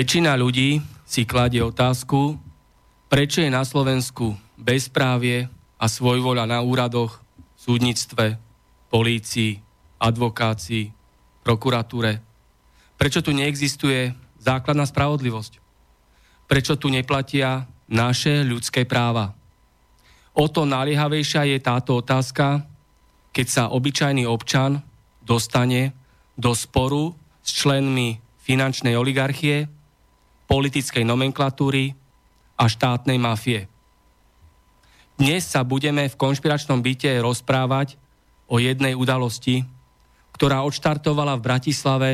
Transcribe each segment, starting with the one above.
Väčšina ľudí si kladie otázku, prečo je na Slovensku bezprávie a svojvoľa na úradoch, súdnictve, polícii, advokácii, prokuratúre. Prečo tu neexistuje základná spravodlivosť? Prečo tu neplatia naše ľudské práva? O to naliehavejšia je táto otázka, keď sa obyčajný občan dostane do sporu s členmi finančnej oligarchie, politickej nomenklatúry a štátnej mafie. Dnes sa budeme v konšpiračnom byte rozprávať o jednej udalosti, ktorá odštartovala v Bratislave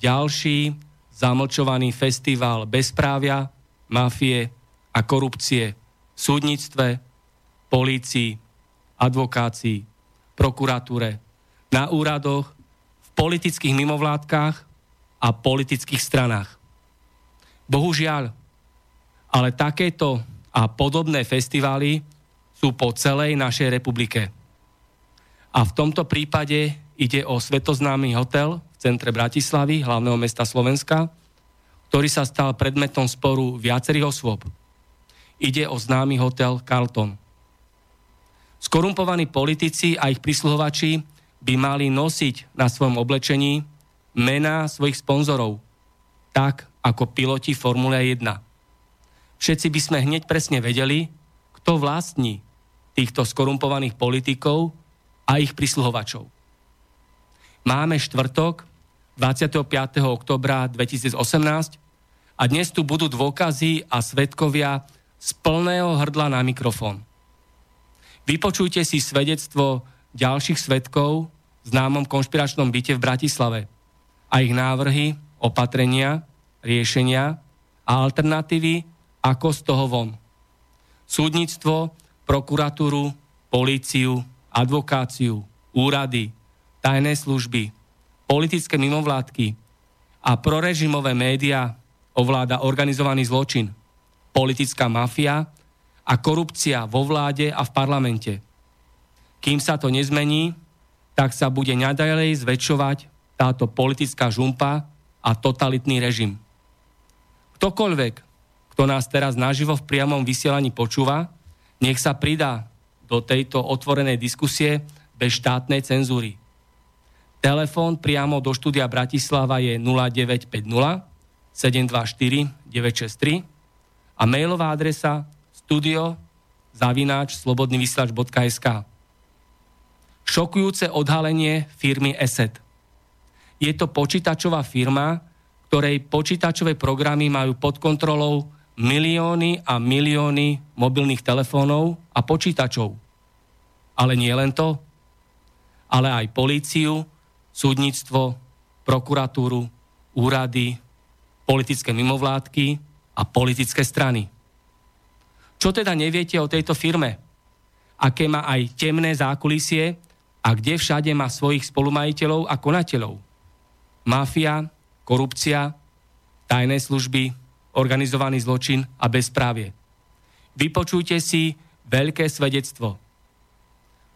ďalší zamlčovaný festival bezprávia, mafie a korupcie v súdnictve, polícii, advokácii, prokuratúre, na úradoch, v politických mimovládkach a politických stranách. Bohužiaľ, ale takéto a podobné festivály sú po celej našej republike. A v tomto prípade ide o svetoznámy hotel v centre Bratislavy, hlavného mesta Slovenska, ktorý sa stal predmetom sporu viacerých osôb. Ide o známy hotel Carlton. Skorumpovaní politici a ich prisluhovači by mali nosiť na svojom oblečení mená svojich sponzorov, tak ako piloti Formule 1. Všetci by sme hneď presne vedeli, kto vlastní týchto skorumpovaných politikov a ich prisluhovačov. Máme štvrtok 25. oktobra 2018 a dnes tu budú dôkazy a svetkovia z plného hrdla na mikrofón. Vypočujte si svedectvo ďalších svetkov v známom konšpiračnom byte v Bratislave a ich návrhy, opatrenia, riešenia a alternatívy, ako z toho von. Súdnictvo, prokuratúru, políciu, advokáciu, úrady, tajné služby, politické mimovládky a prorežimové médiá ovláda organizovaný zločin, politická mafia a korupcia vo vláde a v parlamente. Kým sa to nezmení, tak sa bude nadalej zväčšovať táto politická žumpa a totalitný režim. Ktokoľvek, kto nás teraz naživo v priamom vysielaní počúva, nech sa pridá do tejto otvorenej diskusie bez štátnej cenzúry. Telefón priamo do štúdia Bratislava je 0950 724 963 a mailová adresa studio zavináč slobodnyvysielač.sk Šokujúce odhalenie firmy ESET. Je to počítačová firma, ktorej počítačové programy majú pod kontrolou milióny a milióny mobilných telefónov a počítačov. Ale nie len to, ale aj políciu, súdnictvo, prokuratúru, úrady, politické mimovládky a politické strany. Čo teda neviete o tejto firme? Aké má aj temné zákulisie a kde všade má svojich spolumajiteľov a konateľov? Mafia, korupcia, tajné služby, organizovaný zločin a bezprávie. Vypočujte si veľké svedectvo.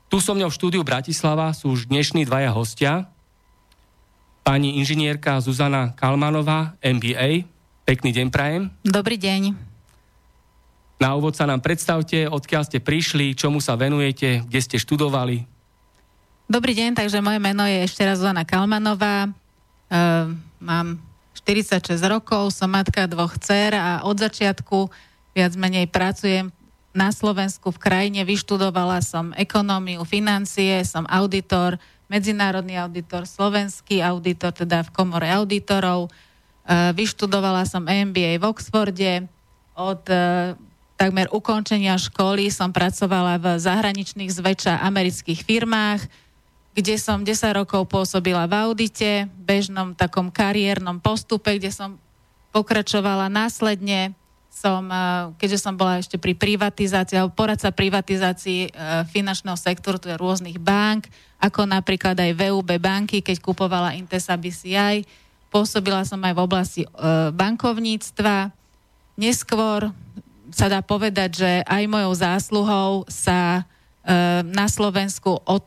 Tu so mňou v štúdiu Bratislava sú už dnešní dvaja hostia. Pani inžinierka Zuzana Kalmanová, MBA. Pekný deň prajem. Dobrý deň. Na úvod sa nám predstavte, odkiaľ ste prišli, čomu sa venujete, kde ste študovali. Dobrý deň, takže moje meno je ešte raz Zuzana Kalmanová. E, mám 46 rokov, som matka dvoch dcer a od začiatku viac menej pracujem na Slovensku v krajine, vyštudovala som ekonómiu, financie, som auditor, medzinárodný auditor, slovenský auditor, teda v komore auditorov. E, vyštudovala som MBA v Oxforde. Od e, takmer ukončenia školy som pracovala v zahraničných zväčša amerických firmách, kde som 10 rokov pôsobila v audite, bežnom takom kariérnom postupe, kde som pokračovala následne som, eh, keďže som bola ešte pri privatizácii, alebo poradca privatizácii eh, finančného sektoru, teda rôznych bank, ako napríklad aj VUB banky, keď kupovala Intesa BCI. Pôsobila som aj v oblasti eh, bankovníctva. Neskôr sa dá povedať, že aj mojou zásluhou sa na Slovensku od,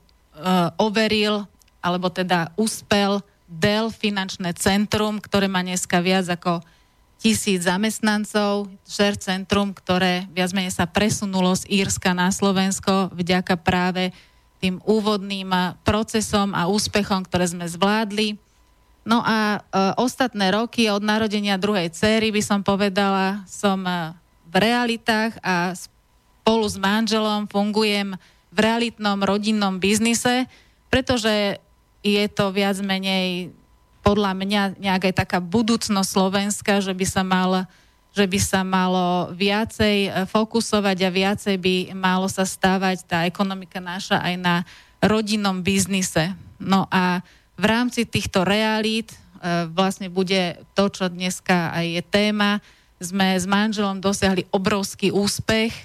overil, alebo teda uspel Dell finančné centrum, ktoré má dneska viac ako tisíc zamestnancov, share centrum, ktoré viac menej sa presunulo z Írska na Slovensko vďaka práve tým úvodným procesom a úspechom, ktoré sme zvládli. No a e, ostatné roky od narodenia druhej céry by som povedala, som e, v realitách a spolu s manželom fungujem v realitnom rodinnom biznise, pretože je to viac menej podľa mňa nejaká taká budúcnosť Slovenska, že by sa mal že by sa malo viacej e, fokusovať a viacej by malo sa stávať tá ekonomika naša aj na rodinnom biznise. No a v rámci týchto realít e, vlastne bude to, čo dneska aj je téma. Sme s manželom dosiahli obrovský úspech e,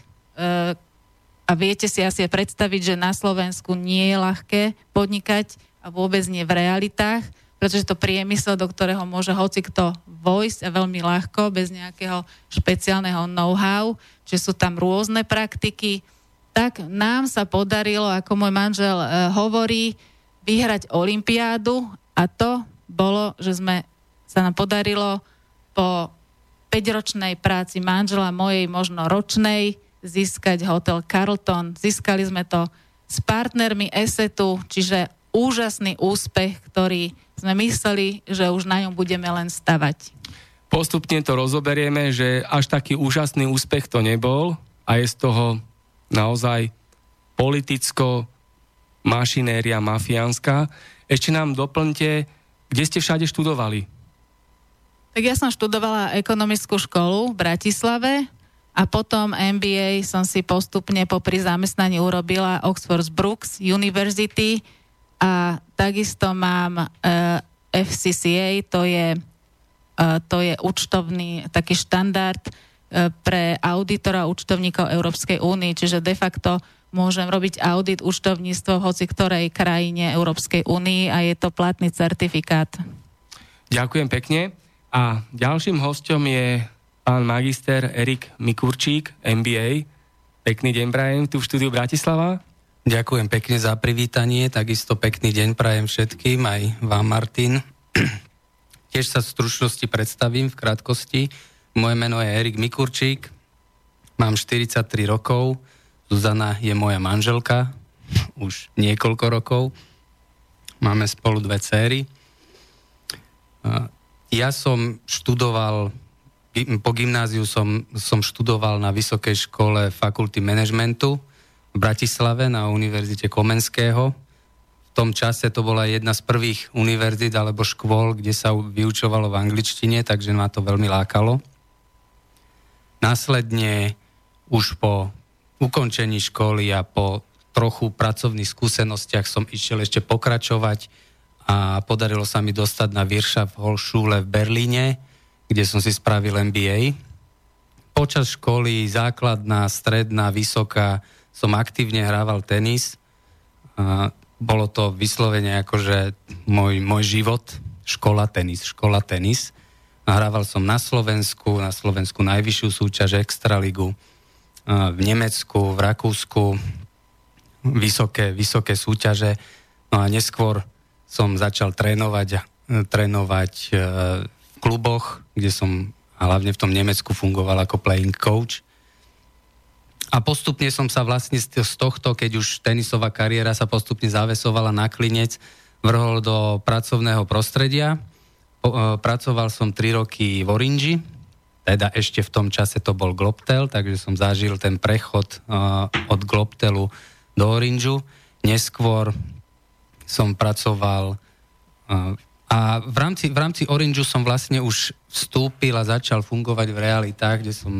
a viete si asi predstaviť, že na Slovensku nie je ľahké podnikať a vôbec nie v realitách pretože to priemysel, do ktorého môže hoci kto vojsť a veľmi ľahko, bez nejakého špeciálneho know-how, že sú tam rôzne praktiky, tak nám sa podarilo, ako môj manžel e, hovorí, vyhrať olympiádu a to bolo, že sme sa nám podarilo po 5-ročnej práci manžela mojej, možno ročnej, získať hotel Carlton. Získali sme to s partnermi ESETu, čiže úžasný úspech, ktorý sme mysleli, že už na ňom budeme len stavať. Postupne to rozoberieme, že až taký úžasný úspech to nebol a je z toho naozaj politicko mašinéria mafiánska. Ešte nám doplňte, kde ste všade študovali? Tak ja som študovala ekonomickú školu v Bratislave a potom MBA som si postupne popri zamestnaní urobila Oxford Brooks University, a takisto mám uh, e, FCCA, to je, uh, to je účtovný taký štandard uh, pre auditora účtovníkov Európskej únie, čiže de facto môžem robiť audit účtovníctvo v hoci ktorej krajine Európskej únii a je to platný certifikát. Ďakujem pekne. A ďalším hostom je pán magister Erik Mikurčík, MBA. Pekný deň, Brian, tu v štúdiu Bratislava. Ďakujem pekne za privítanie, takisto pekný deň prajem všetkým, aj vám Martin. Tiež sa v stručnosti predstavím v krátkosti. Moje meno je Erik Mikurčík, mám 43 rokov, Zuzana je moja manželka, už niekoľko rokov. Máme spolu dve céry. Ja som študoval, po gymnáziu som, som študoval na Vysokej škole fakulty managementu, v Bratislave na Univerzite Komenského. V tom čase to bola jedna z prvých univerzít alebo škôl, kde sa vyučovalo v angličtine, takže ma to veľmi lákalo. Následne už po ukončení školy a po trochu pracovných skúsenostiach som išiel ešte pokračovať a podarilo sa mi dostať na Wirtschaftshochschule v Berlíne, kde som si spravil MBA. Počas školy základná, stredná, vysoká som aktívne hrával tenis. A bolo to vyslovene akože môj, môj život, škola tenis, škola tenis. A hrával som na Slovensku, na Slovensku najvyššiu súťaž Extraligu, v Nemecku, v Rakúsku, vysoké, vysoké súťaže. No a neskôr som začal trénovať, trénovať v kluboch, kde som hlavne v tom Nemecku fungoval ako playing coach. A postupne som sa vlastne z tohto, keď už tenisová kariéra sa postupne zavesovala na klinec, vrhol do pracovného prostredia. Pracoval som 3 roky v Orinži, teda ešte v tom čase to bol Globtel, takže som zažil ten prechod uh, od Globtelu do Oranžu. Neskôr som pracoval uh, a v rámci, v rámci Orangeu som vlastne už vstúpil a začal fungovať v realitách, kde som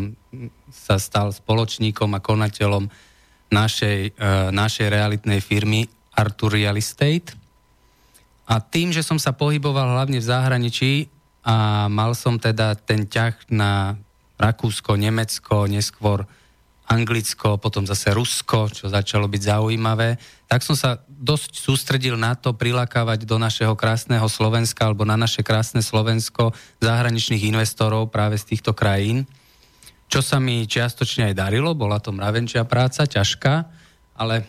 sa stal spoločníkom a konateľom našej, uh, našej realitnej firmy Artur Real Estate. A tým, že som sa pohyboval hlavne v zahraničí, a mal som teda ten ťah na Rakúsko, Nemecko, neskôr Anglicko, potom zase Rusko, čo začalo byť zaujímavé, tak som sa dosť sústredil na to prilákavať do našeho krásneho Slovenska alebo na naše krásne Slovensko zahraničných investorov práve z týchto krajín. Čo sa mi čiastočne aj darilo, bola to mravenčia práca, ťažká, ale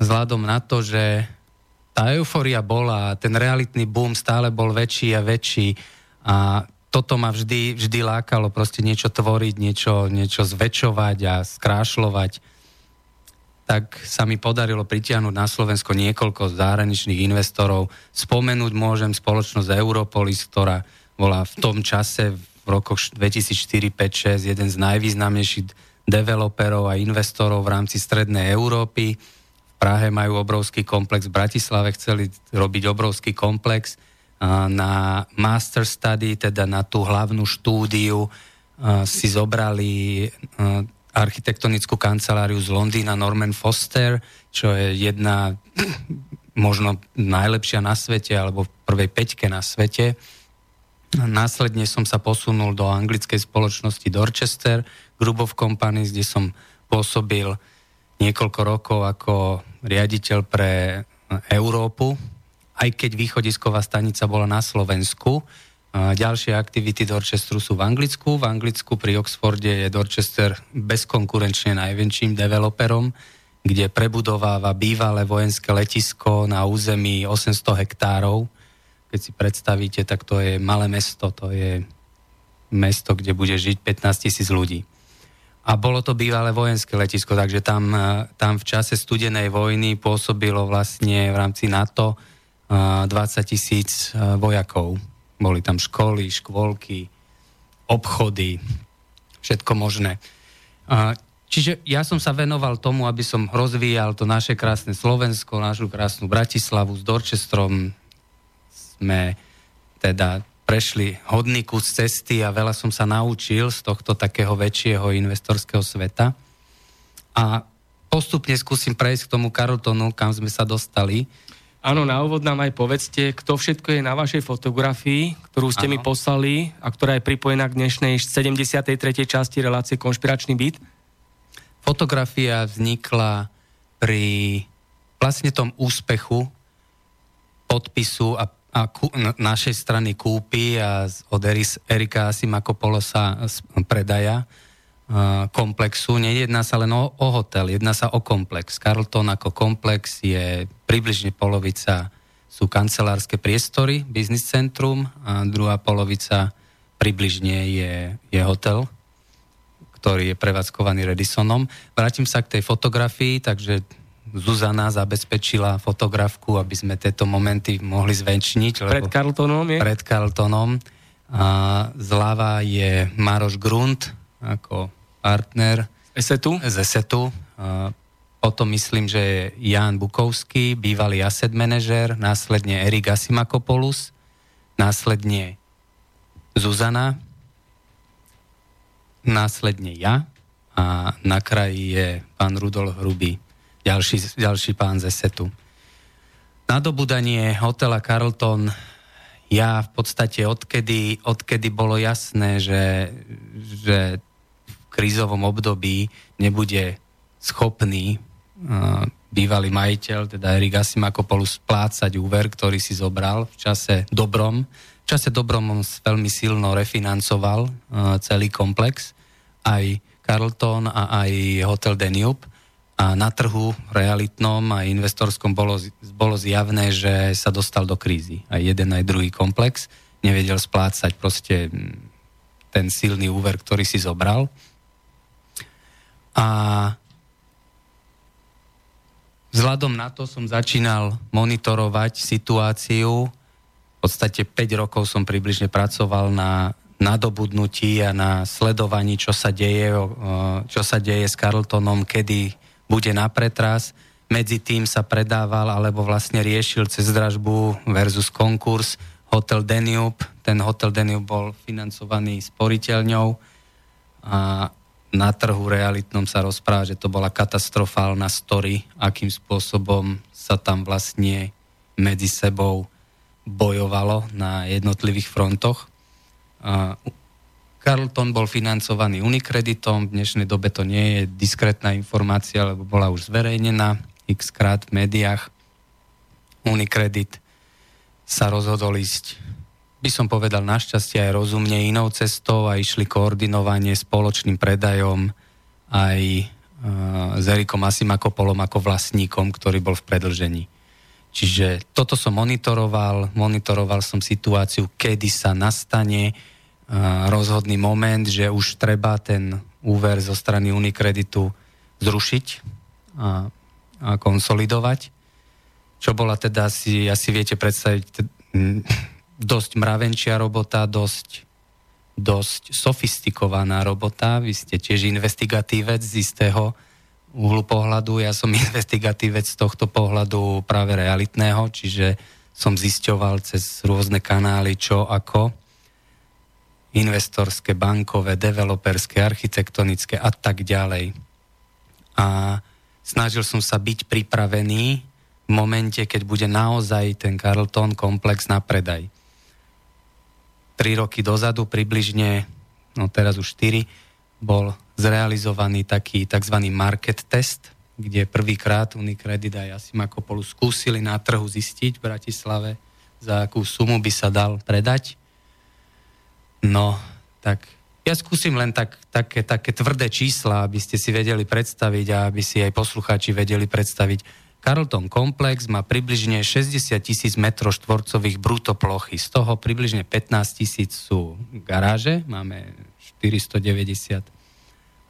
vzhľadom na to, že tá euforia bola, ten realitný boom stále bol väčší a väčší, a toto ma vždy, vždy lákalo proste niečo tvoriť, niečo, niečo zväčšovať a skrášľovať. Tak sa mi podarilo pritiahnuť na Slovensko niekoľko zahraničných investorov. Spomenúť môžem spoločnosť Europolis, ktorá bola v tom čase v rokoch 2004, 5, 6 jeden z najvýznamnejších developerov a investorov v rámci Strednej Európy. V Prahe majú obrovský komplex, v Bratislave chceli robiť obrovský komplex na master study, teda na tú hlavnú štúdiu, si zobrali architektonickú kanceláriu z Londýna Norman Foster, čo je jedna možno najlepšia na svete, alebo v prvej peťke na svete. Následne som sa posunul do anglickej spoločnosti Dorchester Group of Companies, kde som pôsobil niekoľko rokov ako riaditeľ pre Európu, aj keď východisková stanica bola na Slovensku. Ďalšie aktivity Dorchesteru sú v Anglicku. V Anglicku pri Oxforde je Dorchester bezkonkurenčne najväčším developerom, kde prebudováva bývalé vojenské letisko na území 800 hektárov. Keď si predstavíte, tak to je malé mesto, to je mesto, kde bude žiť 15 tisíc ľudí. A bolo to bývalé vojenské letisko, takže tam, tam v čase studenej vojny pôsobilo vlastne v rámci NATO 20 tisíc e, vojakov. Boli tam školy, škôlky, obchody, všetko možné. Čiže ja som sa venoval tomu, aby som rozvíjal to naše krásne Slovensko, našu krásnu Bratislavu s Dorčestrom. Sme teda prešli hodný kus cesty a veľa som sa naučil z tohto takého väčšieho investorského sveta. A postupne skúsim prejsť k tomu Carltonu, kam sme sa dostali. Áno, na úvod nám aj povedzte, kto všetko je na vašej fotografii, ktorú ste ano. mi poslali a ktorá je pripojená k dnešnej 73. časti relácie Konšpiračný byt. Fotografia vznikla pri vlastne tom úspechu podpisu a, a ku, našej strany kúpy a od Erika Asimakopolosa predaja komplexu. Nejedná sa len o, o hotel, jedná sa o komplex. Carlton ako komplex je približne polovica sú kancelárske priestory, business centrum a druhá polovica približne je, je hotel, ktorý je prevádzkovaný Redisonom. Vrátim sa k tej fotografii, takže Zuzana zabezpečila fotografku, aby sme tieto momenty mohli zväčšniť. Pred Carltonom je? Pred Carltonom. A zľava je Maroš Grunt ako partner Esetu. z Esetu. Potom myslím, že je Jan Bukovský, bývalý asset manažer, následne Erik Asimakopoulos, následne Zuzana, následne ja a na kraji je pán Rudolf Hrubý, ďalší, ďalší pán z Esetu. Nadobudanie hotela Carlton ja v podstate odkedy, odkedy bolo jasné, že, že krízovom období nebude schopný uh, bývalý majiteľ, teda Erik Asimakopoulos, splácať úver, ktorý si zobral v čase dobrom. V čase dobrom on veľmi silno refinancoval uh, celý komplex, aj Carlton a aj Hotel Danube a na trhu realitnom a investorskom bolo, bolo zjavné, že sa dostal do krízy. Aj jeden, aj druhý komplex nevedel splácať proste ten silný úver, ktorý si zobral. A vzhľadom na to som začínal monitorovať situáciu. V podstate 5 rokov som približne pracoval na nadobudnutí a na sledovaní, čo sa deje, čo sa deje s Carltonom, kedy bude na pretras. Medzi tým sa predával alebo vlastne riešil cez dražbu versus konkurs Hotel Danube. Ten Hotel Danube bol financovaný sporiteľňou a na trhu realitnom sa rozpráva, že to bola katastrofálna story, akým spôsobom sa tam vlastne medzi sebou bojovalo na jednotlivých frontoch. Carlton bol financovaný Unikreditom, v dnešnej dobe to nie je diskrétna informácia, lebo bola už zverejnená x krát v médiách. Unikredit sa rozhodol ísť, by som povedal našťastie aj rozumne inou cestou a išli koordinovanie spoločným predajom aj uh, s Erikom Asimakopolom ako vlastníkom, ktorý bol v predlžení. Čiže toto som monitoroval, monitoroval som situáciu, kedy sa nastane rozhodný moment, že už treba ten úver zo strany Unikreditu zrušiť a, a konsolidovať, čo bola teda si, asi viete predstaviť, dosť mravenčia robota, dosť, dosť sofistikovaná robota. Vy ste tiež investigatívec z istého uhlu pohľadu, ja som investigatívec z tohto pohľadu práve realitného, čiže som zisťoval cez rôzne kanály, čo ako investorské, bankové, developerské, architektonické a tak ďalej. A snažil som sa byť pripravený v momente, keď bude naozaj ten Carlton komplex na predaj. Tri roky dozadu približne, no teraz už štyri, bol zrealizovaný taký tzv. market test, kde prvýkrát Unicredit a Jasimako skúsili na trhu zistiť v Bratislave, za akú sumu by sa dal predať No, tak ja skúsim len tak, také, také tvrdé čísla, aby ste si vedeli predstaviť a aby si aj poslucháči vedeli predstaviť. Carlton Komplex má približne 60 tisíc metrov štvorcových brutoplochy. Z toho približne 15 tisíc sú garáže, máme 490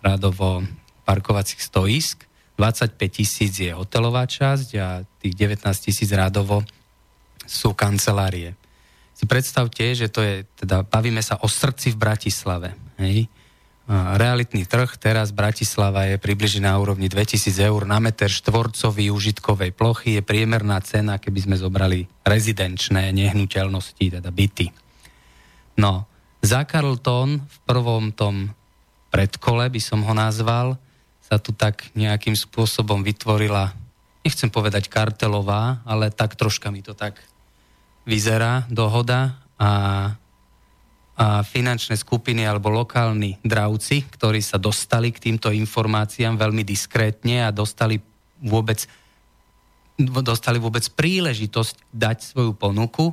radovo parkovacích stoisk, 25 tisíc je hotelová časť a tých 19 tisíc radovo sú kancelárie si predstavte, že to je, teda bavíme sa o srdci v Bratislave. Hej? Realitný trh teraz Bratislava je približne na úrovni 2000 eur na meter štvorcový užitkovej plochy. Je priemerná cena, keby sme zobrali rezidenčné nehnuteľnosti, teda byty. No, za Carlton v prvom tom predkole, by som ho nazval, sa tu tak nejakým spôsobom vytvorila, nechcem povedať kartelová, ale tak troška mi to tak vyzerá dohoda a, finančné skupiny alebo lokálni dravci, ktorí sa dostali k týmto informáciám veľmi diskrétne a dostali vôbec, dostali vôbec príležitosť dať svoju ponuku,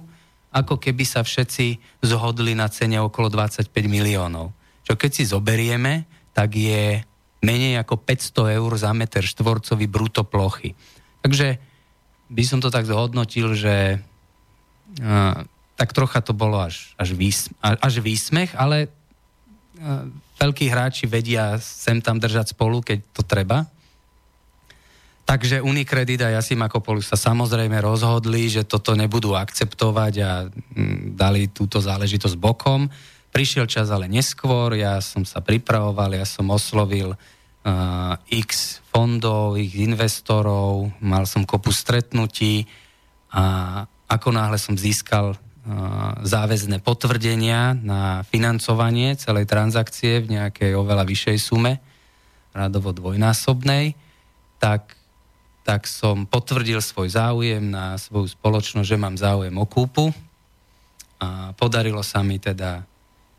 ako keby sa všetci zhodli na cene okolo 25 miliónov. Čo keď si zoberieme, tak je menej ako 500 eur za meter štvorcový bruto plochy. Takže by som to tak zhodnotil, že tak trocha to bolo až, až, výs, až výsmech, ale veľkí hráči vedia sem tam držať spolu, keď to treba. Takže Unicredit a Jasimako sa samozrejme rozhodli, že toto nebudú akceptovať a mm, dali túto záležitosť bokom. Prišiel čas ale neskôr, ja som sa pripravoval, ja som oslovil uh, x fondov, ich investorov, mal som kopu stretnutí a ako náhle som získal záväzné potvrdenia na financovanie celej transakcie v nejakej oveľa vyššej sume, radovo dvojnásobnej, tak, tak som potvrdil svoj záujem na svoju spoločnosť, že mám záujem o kúpu. A podarilo sa mi teda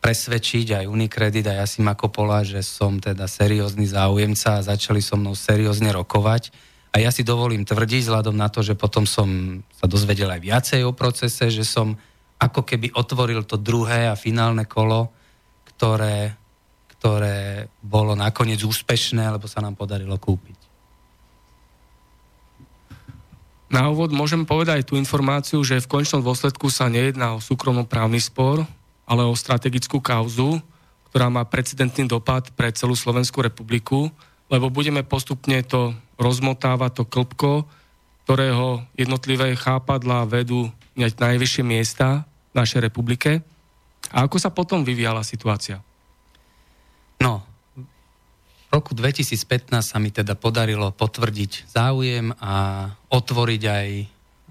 presvedčiť aj Unicredit a Jasima Kopola, že som teda seriózny záujemca a začali so mnou seriózne rokovať. A ja si dovolím tvrdiť, vzhľadom na to, že potom som sa dozvedel aj viacej o procese, že som ako keby otvoril to druhé a finálne kolo, ktoré, ktoré bolo nakoniec úspešné, lebo sa nám podarilo kúpiť. Na úvod môžem povedať tú informáciu, že v končnom dôsledku sa nejedná o súkromnoprávny spor, ale o strategickú kauzu, ktorá má precedentný dopad pre celú Slovenskú republiku, lebo budeme postupne to rozmotávať, to klpko, ktorého jednotlivé chápadla vedú na najvyššie miesta našej republike. A ako sa potom vyvíjala situácia? No, v roku 2015 sa mi teda podarilo potvrdiť záujem a otvoriť aj,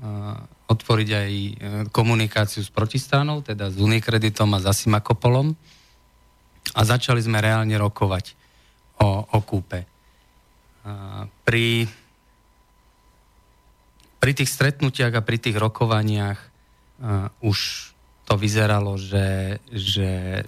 uh, otvoriť aj uh, komunikáciu s protistranou, teda s Unikreditom a s Asimakopolom a začali sme reálne rokovať o, o kúpe. Uh, pri, pri tých stretnutiach a pri tých rokovaniach už to vyzeralo, že, že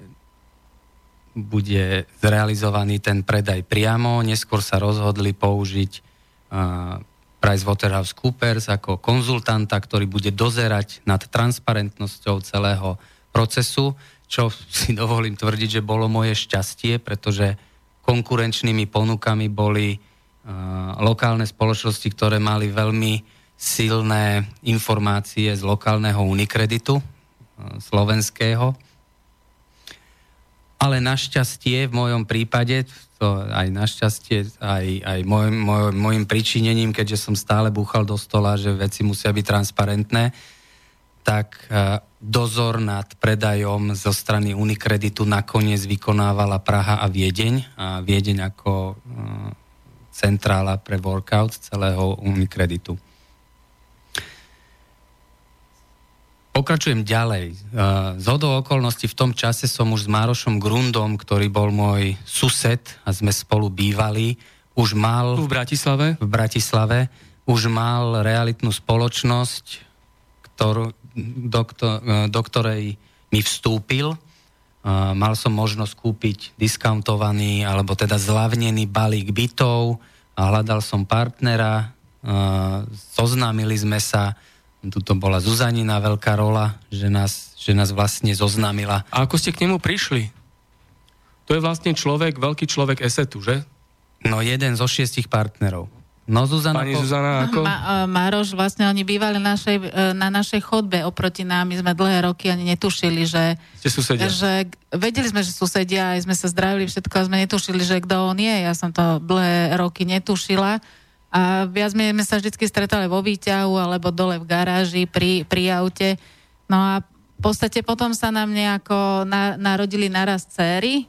bude zrealizovaný ten predaj priamo. Neskôr sa rozhodli použiť uh, PricewaterhouseCoopers ako konzultanta, ktorý bude dozerať nad transparentnosťou celého procesu, čo si dovolím tvrdiť, že bolo moje šťastie, pretože konkurenčnými ponukami boli uh, lokálne spoločnosti, ktoré mali veľmi silné informácie z lokálneho Unikreditu slovenského ale našťastie v mojom prípade, to aj našťastie, aj, aj môj, môj, môjim pričinením, keďže som stále búchal do stola, že veci musia byť transparentné, tak e, dozor nad predajom zo strany Unikreditu nakoniec vykonávala Praha a Viedeň. A Viedeň ako e, centrála pre workout celého Unikreditu. Pokračujem ďalej. Z hodou okolností v tom čase som už s Márošom Grundom, ktorý bol môj sused a sme spolu bývali, už mal... V Bratislave? V Bratislave. Už mal realitnú spoločnosť, ktor, do, do ktorej mi vstúpil. Mal som možnosť kúpiť diskontovaný alebo teda zlavnený balík bytov a hľadal som partnera. Zoznámili sme sa Tuto bola Zuzanina veľká rola, že nás, že nás vlastne zoznámila. A ako ste k nemu prišli? To je vlastne človek, veľký človek esetu, že? No jeden zo šiestich partnerov. No Zuzana... Pani Zuzana, ako? Ma, e, Maroš, vlastne oni bývali našej, e, na našej chodbe oproti nám. My sme dlhé roky ani netušili, že... Ste susedia. Že, vedeli sme, že susedia, aj sme sa zdravili všetko a sme netušili, že kto on je. Ja som to dlhé roky netušila. A viac menej sme sa vždy stretali vo výťahu alebo dole v garáži pri, pri aute. No a v podstate potom sa nám nejako na, narodili naraz céry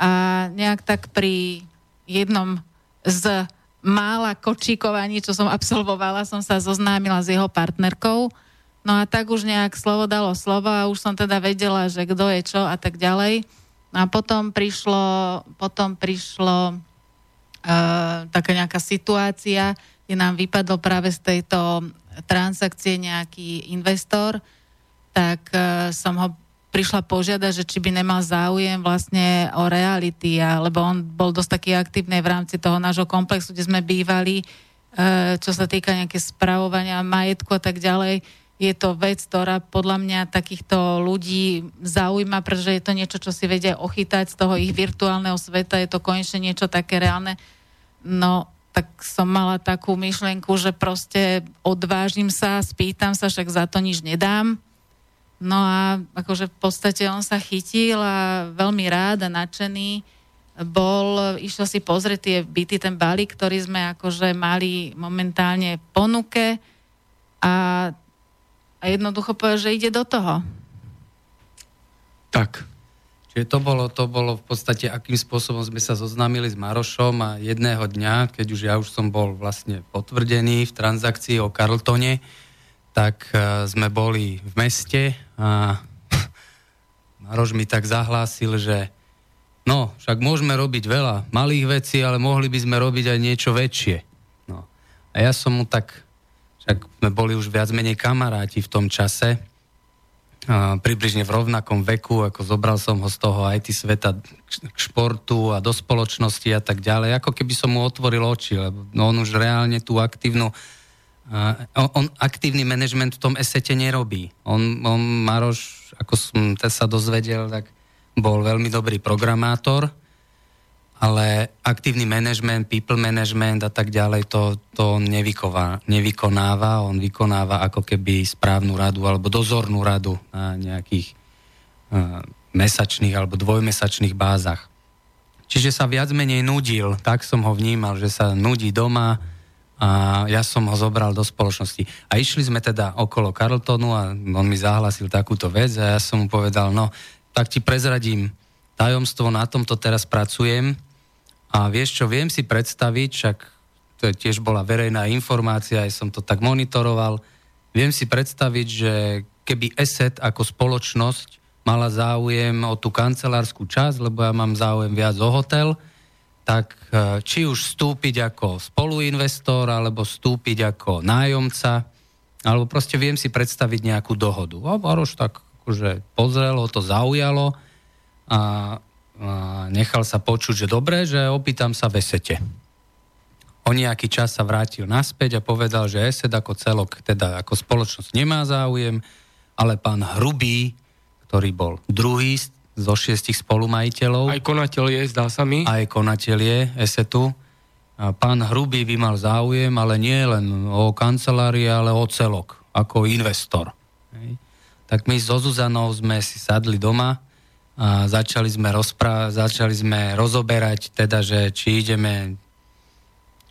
a nejak tak pri jednom z mála kočíkovaní, čo som absolvovala, som sa zoznámila s jeho partnerkou. No a tak už nejak slovo dalo slovo a už som teda vedela, že kto je čo a tak ďalej. No a potom prišlo, potom prišlo taká nejaká situácia, kde nám vypadol práve z tejto transakcie nejaký investor, tak som ho prišla požiadať, že či by nemal záujem vlastne o reality, lebo on bol dosť taký aktívny v rámci toho nášho komplexu, kde sme bývali, čo sa týka nejaké spravovania majetku a tak ďalej. Je to vec, ktorá podľa mňa takýchto ľudí zaujíma, pretože je to niečo, čo si vedia ochytať z toho ich virtuálneho sveta, je to konečne niečo také reálne. No, tak som mala takú myšlienku, že proste odvážim sa, spýtam sa, však za to nič nedám. No a akože v podstate on sa chytil a veľmi rád a nadšený bol, išiel si pozrieť tie byty, ten balík, ktorý sme akože mali momentálne v ponuke. A, a jednoducho povedal, že ide do toho. Tak, Čiže to bolo, to bolo v podstate, akým spôsobom sme sa zoznámili s Marošom a jedného dňa, keď už ja už som bol vlastne potvrdený v transakcii o Carltone, tak uh, sme boli v meste a Maroš mi tak zahlásil, že no, však môžeme robiť veľa malých vecí, ale mohli by sme robiť aj niečo väčšie. No. A ja som mu tak, však sme boli už viac menej kamaráti v tom čase, približne v rovnakom veku, ako zobral som ho z toho IT sveta k športu a do spoločnosti a tak ďalej, ako keby som mu otvoril oči, lebo on už reálne tú aktívnu on aktívny manažment v tom esete nerobí. On, on Maroš, ako som sa dozvedel, tak bol veľmi dobrý programátor ale aktívny management, people management a tak ďalej, to, to on nevyková, nevykonáva. On vykonáva ako keby správnu radu alebo dozornú radu na nejakých uh, mesačných alebo dvojmesačných bázach. Čiže sa viac menej nudil, tak som ho vnímal, že sa nudí doma a ja som ho zobral do spoločnosti. A išli sme teda okolo Carltonu a on mi zahlasil takúto vec a ja som mu povedal, no tak ti prezradím tajomstvo, na tomto teraz pracujem, a vieš čo, viem si predstaviť, však to je tiež bola verejná informácia, aj som to tak monitoroval, viem si predstaviť, že keby ESET ako spoločnosť mala záujem o tú kancelárskú časť, lebo ja mám záujem viac o hotel, tak e, či už vstúpiť ako spoluinvestor, alebo vstúpiť ako nájomca, alebo proste viem si predstaviť nejakú dohodu. A Baroš tak akože pozrel, to zaujalo a nechal sa počuť, že dobre, že opýtam sa v esete. O nejaký čas sa vrátil naspäť a povedal, že ESET ako celok, teda ako spoločnosť nemá záujem, ale pán Hrubý, ktorý bol druhý zo šiestich spolumajiteľov. Aj konateľ je, zdá sa mi. Aj konateľ je ESETu. A pán Hrubý by mal záujem, ale nie len o kancelárii, ale o celok, ako investor. Tak my so Zuzanou sme si sadli doma a začali sme, rozpra- začali sme rozoberať teda, že či ideme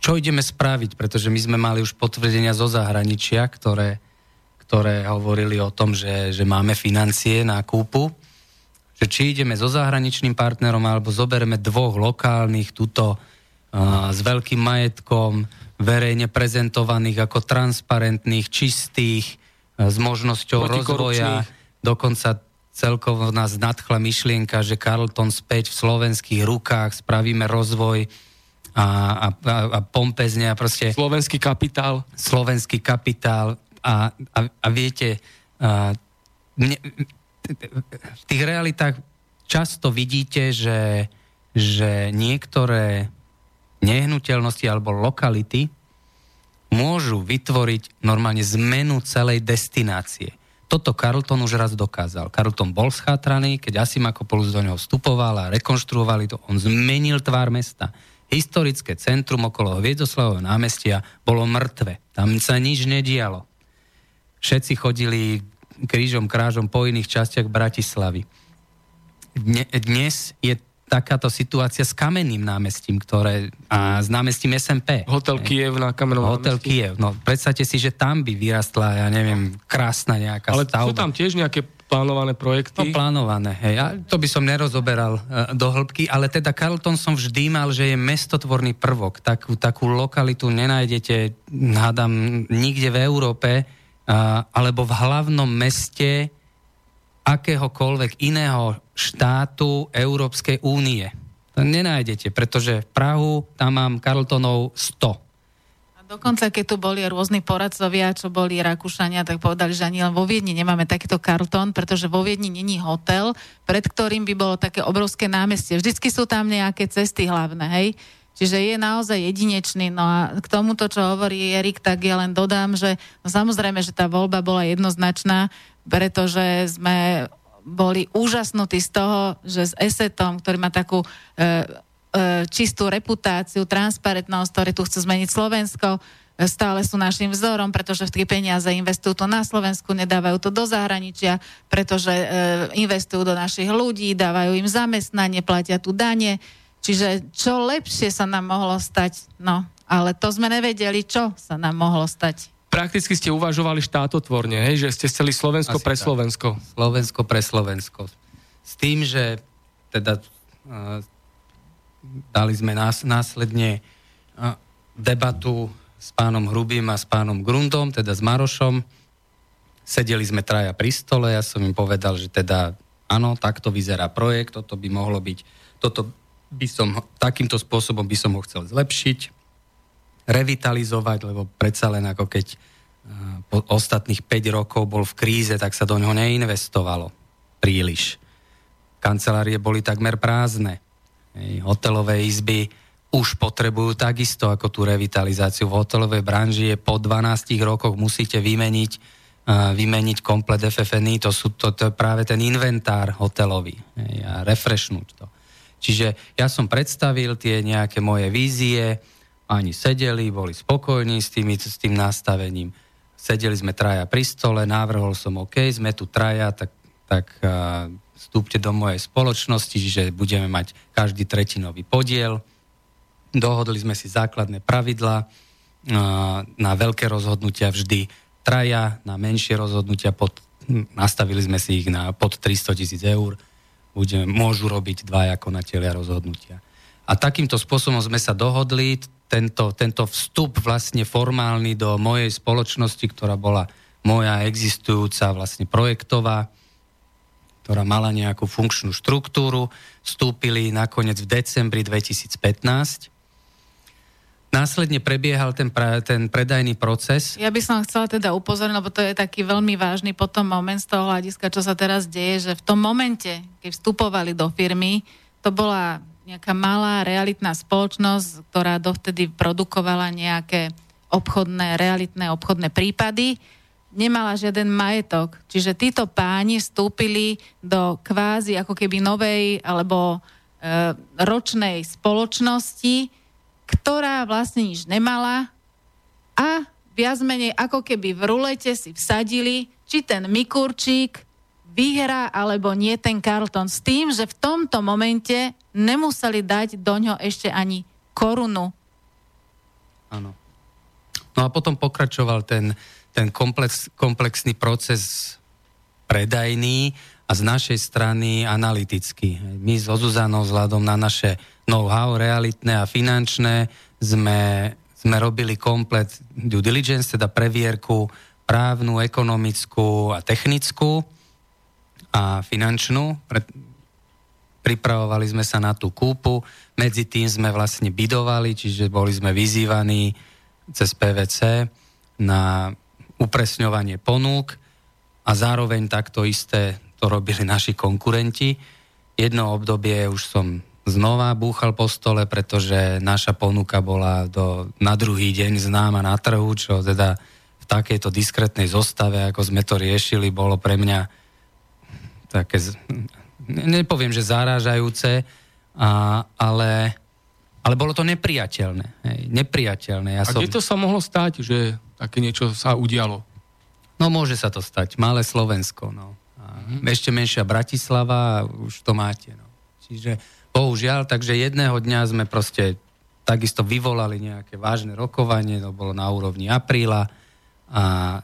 čo ideme spraviť, pretože my sme mali už potvrdenia zo zahraničia, ktoré, ktoré hovorili o tom, že, že máme financie na kúpu, že či ideme so zahraničným partnerom alebo zobereme dvoch lokálnych tuto uh, s veľkým majetkom, verejne prezentovaných ako transparentných, čistých, uh, s možnosťou rozvoja, dokonca celkovo nás nadchla myšlienka, že Carlton späť v slovenských rukách, spravíme rozvoj a, a, a, a pompezne a proste... Slovenský kapitál. Slovenský kapitál a, a, a viete, a, ne, v tých realitách často vidíte, že, že niektoré nehnuteľnosti alebo lokality môžu vytvoriť normálne zmenu celej destinácie. Toto Carlton už raz dokázal. Carlton bol schátraný, keď Asimakopoulos do neho vstupoval a rekonštruovali to. On zmenil tvár mesta. Historické centrum okolo Hviezdoslavového námestia bolo mŕtve. Tam sa nič nedialo. Všetci chodili krížom, krážom po iných častiach Bratislavy. Dnes je takáto situácia s kamenným námestím, ktoré, a s námestím SMP. Hotel Kiev na kamennom Hotel námestí. Kiev, no predstavte si, že tam by vyrastla, ja neviem, krásna nejaká Ale stavba. sú tam tiež nejaké plánované projekty? No plánované, hej. A to by som nerozoberal uh, do hĺbky, ale teda Carlton som vždy mal, že je mestotvorný prvok. Takú, takú lokalitu nenájdete, hádam, nikde v Európe, uh, alebo v hlavnom meste akéhokoľvek iného štátu Európskej únie. To nenájdete, pretože v Prahu tam mám Carltonov 100. A dokonca, keď tu boli rôzni poradcovia, čo boli Rakúšania, tak povedali, že ani len vo Viedni nemáme takýto Carlton, pretože vo Viedni není hotel, pred ktorým by bolo také obrovské námestie. Vždycky sú tam nejaké cesty hlavné, hej? Čiže je naozaj jedinečný. No a k tomuto, čo hovorí Erik, tak ja len dodám, že no samozrejme, že tá voľba bola jednoznačná, pretože sme boli úžasnutí z toho, že s Esetom, ktorý má takú e, e, čistú reputáciu, transparentnosť, ktorý tu chce zmeniť Slovensko, e, stále sú našim vzorom, pretože tie peniaze investujú to na Slovensku, nedávajú to do zahraničia, pretože e, investujú do našich ľudí, dávajú im zamestnanie, platia tu dane. Čiže čo lepšie sa nám mohlo stať? No, ale to sme nevedeli, čo sa nám mohlo stať prakticky ste uvažovali štátotvorne, hej? že ste chceli Slovensko Asi pre tak. Slovensko. Slovensko pre Slovensko. S tým, že teda uh, dali sme nás, následne uh, debatu s pánom Hrubým a s pánom Grundom, teda s Marošom. Sedeli sme traja pri stole, ja som im povedal, že teda áno, takto vyzerá projekt, toto by mohlo byť, toto by som, takýmto spôsobom by som ho chcel zlepšiť revitalizovať, lebo predsa len ako keď eh, po ostatných 5 rokov bol v kríze, tak sa do ňoho neinvestovalo príliš. Kancelárie boli takmer prázdne. Hotelové izby už potrebujú takisto ako tú revitalizáciu. V hotelovej branži je po 12 rokoch musíte vymeniť, uh, vymeniť komplet FFNI, to, sú, to, to je práve ten inventár hotelový a refreshnúť to. Čiže ja som predstavil tie nejaké moje vízie, ani sedeli, boli spokojní s, tými, s tým nastavením. Sedeli sme traja pri stole, návrhol som, OK, sme tu traja, tak, tak uh, vstúpte do mojej spoločnosti, že budeme mať každý tretinový podiel. Dohodli sme si základné pravidla, uh, na veľké rozhodnutia vždy traja, na menšie rozhodnutia pod, nastavili sme si ich na pod 300 tisíc eur budeme, môžu robiť dva konatelia rozhodnutia. A takýmto spôsobom sme sa dohodli, tento, tento vstup vlastne formálny do mojej spoločnosti, ktorá bola moja existujúca vlastne projektová, ktorá mala nejakú funkčnú štruktúru, vstúpili nakoniec v decembri 2015 Následne prebiehal ten, pra, ten predajný proces. Ja by som chcela teda upozorniť, lebo to je taký veľmi vážny potom moment z toho hľadiska, čo sa teraz deje, že v tom momente, keď vstupovali do firmy, to bola nejaká malá realitná spoločnosť, ktorá dovtedy produkovala nejaké obchodné, realitné obchodné prípady, nemala žiaden majetok. Čiže títo páni vstúpili do kvázi ako keby novej alebo e, ročnej spoločnosti, ktorá vlastne nič nemala a viac menej ako keby v rulete si vsadili, či ten Mikurčík vyhrá alebo nie ten Carlton s tým, že v tomto momente nemuseli dať do ňo ešte ani korunu. Áno. No a potom pokračoval ten, ten komplex, komplexný proces predajný a z našej strany analyticky. My so Zuzanou vzhľadom na naše know-how realitné a finančné sme, sme robili komplet due diligence, teda previerku právnu, ekonomickú a technickú a finančnú. Pripravovali sme sa na tú kúpu, medzi tým sme vlastne bidovali, čiže boli sme vyzývaní cez PVC na upresňovanie ponúk a zároveň takto isté to robili naši konkurenti. Jedno obdobie už som znova búchal po stole, pretože naša ponuka bola do, na druhý deň známa na trhu, čo teda v takejto diskretnej zostave, ako sme to riešili, bolo pre mňa také, nepoviem, že zarážajúce, a, ale, ale bolo to nepriateľné. Hej, nepriateľné. Ja a som... kde to sa mohlo stať, že také niečo sa udialo? No môže sa to stať. Malé Slovensko. No mm-hmm. ešte menšia Bratislava a už to máte. No. Čiže bohužiaľ, takže jedného dňa sme proste takisto vyvolali nejaké vážne rokovanie, to bolo na úrovni apríla a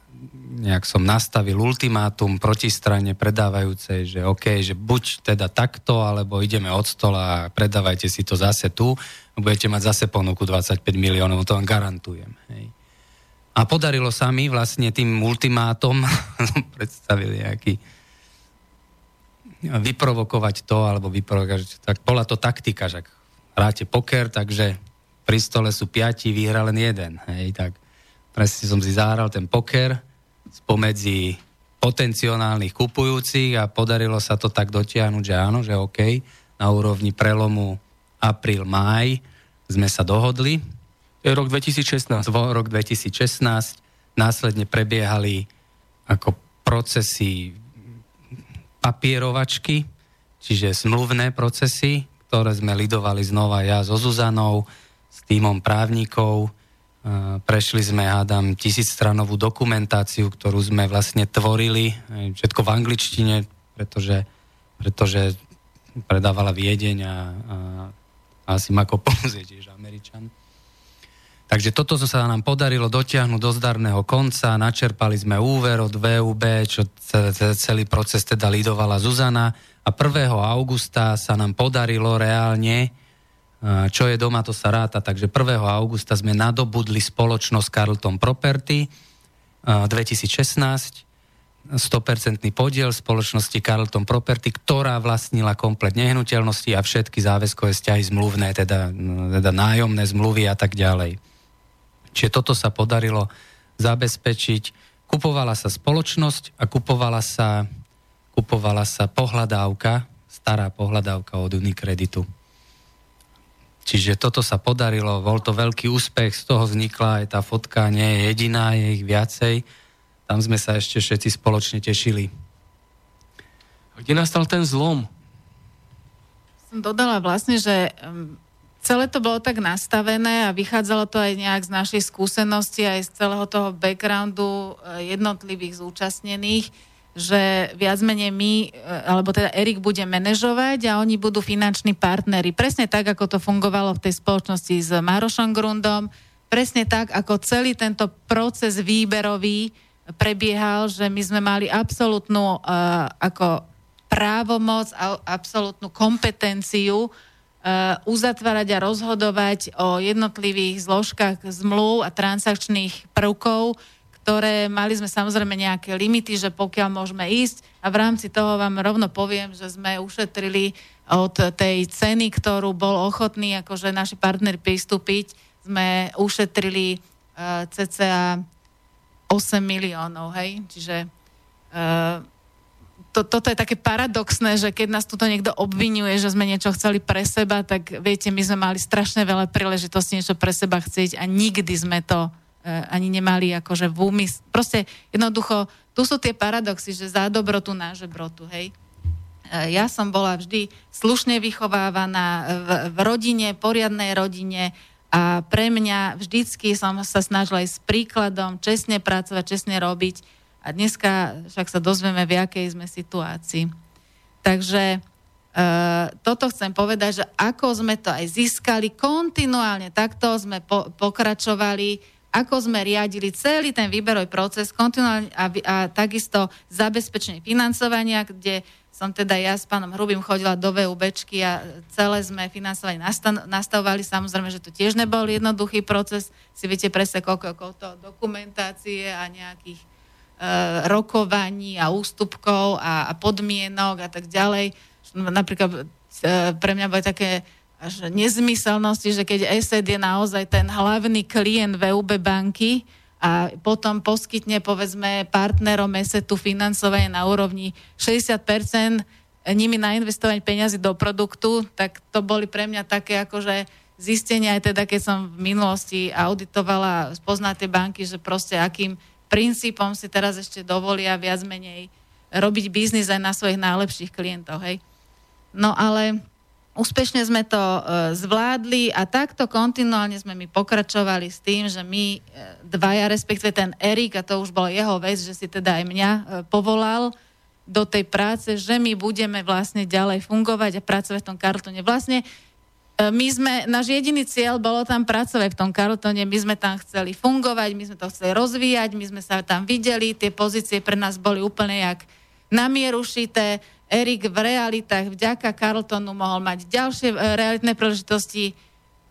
nejak som nastavil ultimátum protistrane predávajúcej, že OK, že buď teda takto, alebo ideme od stola a predávajte si to zase tu, budete mať zase ponuku 25 miliónov, to vám garantujem. Hej. A podarilo sa mi vlastne tým ultimátom, predstavil nejaký vyprovokovať to, alebo vyprovokovať, tak bola to taktika, že hráte poker, takže pri stole sú piati, vyhra len jeden. Hej, tak presne som si zahral ten poker spomedzi potenciálnych kupujúcich a podarilo sa to tak dotiahnuť, že áno, že OK, na úrovni prelomu apríl-máj sme sa dohodli. Rok 2016. Rok 2016. Následne prebiehali ako procesy papierovačky, čiže smluvné procesy, ktoré sme lidovali znova ja so Zuzanou, s týmom právnikov. Prešli sme, hádam, tisícstranovú dokumentáciu, ktorú sme vlastne tvorili, všetko v angličtine, pretože, pretože predávala Viedeň a, a, a asi Mako Ponzi, tiež Američan. Takže toto sa nám podarilo dotiahnuť do zdarného konca, načerpali sme úver od VUB, čo celý proces teda lidovala Zuzana a 1. augusta sa nám podarilo reálne, čo je doma, to sa ráta, takže 1. augusta sme nadobudli spoločnosť Carlton Property 2016, 100% podiel spoločnosti Carlton Property, ktorá vlastnila komplet nehnuteľnosti a všetky záväzkové vzťahy zmluvné, teda, teda nájomné zmluvy a tak ďalej. Čiže toto sa podarilo zabezpečiť. Kupovala sa spoločnosť a kupovala sa, kupovala sa pohľadávka, stará pohľadávka od Unikreditu. Čiže toto sa podarilo, bol to veľký úspech, z toho vznikla aj tá fotka, nie je jediná, je ich viacej. Tam sme sa ešte všetci spoločne tešili. A kde nastal ten zlom? som dodala vlastne, že celé to bolo tak nastavené a vychádzalo to aj nejak z našej skúsenosti, aj z celého toho backgroundu eh, jednotlivých zúčastnených, že viac menej my, eh, alebo teda Erik bude manažovať a oni budú finanční partnery. Presne tak, ako to fungovalo v tej spoločnosti s Marošom Grundom, presne tak, ako celý tento proces výberový prebiehal, že my sme mali absolútnu uh, ako právomoc a absolútnu kompetenciu Uh, uzatvárať a rozhodovať o jednotlivých zložkách zmluv a transakčných prvkov, ktoré mali sme samozrejme nejaké limity, že pokiaľ môžeme ísť. A v rámci toho vám rovno poviem, že sme ušetrili od tej ceny, ktorú bol ochotný akože naši partneri pristúpiť, sme ušetrili uh, cca 8 miliónov, hej, čiže uh, to, toto je také paradoxné, že keď nás tuto niekto obvinuje, že sme niečo chceli pre seba, tak viete, my sme mali strašne veľa príležitostí niečo pre seba chcieť a nikdy sme to ani nemali akože v úmysle. Proste jednoducho, tu sú tie paradoxy, že za dobrotu na žebrotu, hej. Uh, ja som bola vždy slušne vychovávaná v, v rodine, poriadnej rodine a pre mňa vždycky som sa snažila aj s príkladom čestne pracovať, čestne robiť a dneska však sa dozvieme, v akej sme situácii. Takže e, toto chcem povedať, že ako sme to aj získali kontinuálne, takto sme po, pokračovali, ako sme riadili celý ten výberový proces kontinuálne a, a takisto zabezpečenie financovania, kde som teda ja s pánom Hrubým chodila do VUBčky a celé sme financovanie nastavovali. Samozrejme, že to tiež nebol jednoduchý proces. Si viete presne, koľko, koľko dokumentácie a nejakých Eh, rokovaní a ústupkov a, a podmienok a tak ďalej. Napríklad eh, pre mňa boli také až nezmyselnosti, že keď ESET je naozaj ten hlavný klient VUB banky a potom poskytne povedzme partnerom ESETu financovanie na úrovni 60% nimi nainvestovať peniazy do produktu, tak to boli pre mňa také akože zistenia aj teda, keď som v minulosti auditovala, spozná tie banky, že proste akým princípom si teraz ešte dovolia viac menej robiť biznis aj na svojich najlepších klientov. Hej. No ale úspešne sme to e, zvládli a takto kontinuálne sme my pokračovali s tým, že my e, dvaja, respektíve ten Erik, a to už bol jeho vec, že si teda aj mňa e, povolal do tej práce, že my budeme vlastne ďalej fungovať a pracovať v tom kartone. Vlastne my sme, náš jediný cieľ bolo tam pracovať v tom Karltone, my sme tam chceli fungovať, my sme to chceli rozvíjať, my sme sa tam videli, tie pozície pre nás boli úplne jak namierušité. Erik v realitách vďaka Carltonu mohol mať ďalšie e, realitné príležitosti.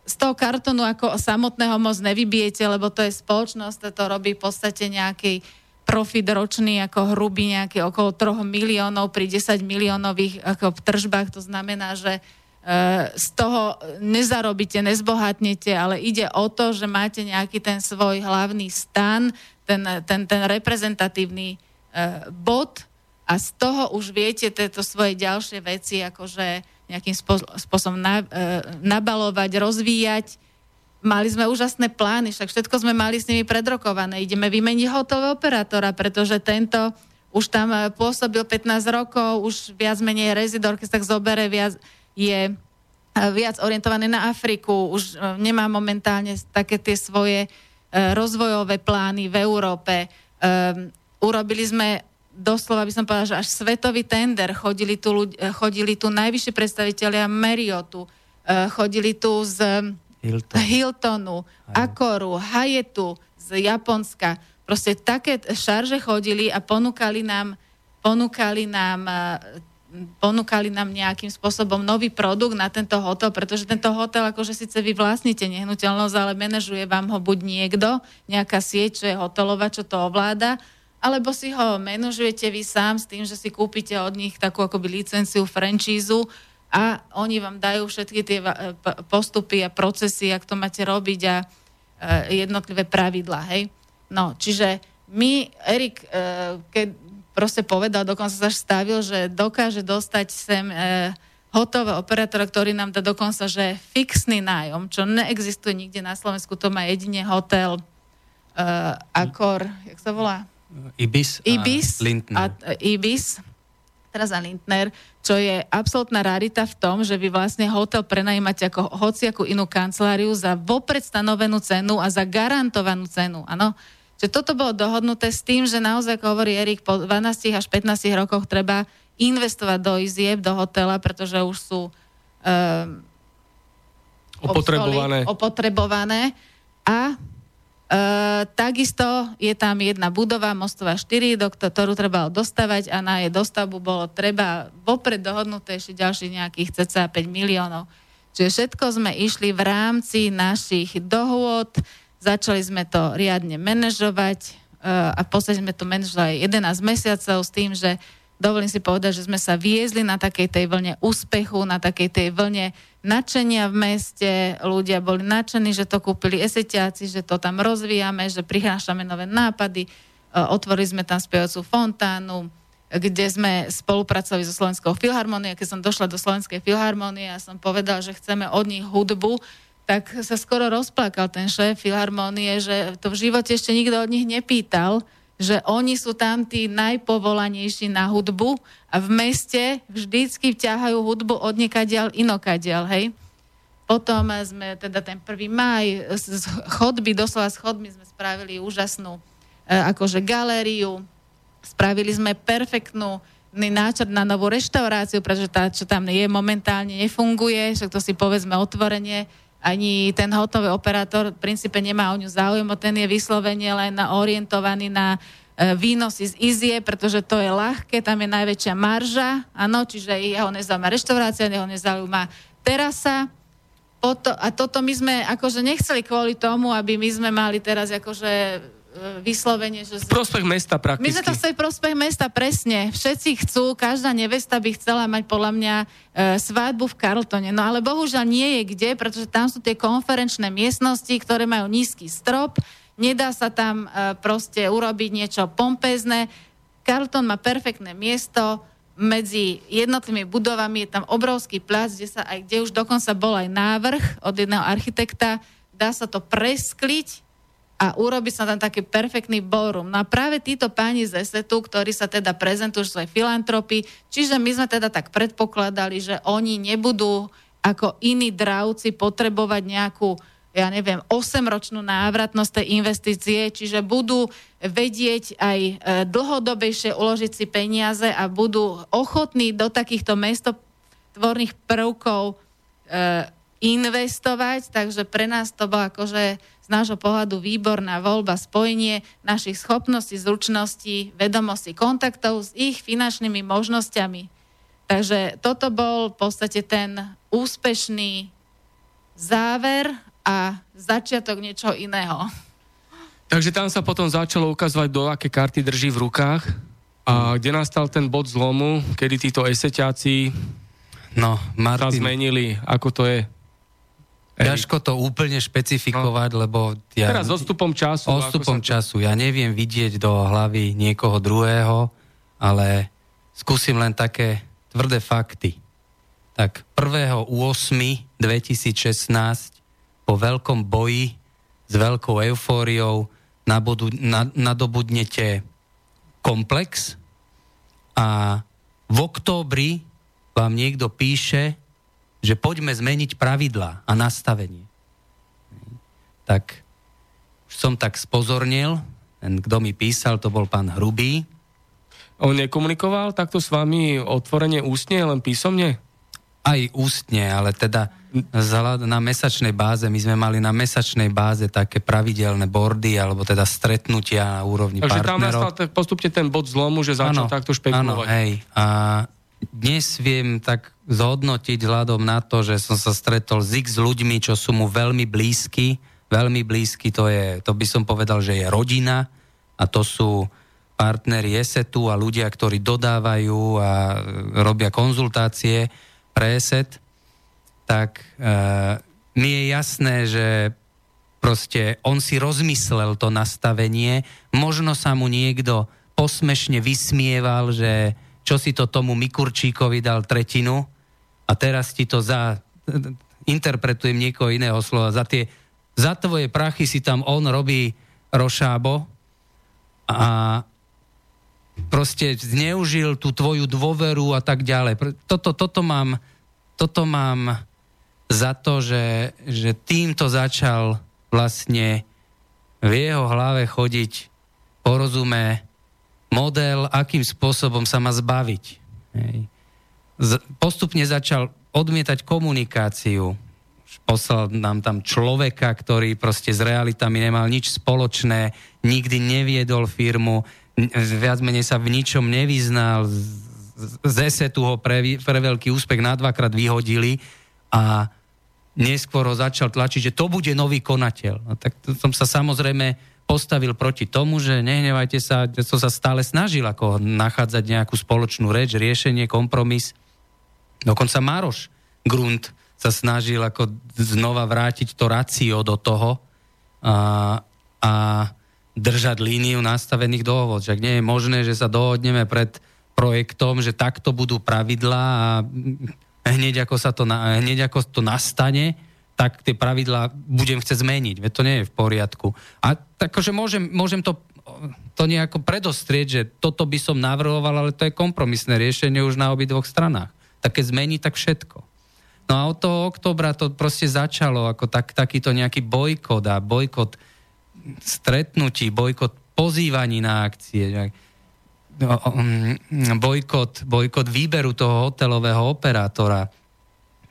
Z toho kartonu ako samotného moc nevybijete, lebo to je spoločnosť, to robí v podstate nejaký profit ročný ako hrubý nejaký okolo 3 miliónov pri 10 miliónových ako v tržbách. To znamená, že Eh, z toho nezarobíte, nezbohatnete, ale ide o to, že máte nejaký ten svoj hlavný stan, ten, ten, ten reprezentatívny uh, bod a z toho už viete tieto svoje ďalšie veci akože nejakým spôsobom na, uh, nabalovať, rozvíjať. Mali sme úžasné plány, však všetko sme mali s nimi predrokované. Ideme vymeniť hotového operátora, pretože tento už tam pôsobil 15 rokov, už viac menej rezidor, keď sa tak zobere viac, je e, viac orientovaný na Afriku, už e, nemá momentálne také tie svoje e, rozvojové plány v Európe. Urobili sme doslova by som povedala, že až svetový tender. Chodili tu, chodili tu najvyššie predstavitelia Marriotu, chodili tu z Hilton. Hiltonu, Akoru, Hayetu, z Japonska. Proste také šarže chodili a ponúkali nám, ponúkali nám ponúkali nám nejakým spôsobom nový produkt na tento hotel, pretože tento hotel, akože síce vy vlastníte nehnuteľnosť, ale manažuje vám ho buď niekto, nejaká sieť, čo je hotelová, čo to ovláda, alebo si ho manažujete vy sám s tým, že si kúpite od nich takú akoby licenciu, francízu a oni vám dajú všetky tie postupy a procesy, ak to máte robiť a e, jednotlivé pravidlá, hej. No, čiže my, Erik, e, keď proste povedal, dokonca sa stavil, že dokáže dostať sem hotového operátora, ktorý nám dá dokonca, že fixný nájom, čo neexistuje nikde na Slovensku, to má jedine hotel e, Akor, jak sa volá? Ibis, Ibis a Lindner. A, Ibis. Astra za Lindner, čo je absolútna rarita v tom, že vy vlastne hotel prenajímate ako hociakú inú kanceláriu za vopred stanovenú cenu a za garantovanú cenu, áno. Že toto bolo dohodnuté s tým, že naozaj, ako hovorí Erik, po 12 až 15 rokoch treba investovať do izieb, do hotela, pretože už sú um, opotrebované. Opotrebované. A E, takisto je tam jedna budova, Mostová 4, do ktorú treba dostávať a na jej dostavbu bolo treba vopred dohodnuté ešte ďalších nejakých cca 5 miliónov. Čiže všetko sme išli v rámci našich dohôd, začali sme to riadne manažovať e, a v podstate sme to manažovali 11 mesiacov s tým, že dovolím si povedať, že sme sa viezli na takej tej vlne úspechu, na takej tej vlne nadšenia v meste, ľudia boli nadšení, že to kúpili esetiaci, že to tam rozvíjame, že prinášame nové nápady, e, otvorili sme tam spievacú fontánu, kde sme spolupracovali so Slovenskou filharmóniou. Keď som došla do Slovenskej filharmónie a som povedal, že chceme od nich hudbu, tak sa skoro rozplakal ten šéf filharmónie, že to v živote ešte nikto od nich nepýtal, že oni sú tam tí najpovolanejší na hudbu a v meste vždycky vťahajú hudbu od nekadiaľ inokadiaľ, hej. Potom sme teda ten 1. maj z chodby, doslova s chodby sme spravili úžasnú e, akože galériu, spravili sme perfektnú náčrt na novú reštauráciu, pretože tá, čo tam je, momentálne nefunguje, však to si povedzme otvorenie, ani ten hotový operátor v princípe nemá o ňu záujem, ten je vyslovene len orientovaný na e, výnosy z Izie, pretože to je ľahké, tam je najväčšia marža, áno, čiže jeho nezaujíma reštaurácia, jeho nezaujíma terasa. A toto my sme akože nechceli kvôli tomu, aby my sme mali teraz akože vyslovene, že... Prospech mesta prakticky. My sme to chceli prospech mesta, presne. Všetci chcú, každá nevesta by chcela mať podľa mňa e, svadbu v Carltone. No ale bohužiaľ nie je kde, pretože tam sú tie konferenčné miestnosti, ktoré majú nízky strop, nedá sa tam e, proste urobiť niečo pompezné. Carlton má perfektné miesto, medzi jednotlivými budovami je tam obrovský plac, kde, sa aj, kde už dokonca bol aj návrh od jedného architekta, dá sa to preskliť a urobi sa tam taký perfektný ballroom. No a práve títo páni z ESETu, ktorí sa teda prezentujú svoje filantropy, čiže my sme teda tak predpokladali, že oni nebudú ako iní dravci potrebovať nejakú ja neviem, 8-ročnú návratnosť tej investície, čiže budú vedieť aj e, dlhodobejšie uložiť si peniaze a budú ochotní do takýchto mestotvorných prvkov e, investovať, takže pre nás to bolo akože z nášho pohľadu výborná voľba, spojenie našich schopností, zručností, vedomostí, kontaktov s ich finančnými možnosťami. Takže toto bol v podstate ten úspešný záver a začiatok niečoho iného. Takže tam sa potom začalo ukazovať, do aké karty drží v rukách a kde nastal ten bod zlomu, kedy títo eseťáci no, Martin, sa zmenili, ako to je? Ťažko to úplne špecifikovať, no. lebo... Ja, Teraz odstupom času. Odstupom sa... času. Ja neviem vidieť do hlavy niekoho druhého, ale skúsim len také tvrdé fakty. Tak 1.8.2016 po veľkom boji s veľkou eufóriou nabodu, nadobudnete komplex a v októbri vám niekto píše, že poďme zmeniť pravidlá a nastavenie. Tak už som tak spozornil, ten, kto mi písal, to bol pán Hrubý. On nekomunikoval takto s vami otvorene ústne, len písomne? Aj ústne, ale teda na mesačnej báze, my sme mali na mesačnej báze také pravidelné bordy, alebo teda stretnutia na úrovni Takže partnerov. Takže tam nastal postupne ten bod zlomu, že začal ano, takto špekulovať. Áno, hej. A dnes viem tak zhodnotiť vzhľadom na to, že som sa stretol s x ľuďmi, čo sú mu veľmi blízky. Veľmi blízky to je, to by som povedal, že je rodina. A to sú partneri ESETu a ľudia, ktorí dodávajú a robia konzultácie pre ESET, tak e, mi je jasné, že proste on si rozmyslel to nastavenie, možno sa mu niekto posmešne vysmieval, že čo si to tomu Mikurčíkovi dal tretinu a teraz ti to za, interpretujem niekoho iného slova, za tie, za tvoje prachy si tam on robí rošábo a proste zneužil tú tvoju dôveru a tak ďalej. Toto, toto, mám, toto mám za to, že, že týmto začal vlastne v jeho hlave chodiť porozumé model, akým spôsobom sa má zbaviť. Hej. Z, postupne začal odmietať komunikáciu. Poslal nám tam človeka, ktorý proste s realitami nemal nič spoločné, nikdy neviedol firmu, viac menej sa v ničom nevyznal, z ESETu ho pre, pre veľký úspech na dvakrát vyhodili a neskôr ho začal tlačiť, že to bude nový konateľ. No, tak som sa samozrejme postavil proti tomu, že nehnevajte sa, som sa stále snažil ako nachádzať nejakú spoločnú reč, riešenie, kompromis. Dokonca Maroš Grunt sa snažil ako znova vrátiť to racio do toho a, a držať líniu nastavených dohod. Však nie je možné, že sa dohodneme pred projektom, že takto budú pravidlá a hneď ako, sa to, hneď ako to nastane, tak tie pravidlá budem chcieť zmeniť. Veď to nie je v poriadku. A takže môžem, môžem to, to nejako predostrieť, že toto by som navrhoval, ale to je kompromisné riešenie už na obidvoch stranách. Také zmení tak všetko. No a od toho oktobra to proste začalo ako tak, takýto nejaký bojkot a bojkot stretnutí, bojkot pozývaní na akcie, no, mm, bojkot, bojkot výberu toho hotelového operátora,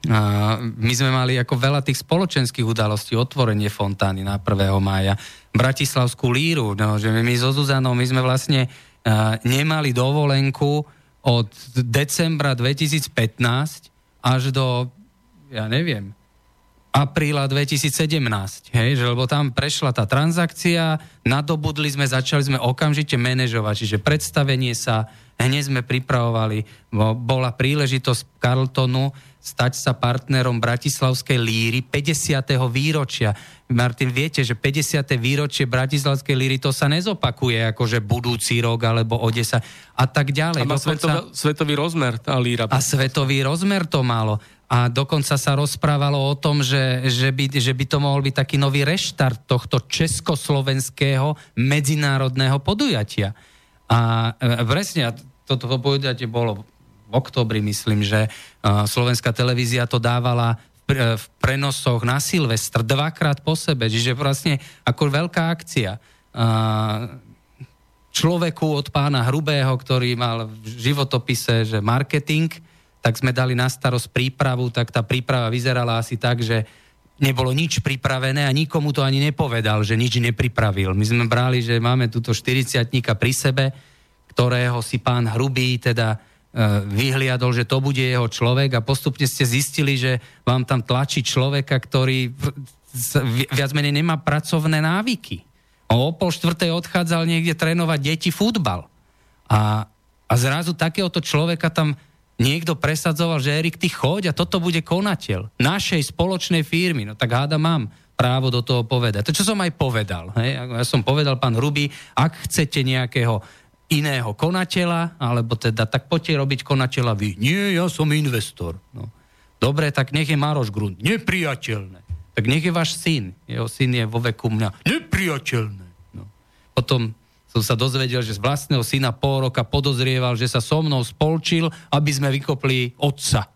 my sme mali ako veľa tých spoločenských udalostí, otvorenie fontány na 1. mája, Bratislavskú líru, no, že my so Zuzanou, my sme vlastne nemali dovolenku od decembra 2015 až do, ja neviem, apríla 2017, hej, že lebo tam prešla tá transakcia, nadobudli sme, začali sme okamžite manažovať, čiže predstavenie sa, hneď sme pripravovali, bola príležitosť Carltonu stať sa partnerom Bratislavskej líry 50. výročia. Martin, viete, že 50. výročie Bratislavskej líry to sa nezopakuje akože budúci rok alebo o 10 a tak ďalej. A má dokonca... svetový, svetový rozmer tá líra. A svetový rozmer to malo. A dokonca sa rozprávalo o tom, že, že, by, že by to mohol byť taký nový reštart tohto československého medzinárodného podujatia. A e, presne, toto podujatie bolo oktobri, myslím, že slovenská televízia to dávala v prenosoch na Silvestr dvakrát po sebe, čiže vlastne ako veľká akcia. Človeku od pána Hrubého, ktorý mal v životopise, že marketing, tak sme dali na starosť prípravu, tak tá príprava vyzerala asi tak, že nebolo nič pripravené a nikomu to ani nepovedal, že nič nepripravil. My sme brali, že máme túto 40 pri sebe, ktorého si pán Hrubý teda E, vyhliadol, že to bude jeho človek a postupne ste zistili, že vám tam tlačí človeka, ktorý viac menej nemá pracovné návyky. O pol štvrtej odchádzal niekde trénovať deti futbal. A, a zrazu takéhoto človeka tam niekto presadzoval, že Erik, ty choď a toto bude konateľ našej spoločnej firmy. No tak háda mám právo do toho povedať. To, čo som aj povedal. Hej? Ja som povedal, pán Hrubý, ak chcete nejakého iného konateľa, alebo teda tak poďte robiť konateľa vy. Nie, ja som investor. No. Dobre, tak nech je Maroš Grunt. Nepriateľné. Tak nech je váš syn. Jeho syn je vo veku mňa. Nepriateľné. No. Potom som sa dozvedel, že z vlastného syna pol roka podozrieval, že sa so mnou spolčil, aby sme vykopli otca.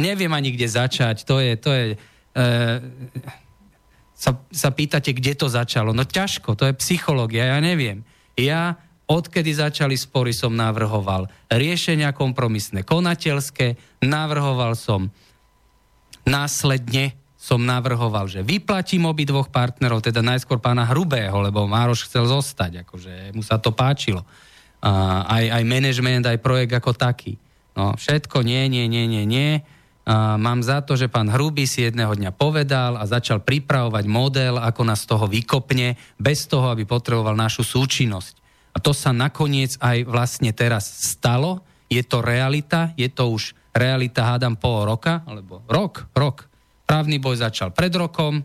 Neviem ani kde začať. To je... To je e, sa, sa pýtate, kde to začalo. No ťažko, to je psychológia, ja neviem. Ja odkedy začali spory som navrhoval riešenia kompromisné, konateľské, navrhoval som následne som navrhoval, že vyplatím obi dvoch partnerov, teda najskôr pána Hrubého, lebo Mároš chcel zostať, akože mu sa to páčilo. A, aj, aj management, aj projekt ako taký. No, všetko nie, nie, nie, nie, nie. A mám za to, že pán Hrubý si jedného dňa povedal a začal pripravovať model, ako nás z toho vykopne, bez toho, aby potreboval našu súčinnosť. A to sa nakoniec aj vlastne teraz stalo. Je to realita, je to už realita, hádam, pol roka, alebo rok, rok. Právny boj začal pred rokom, e,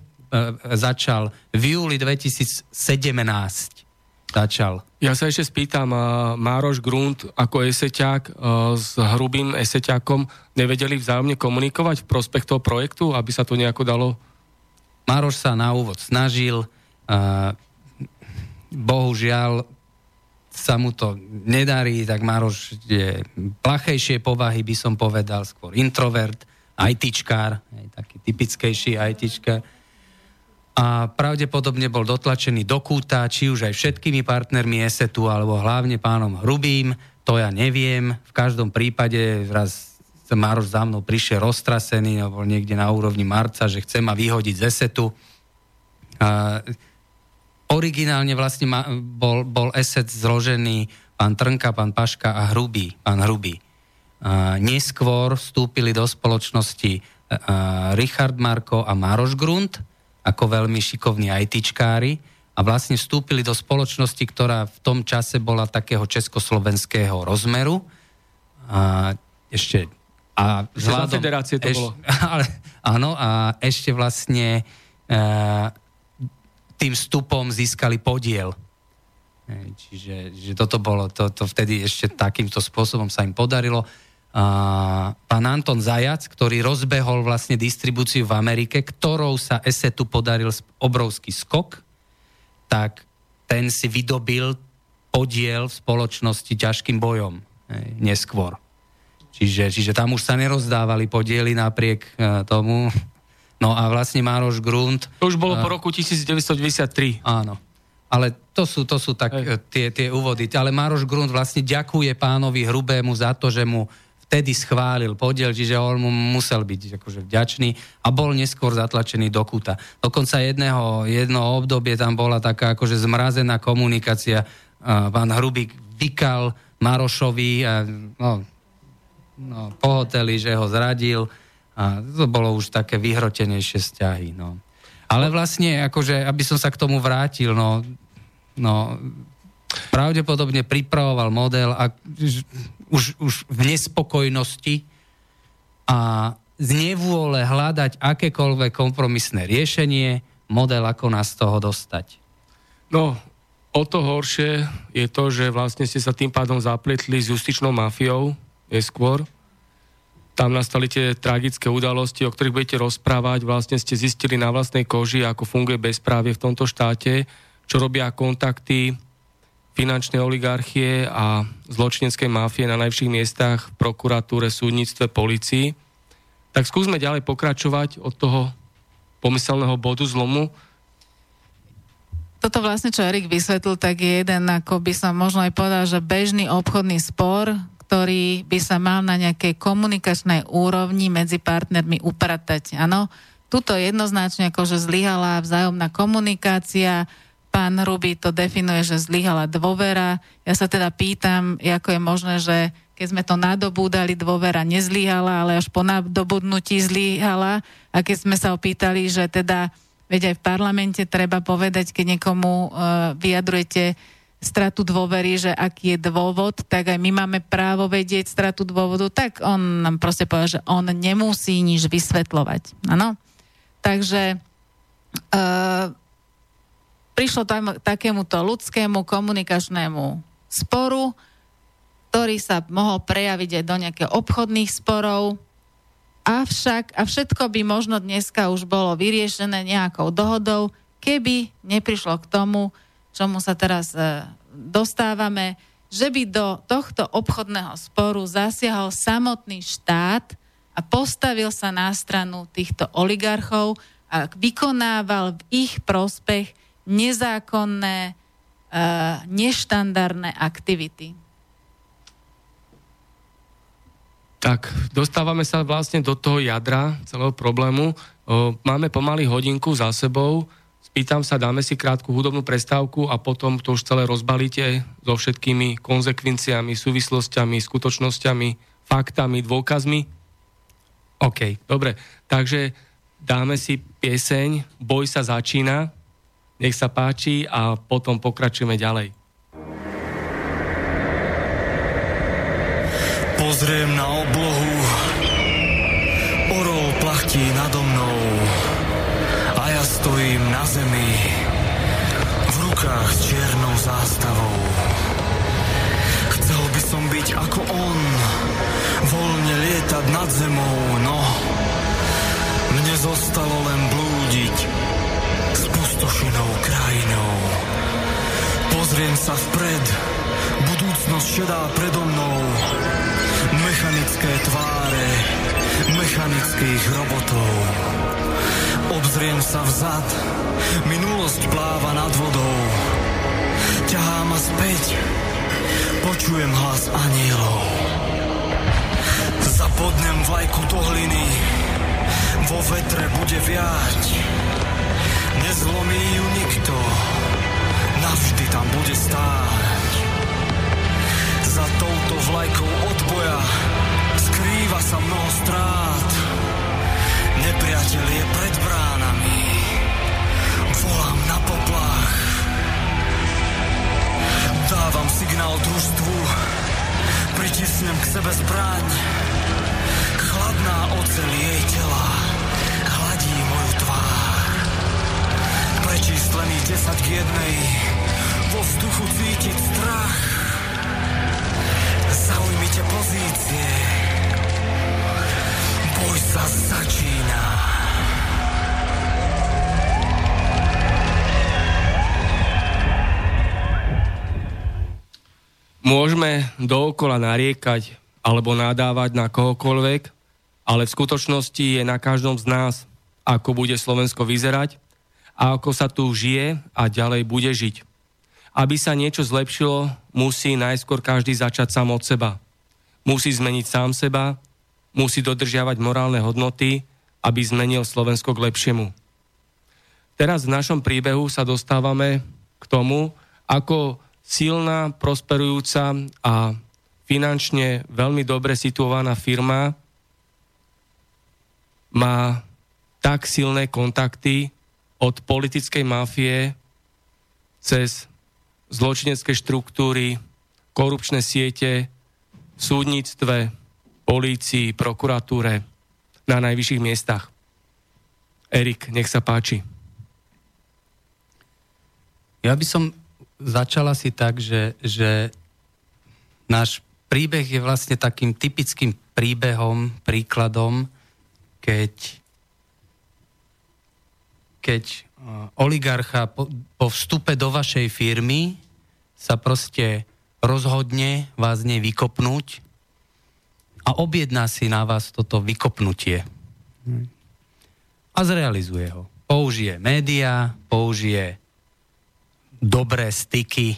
začal v júli 2017. Začal. Ja sa ešte spýtam, Mároš Grunt ako eseťák s hrubým eseťákom nevedeli vzájomne komunikovať v prospech toho projektu, aby sa to nejako dalo? Mároš sa na úvod snažil, bohužiaľ sa mu to nedarí, tak Maroš je plachejšie povahy, by som povedal, skôr introvert, ITčkár, taký typickejší ITčkár. A pravdepodobne bol dotlačený do kúta, či už aj všetkými partnermi ESETu, alebo hlavne pánom Hrubým, to ja neviem. V každom prípade raz Maroš za mnou prišiel roztrasený, bol niekde na úrovni marca, že chce ma vyhodiť z ESETu. A originálne vlastne ma, bol, bol ESET zložený pán Trnka, pán Paška a Hrubý, pán Hrubý. Neskôr vstúpili do spoločnosti Richard Marko a Maroš Grunt ako veľmi šikovní ITčkári a vlastne vstúpili do spoločnosti, ktorá v tom čase bola takého československého rozmeru. A ešte... A vzhľadom, federácie to eš, bolo. Ale, áno, a ešte vlastne e, tým vstupom získali podiel. E, čiže že toto bolo, to, to vtedy ešte takýmto spôsobom sa im podarilo. Pán Anton Zajac, ktorý rozbehol vlastne distribúciu v Amerike, ktorou sa Esetu podaril obrovský skok, tak ten si vydobil podiel v spoločnosti ťažkým bojom neskôr. Čiže, čiže tam už sa nerozdávali podiely napriek e, tomu. No a vlastne Mároš Grunt... To už bolo po roku 1993. Áno. Ale to sú, to sú tak e, tie, tie úvody. Ale Mároš Grunt vlastne ďakuje pánovi Hrubému za to, že mu vtedy schválil podiel, čiže on mu musel byť akože vďačný a bol neskôr zatlačený do kúta. Dokonca jedného, jedno obdobie tam bola taká akože zmrazená komunikácia. Pán Hrubík vykal Marošovi a no, no, po hoteli, že ho zradil a to bolo už také vyhrotenejšie vzťahy. No. Ale vlastne, akože, aby som sa k tomu vrátil, no, no pravdepodobne pripravoval model a už, už v nespokojnosti a z nevôle hľadať akékoľvek kompromisné riešenie, model, ako nás z toho dostať. No, o to horšie je to, že vlastne ste sa tým pádom zapletli s justičnou mafiou neskôr. Tam nastali tie tragické udalosti, o ktorých budete rozprávať. Vlastne ste zistili na vlastnej koži, ako funguje bezprávie v tomto štáte, čo robia kontakty finančnej oligarchie a zločineckej máfie na najvyšších miestach v prokuratúre, súdnictve, policii. Tak skúsme ďalej pokračovať od toho pomyselného bodu zlomu. Toto vlastne, čo Erik vysvetlil, tak je jeden, ako by som možno aj povedal, že bežný obchodný spor, ktorý by sa mal na nejakej komunikačnej úrovni medzi partnermi upratať. Áno, tuto jednoznačne akože zlyhala vzájomná komunikácia, pán Ruby to definuje, že zlyhala dôvera. Ja sa teda pýtam, ako je možné, že keď sme to nadobúdali, dôvera nezlyhala, ale až po nadobudnutí zlyhala. A keď sme sa opýtali, že teda, veď aj v parlamente treba povedať, keď niekomu uh, vyjadrujete stratu dôvery, že aký je dôvod, tak aj my máme právo vedieť stratu dôvodu, tak on nám proste povedal, že on nemusí nič vysvetľovať. Áno? Takže uh, prišlo tam takémuto ľudskému komunikačnému sporu, ktorý sa mohol prejaviť aj do nejakých obchodných sporov. Avšak, a všetko by možno dneska už bolo vyriešené nejakou dohodou, keby neprišlo k tomu, čomu sa teraz e, dostávame, že by do tohto obchodného sporu zasiahol samotný štát a postavil sa na stranu týchto oligarchov a vykonával v ich prospech nezákonné, uh, neštandardné aktivity. Tak, dostávame sa vlastne do toho jadra celého problému. Máme pomaly hodinku za sebou. Spýtam sa, dáme si krátku hudobnú prestávku a potom to už celé rozbalíte so všetkými konzekvenciami, súvislostiami, skutočnosťami, faktami, dôkazmi. OK, dobre. Takže dáme si pieseň Boj sa začína nech sa páči a potom pokračujeme ďalej. Pozriem na oblohu, orol plachtí nado mnou. A ja stojím na zemi. V rukách s čiernou zástavou. Chcel by som byť ako on, voľne lietať nad zemou, Pozriem sa vpred, Budúcnosť šedá predo mnou. Mechanické tváre mechanických robotov. Obzriem sa vzad, minulosť pláva nad vodou. Ťahá ma späť, počujem hlas anielov. Zapodnem vlajku do hliny, vo vetre bude viať. Nezlomí ju nikto, navždy tam bude stáť. Za touto vlajkou odboja skrýva sa mnoho strát. Nepriateľ je pred bránami, volám na poplach. Dávam signál družstvu, pritisnem k sebe zbraň. Chladná oceľ jej tela Prečíslený 10 k jednej, vo vzduchu cítiť strach. Zaujmite pozície, boj sa začína. Môžeme dookola nariekať alebo nadávať na kohokoľvek, ale v skutočnosti je na každom z nás, ako bude Slovensko vyzerať a ako sa tu žije a ďalej bude žiť. Aby sa niečo zlepšilo, musí najskôr každý začať sám od seba. Musí zmeniť sám seba, musí dodržiavať morálne hodnoty, aby zmenil Slovensko k lepšiemu. Teraz v našom príbehu sa dostávame k tomu, ako silná, prosperujúca a finančne veľmi dobre situovaná firma má tak silné kontakty od politickej mafie cez zločinecké štruktúry, korupčné siete, súdnictve, polícii, prokuratúre, na najvyšších miestach. Erik, nech sa páči. Ja by som začala si tak, že, že náš príbeh je vlastne takým typickým príbehom, príkladom, keď, keď eh, oligarcha po, po vstupe do vašej firmy sa proste rozhodne vás nej vykopnúť a objedná si na vás toto vykopnutie. A zrealizuje ho. Použije média, použije dobré styky,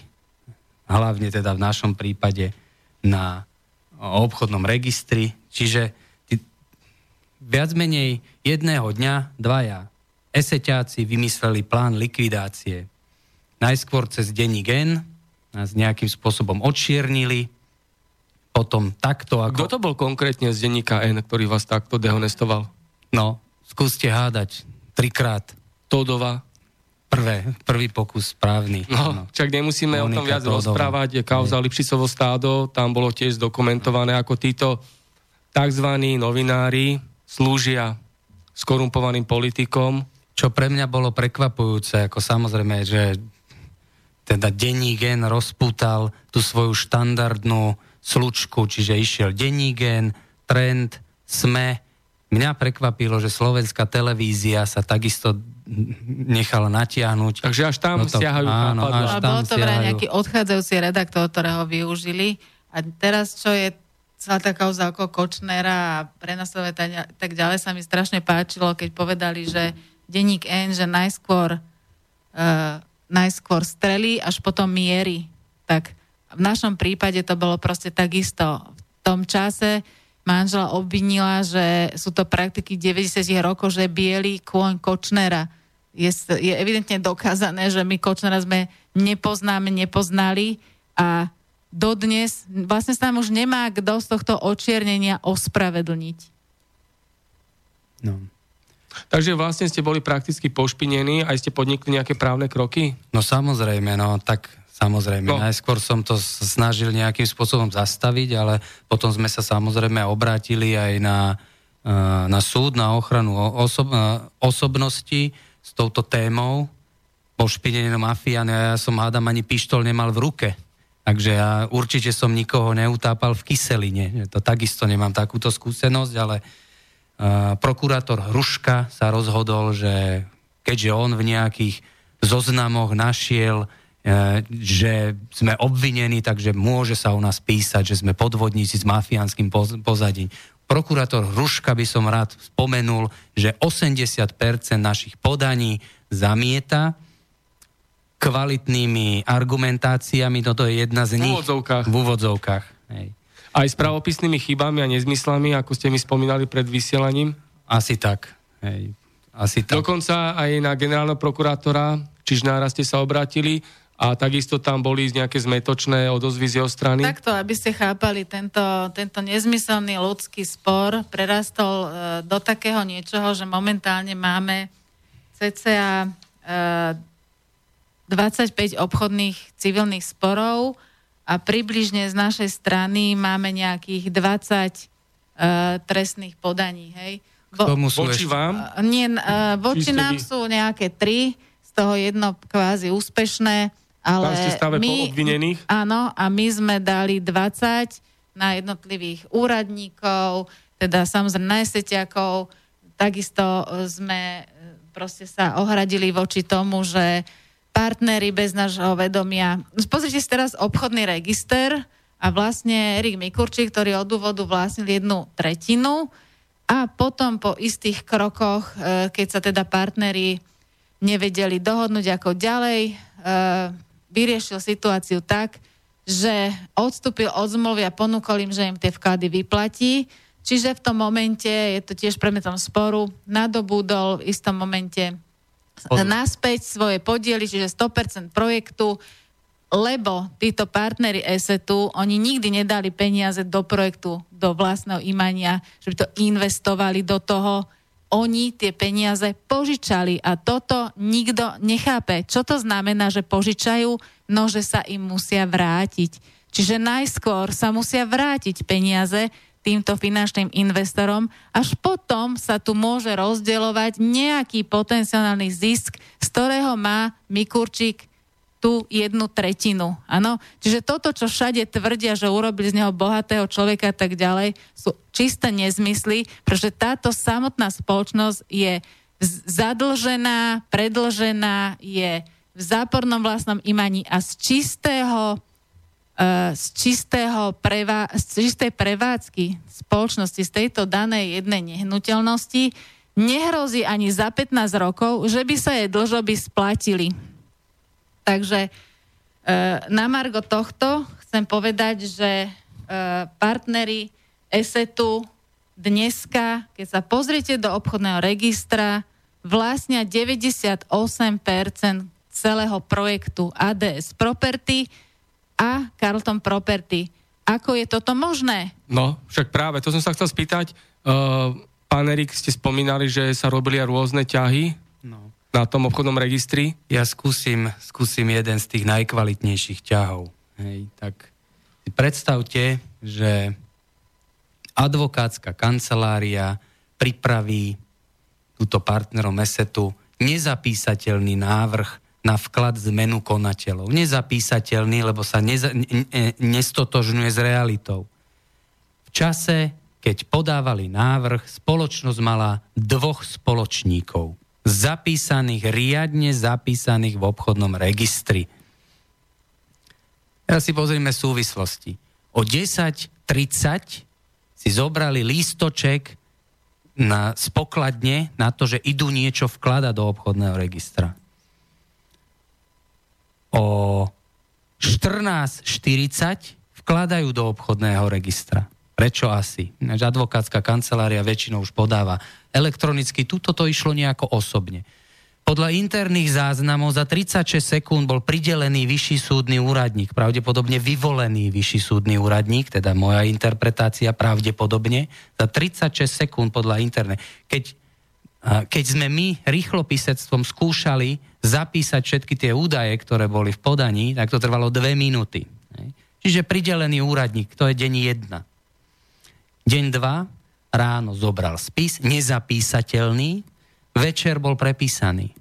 hlavne teda v našom prípade na obchodnom registri. Čiže viac menej jedného dňa dvaja eseťáci vymysleli plán likvidácie. Najskôr cez denní gen, nás nejakým spôsobom odšiernili, potom takto ako... Kto to bol konkrétne z denníka N, ktorý vás takto dehonestoval? No, skúste hádať trikrát. Todova. Prvé, prvý pokus správny. No, no. čak nemusíme Monika o tom viac Todova. rozprávať. Kauza Lipšicovo stádo, tam bolo tiež dokumentované, ako títo tzv. novinári slúžia skorumpovaným politikom. Čo pre mňa bolo prekvapujúce, ako samozrejme, že teda denní gen rozpútal tú svoju štandardnú slučku, čiže išiel denní gen, trend, sme. Mňa prekvapilo, že slovenská televízia sa takisto nechala natiahnuť. Takže až tam no to, siahajú. Áno, až tam bol to vraj nejaký odchádzajúci redaktor, ktorého využili. A teraz, čo je celá tá kauza ako Kočnera a prenasledové tak ďalej sa mi strašne páčilo, keď povedali, že denník N, že najskôr uh, najskôr strelí, až potom miery. Tak v našom prípade to bolo proste takisto. V tom čase manžela obvinila, že sú to praktiky 90 rokov, že biely kôň Kočnera. Je, je evidentne dokázané, že my Kočnera sme nepoznáme, nepoznali a dodnes vlastne sa nám už nemá kto z tohto očiernenia ospravedlniť. No. Takže vlastne ste boli prakticky pošpinení a ste podnikli nejaké právne kroky? No samozrejme, no tak samozrejme. No. Najskôr som to snažil nejakým spôsobom zastaviť, ale potom sme sa samozrejme obrátili aj na, eh, na súd, na ochranu osob, eh, osobnosti s touto témou. Pošpinenie mafián, ja som hádam ani pištol nemal v ruke. Takže ja určite som nikoho neutápal v kyseline. To takisto nemám takúto skúsenosť, ale prokurátor Hruška sa rozhodol, že keďže on v nejakých zoznamoch našiel že sme obvinení, takže môže sa u nás písať, že sme podvodníci s mafiánskym pozadím. Prokurátor Hruška by som rád spomenul, že 80% našich podaní zamieta kvalitnými argumentáciami, toto je jedna z nich. V úvodzovkách. V úvodzovkách. Hej. Aj s pravopisnými chybami a nezmyslami, ako ste mi spomínali pred vysielaním? Asi tak. Hej. Asi tak. Dokonca aj na generálneho prokurátora Čižnára ste sa obrátili a takisto tam boli nejaké zmetočné odozvy z jeho strany? Takto, aby ste chápali, tento, tento nezmyselný ľudský spor prerastol e, do takého niečoho, že momentálne máme cca e, 25 obchodných civilných sporov a približne z našej strany máme nejakých 20 e, trestných podaní. Hej. Bo, voči vám? Nie, e, voči nám sú nejaké tri, z toho jedno kvázi úspešné ale ste stave my, obvinených? Áno, a my sme dali 20 na jednotlivých úradníkov, teda samozrejme na esetiakov, takisto sme proste sa ohradili voči tomu, že partnery bez nášho vedomia. Pozrite si teraz obchodný register a vlastne Erik Mikurčík, ktorý od úvodu vlastnil jednu tretinu a potom po istých krokoch, e, keď sa teda partnery nevedeli dohodnúť ako ďalej, e, vyriešil situáciu tak, že odstúpil od zmluvy a ponúkol im, že im tie vklady vyplatí. Čiže v tom momente, je to tiež predmetom sporu, nadobúdol v istom momente Pozor. naspäť svoje podiely, čiže 100% projektu, lebo títo partnery ESETu, oni nikdy nedali peniaze do projektu, do vlastného imania, že by to investovali do toho, oni tie peniaze požičali a toto nikto nechápe. Čo to znamená, že požičajú? No, že sa im musia vrátiť. Čiže najskôr sa musia vrátiť peniaze týmto finančným investorom, až potom sa tu môže rozdeľovať nejaký potenciálny zisk, z ktorého má Mikurčík tú jednu tretinu. Áno? Čiže toto, čo všade tvrdia, že urobili z neho bohatého človeka a tak ďalej, sú čisté nezmysly, pretože táto samotná spoločnosť je zadlžená, predlžená, je v zápornom vlastnom imaní a z čistého z, čistého prevá, z čistej prevádzky spoločnosti, z tejto danej jednej nehnuteľnosti nehrozí ani za 15 rokov, že by sa jej dlžoby splatili. Takže e, na margo tohto chcem povedať, že e, partnery ESETu dneska, keď sa pozriete do obchodného registra, vlastnia 98% celého projektu ADS Property a Carlton Property. Ako je toto možné? No, však práve, to som sa chcel spýtať. Uh, pán Erik, ste spomínali, že sa robili rôzne ťahy. No na tom obchodnom registri? Ja skúsim, skúsim jeden z tých najkvalitnejších ťahov. Hej, tak si predstavte, že advokátska kancelária pripraví túto partnerom ESETu nezapísateľný návrh na vklad zmenu konateľov. Nezapísateľný, lebo sa neza, ne, nestotožňuje s realitou. V čase, keď podávali návrh, spoločnosť mala dvoch spoločníkov zapísaných, riadne zapísaných v obchodnom registri. Teraz si pozrieme súvislosti. O 10.30 si zobrali lístoček na spokladne na to, že idú niečo vkladať do obchodného registra. O 14.40 vkladajú do obchodného registra. Prečo asi? Advokátska kancelária väčšinou už podáva elektronicky. Tuto to išlo nejako osobne. Podľa interných záznamov za 36 sekúnd bol pridelený vyšší súdny úradník, pravdepodobne vyvolený vyšší súdny úradník, teda moja interpretácia pravdepodobne, za 36 sekúnd podľa internet. Keď, keď sme my rýchlopisectvom skúšali zapísať všetky tie údaje, ktoré boli v podaní, tak to trvalo dve minúty. Čiže pridelený úradník, to je deň 1. Deň 2, ráno zobral spis, nezapísateľný, večer bol prepísaný.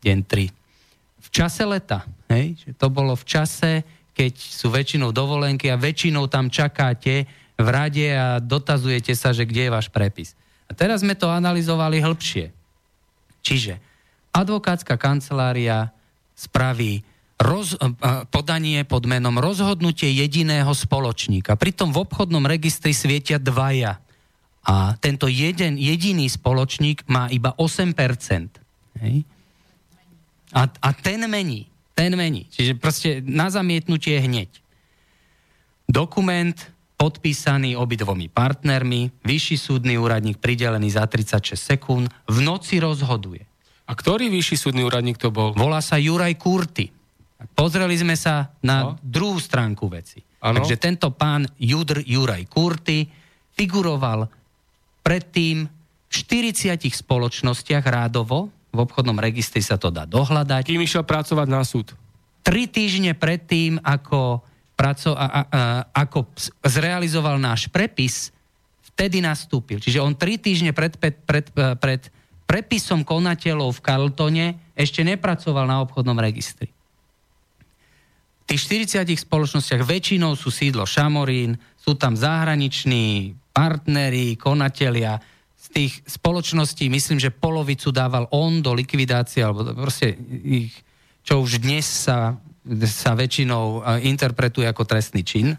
Deň 3. V čase leta, hej, to bolo v čase, keď sú väčšinou dovolenky a väčšinou tam čakáte v rade a dotazujete sa, že kde je váš prepis. A teraz sme to analyzovali hĺbšie. Čiže advokátska kancelária spraví roz, podanie pod menom rozhodnutie jediného spoločníka. Pritom v obchodnom registri svietia dvaja. A tento jeden, jediný spoločník má iba 8%. Hej? A, a ten mení. Ten mení. Čiže proste na zamietnutie hneď. Dokument podpísaný obidvomi partnermi, vyšší súdny úradník pridelený za 36 sekúnd, v noci rozhoduje. A ktorý vyšší súdny úradník to bol? Volá sa Juraj Kurty. Pozreli sme sa na no. druhú stránku veci. Ano. Takže tento pán Judr Juraj Kurty figuroval predtým v 40 spoločnostiach rádovo, v obchodnom registri sa to dá dohľadať. Kým išiel pracovať na súd? Tri týždne predtým, ako, praco, a, a, a, ako zrealizoval náš prepis, vtedy nastúpil. Čiže on tri týždne pred, pred, pred, pred prepisom konateľov v Carltone ešte nepracoval na obchodnom registri. V tých 40 spoločnostiach väčšinou sú sídlo Šamorín, sú tam zahraniční partneri, konatelia. Z tých spoločností myslím, že polovicu dával on do likvidácie, alebo proste ich, čo už dnes sa, sa väčšinou interpretuje ako trestný čin.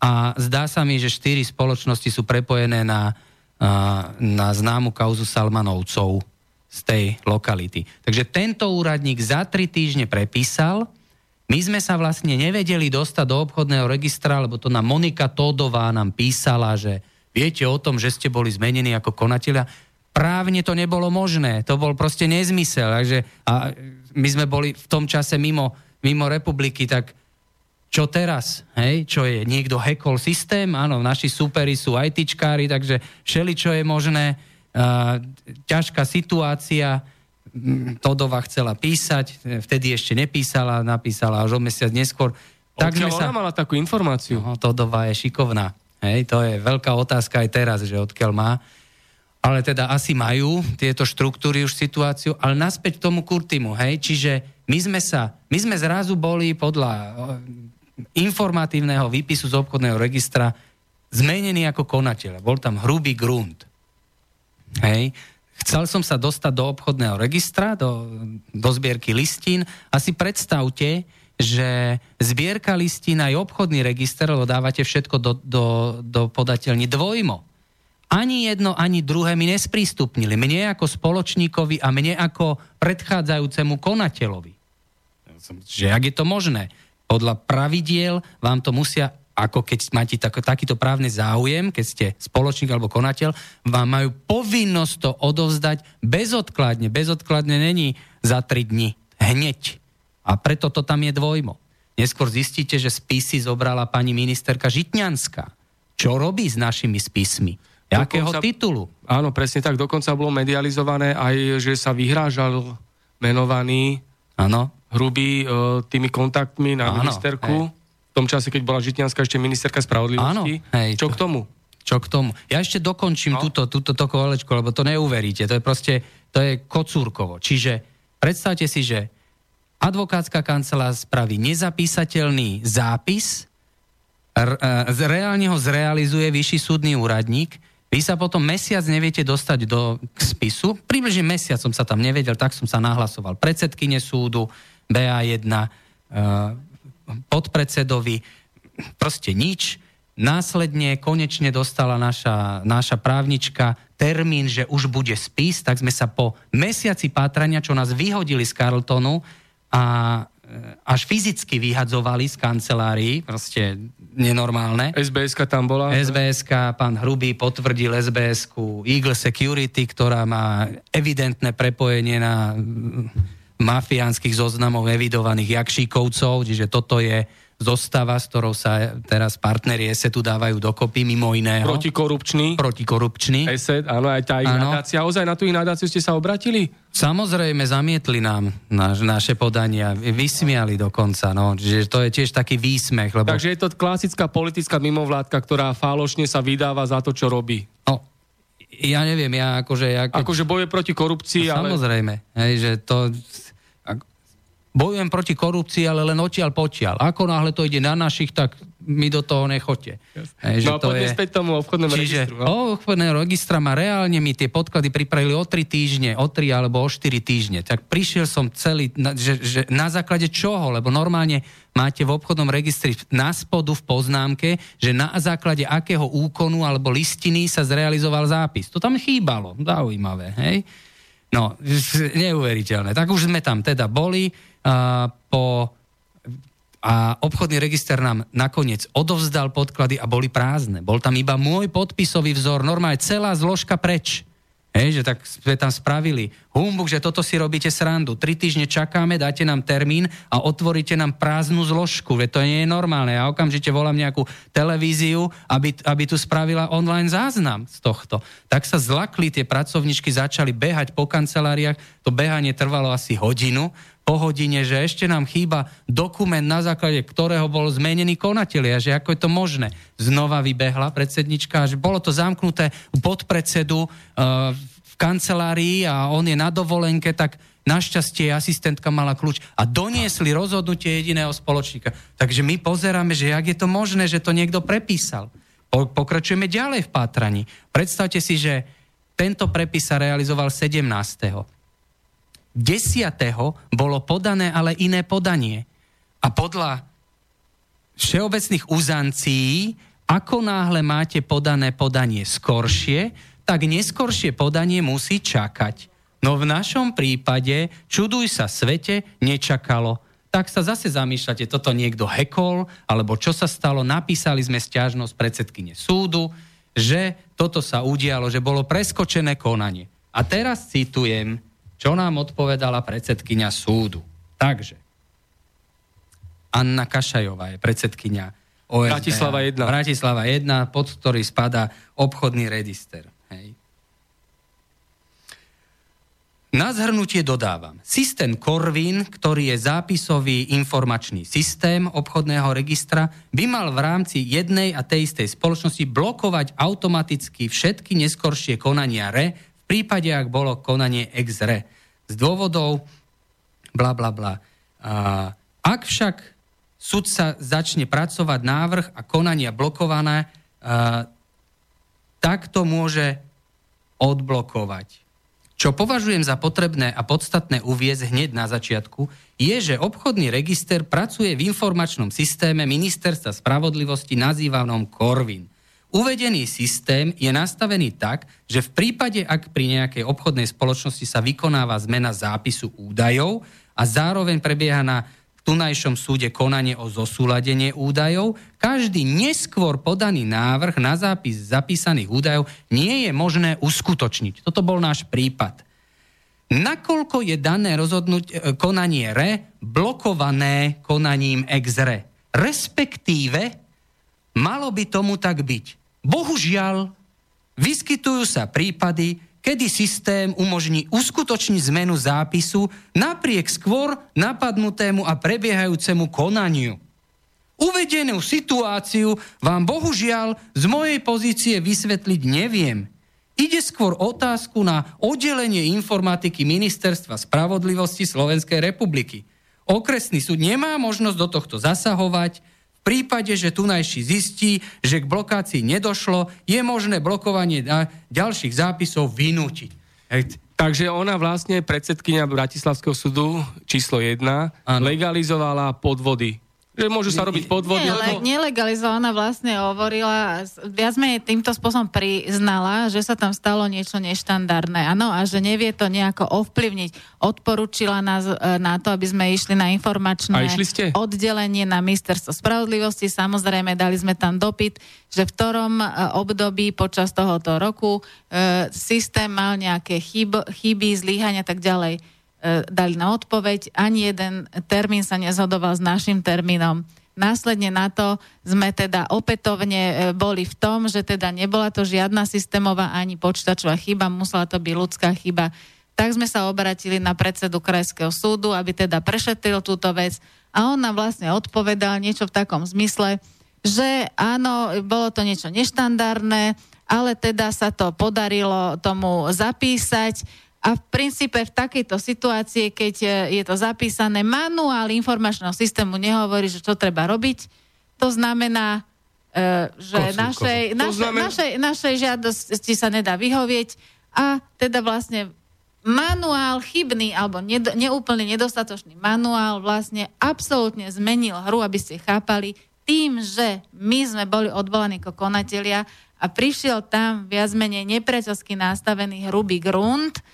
A zdá sa mi, že štyri spoločnosti sú prepojené na na známu kauzu Salmanovcov z tej lokality. Takže tento úradník za tri týždne prepísal, my sme sa vlastne nevedeli dostať do obchodného registra, lebo to nám Monika Tódová nám písala, že viete o tom, že ste boli zmenení ako konatelia. Právne to nebolo možné, to bol proste nezmysel. Takže, a my sme boli v tom čase mimo, mimo republiky, tak čo teraz? Hej? Čo je? Niekto hackol systém? Áno, naši superi sú ITčkári, takže všeli, čo je možné. Uh, ťažká situácia. Mm, Todova chcela písať, vtedy ešte nepísala, napísala až o mesiac neskôr. Tak odkiaľ sa... ona mala takú informáciu? No, Todova je šikovná. Hej, to je veľká otázka aj teraz, že odkiaľ má. Ale teda asi majú tieto štruktúry už situáciu, ale naspäť k tomu Kurtimu, hej, čiže my sme sa, my sme zrazu boli podľa informatívneho výpisu z obchodného registra zmenený ako konateľ. Bol tam hrubý grunt. Hej. Chcel som sa dostať do obchodného registra, do, do zbierky listín a si predstavte, že zbierka listín aj obchodný register, lebo dávate všetko do, do, do podateľní dvojmo. Ani jedno, ani druhé mi nesprístupnili. Mne ako spoločníkovi a mne ako predchádzajúcemu konateľovi. Že ak je to možné? podľa pravidiel vám to musia ako keď máte tak, takýto právny záujem, keď ste spoločník alebo konateľ, vám majú povinnosť to odovzdať bezodkladne. Bezodkladne není za tri dni. Hneď. A preto to tam je dvojmo. Neskôr zistíte, že spisy zobrala pani ministerka Žitňanská. Čo robí s našimi spismi? Jakého dokonca, titulu? Áno, presne tak. Dokonca bolo medializované aj, že sa vyhrážal menovaný Áno hrubý uh, tými kontaktmi na Áno, ministerku. Hej. V tom čase, keď bola Žitňanská ešte ministerka spravodlivosti. Áno, hej, Čo k tomu? Čo k tomu? Ja ešte dokončím no. túto, túto to kolečko, lebo to neuveríte. To je proste, to je kocúrkovo. Čiže predstavte si, že advokátska kancelá spraví nezapísateľný zápis, e, reálne ho zrealizuje vyšší súdny úradník, vy sa potom mesiac neviete dostať do k spisu, približne mesiac som sa tam nevedel, tak som sa nahlasoval predsedkyne súdu, BA1, eh, podpredsedovi, proste nič. Následne konečne dostala naša, naša právnička termín, že už bude spis, tak sme sa po mesiaci pátrania, čo nás vyhodili z Carltonu a eh, až fyzicky vyhadzovali z kancelárií, proste nenormálne. sbs tam bola? sbs pán Hrubý potvrdil sbs Eagle Security, ktorá má evidentné prepojenie na mafiánskych zoznamov evidovaných jakšíkovcov, čiže toto je zostava, s ktorou sa teraz partneri ESETu dávajú dokopy, mimo iného. Protikorupčný. Protikorupčný. ESET, áno, aj tá ich nadácia. Ozaj na tú ich nadáciu ste sa obratili? Samozrejme, zamietli nám naš, naše podania, vysmiali dokonca, no, že to je tiež taký výsmech. Lebo... Takže je to klasická politická mimovládka, ktorá falošne sa vydáva za to, čo robí. No, ja neviem, ja akože... Ja keď... Akože boje proti korupcii, no, ale... Samozrejme, hej, že to bojujem proti korupcii, ale len odtiaľ potiaľ. Ako náhle to ide na našich, tak my do toho nechoďte. Hej, že no to je... späť tomu obchodnému Čiže, registru. No? obchodného registra ma reálne mi tie podklady pripravili o 3 týždne, o 3 alebo o 4 týždne. Tak prišiel som celý, že, že na základe čoho? Lebo normálne máte v obchodnom registri na spodu v poznámke, že na základe akého úkonu alebo listiny sa zrealizoval zápis. To tam chýbalo. Zaujímavé, hej? No, neuveriteľné. Tak už sme tam teda boli. Po a obchodný register nám nakoniec odovzdal podklady a boli prázdne. Bol tam iba môj podpisový vzor, normálne celá zložka preč. Hej, že tak sme tam spravili. Humbuk, že toto si robíte srandu. Tri týždne čakáme, dáte nám termín a otvoríte nám prázdnu zložku. Veď to nie je normálne. Ja okamžite volám nejakú televíziu, aby, aby tu spravila online záznam z tohto. Tak sa zlakli tie pracovničky, začali behať po kanceláriách. To behanie trvalo asi hodinu po hodine, že ešte nám chýba dokument, na základe ktorého bol zmenený konateľ a že ako je to možné. Znova vybehla predsednička, že bolo to zamknuté pod predsedu uh, v kancelárii a on je na dovolenke, tak našťastie asistentka mala kľúč a doniesli rozhodnutie jediného spoločníka. Takže my pozeráme, že jak je to možné, že to niekto prepísal. Pokračujeme ďalej v pátraní. Predstavte si, že tento prepis sa realizoval 17. 10. bolo podané ale iné podanie. A podľa všeobecných uzancií, ako náhle máte podané podanie skoršie, tak neskoršie podanie musí čakať. No v našom prípade, čuduj sa svete, nečakalo. Tak sa zase zamýšľate, toto niekto hekol, alebo čo sa stalo, napísali sme stiažnosť predsedkyne súdu, že toto sa udialo, že bolo preskočené konanie. A teraz citujem čo nám odpovedala predsedkynia súdu. Takže, Anna Kašajová je predsedkynia OSD. Bratislava 1. Bratislava 1, pod ktorý spada obchodný register. Hej. Na zhrnutie dodávam. Systém Corvin, ktorý je zápisový informačný systém obchodného registra, by mal v rámci jednej a tej istej spoločnosti blokovať automaticky všetky neskoršie konania RE v prípade, ak bolo konanie ex re z dôvodov bla bla bla. Ak však sudca začne pracovať návrh a konania blokované, a, tak to môže odblokovať. Čo považujem za potrebné a podstatné uviezť hneď na začiatku, je, že obchodný register pracuje v informačnom systéme Ministerstva spravodlivosti nazývanom Corvin. Uvedený systém je nastavený tak, že v prípade, ak pri nejakej obchodnej spoločnosti sa vykonáva zmena zápisu údajov a zároveň prebieha na tunajšom súde konanie o zosúladenie údajov, každý neskôr podaný návrh na zápis zapísaných údajov nie je možné uskutočniť. Toto bol náš prípad. Nakoľko je dané rozhodnutie, konanie RE blokované konaním ex RE? Respektíve, malo by tomu tak byť. Bohužiaľ, vyskytujú sa prípady, kedy systém umožní uskutočniť zmenu zápisu napriek skôr napadnutému a prebiehajúcemu konaniu. Uvedenú situáciu vám bohužiaľ z mojej pozície vysvetliť neviem. Ide skôr otázku na oddelenie informatiky Ministerstva spravodlivosti Slovenskej republiky. Okresný súd nemá možnosť do tohto zasahovať, prípade, že tunajší zistí, že k blokácii nedošlo, je možné blokovanie ďalších zápisov vynútiť. Takže ona vlastne, predsedkynia Bratislavského súdu číslo 1, ano. legalizovala podvody že môžu sa robiť podvody. Nie, ale nelegalizovaná vlastne hovorila, viac menej týmto spôsobom priznala, že sa tam stalo niečo neštandardné. Áno, a že nevie to nejako ovplyvniť. Odporúčila nás na to, aby sme išli na informačné oddelenie na ministerstvo spravodlivosti. Samozrejme, dali sme tam dopyt, že v ktorom e, období počas tohoto roku e, systém mal nejaké chyb, chyby, zlíhania tak ďalej dali na odpoveď, ani jeden termín sa nezhodoval s našim termínom. Následne na to sme teda opätovne e, boli v tom, že teda nebola to žiadna systémová ani počítačová chyba, musela to byť ľudská chyba. Tak sme sa obratili na predsedu Krajského súdu, aby teda prešetril túto vec a on nám vlastne odpovedal niečo v takom zmysle, že áno, bolo to niečo neštandardné, ale teda sa to podarilo tomu zapísať A v princípe v takejto situácii, keď e, je to zapísané, manuál informačného systému nehovorí, že čo treba robiť. To znamená, e, že Kosu, našej, kosu. Naše, znamená- našej, našej žiadosti sa nedá vyhovieť a teda vlastne manuál chybný alebo ned, neúplne nedostatočný manuál vlastne absolútne zmenil hru, aby ste chápali, tým, že my sme boli odvolaní ako konatelia a prišiel tam viac menej nepriateľsky nastavený hrubý grunt,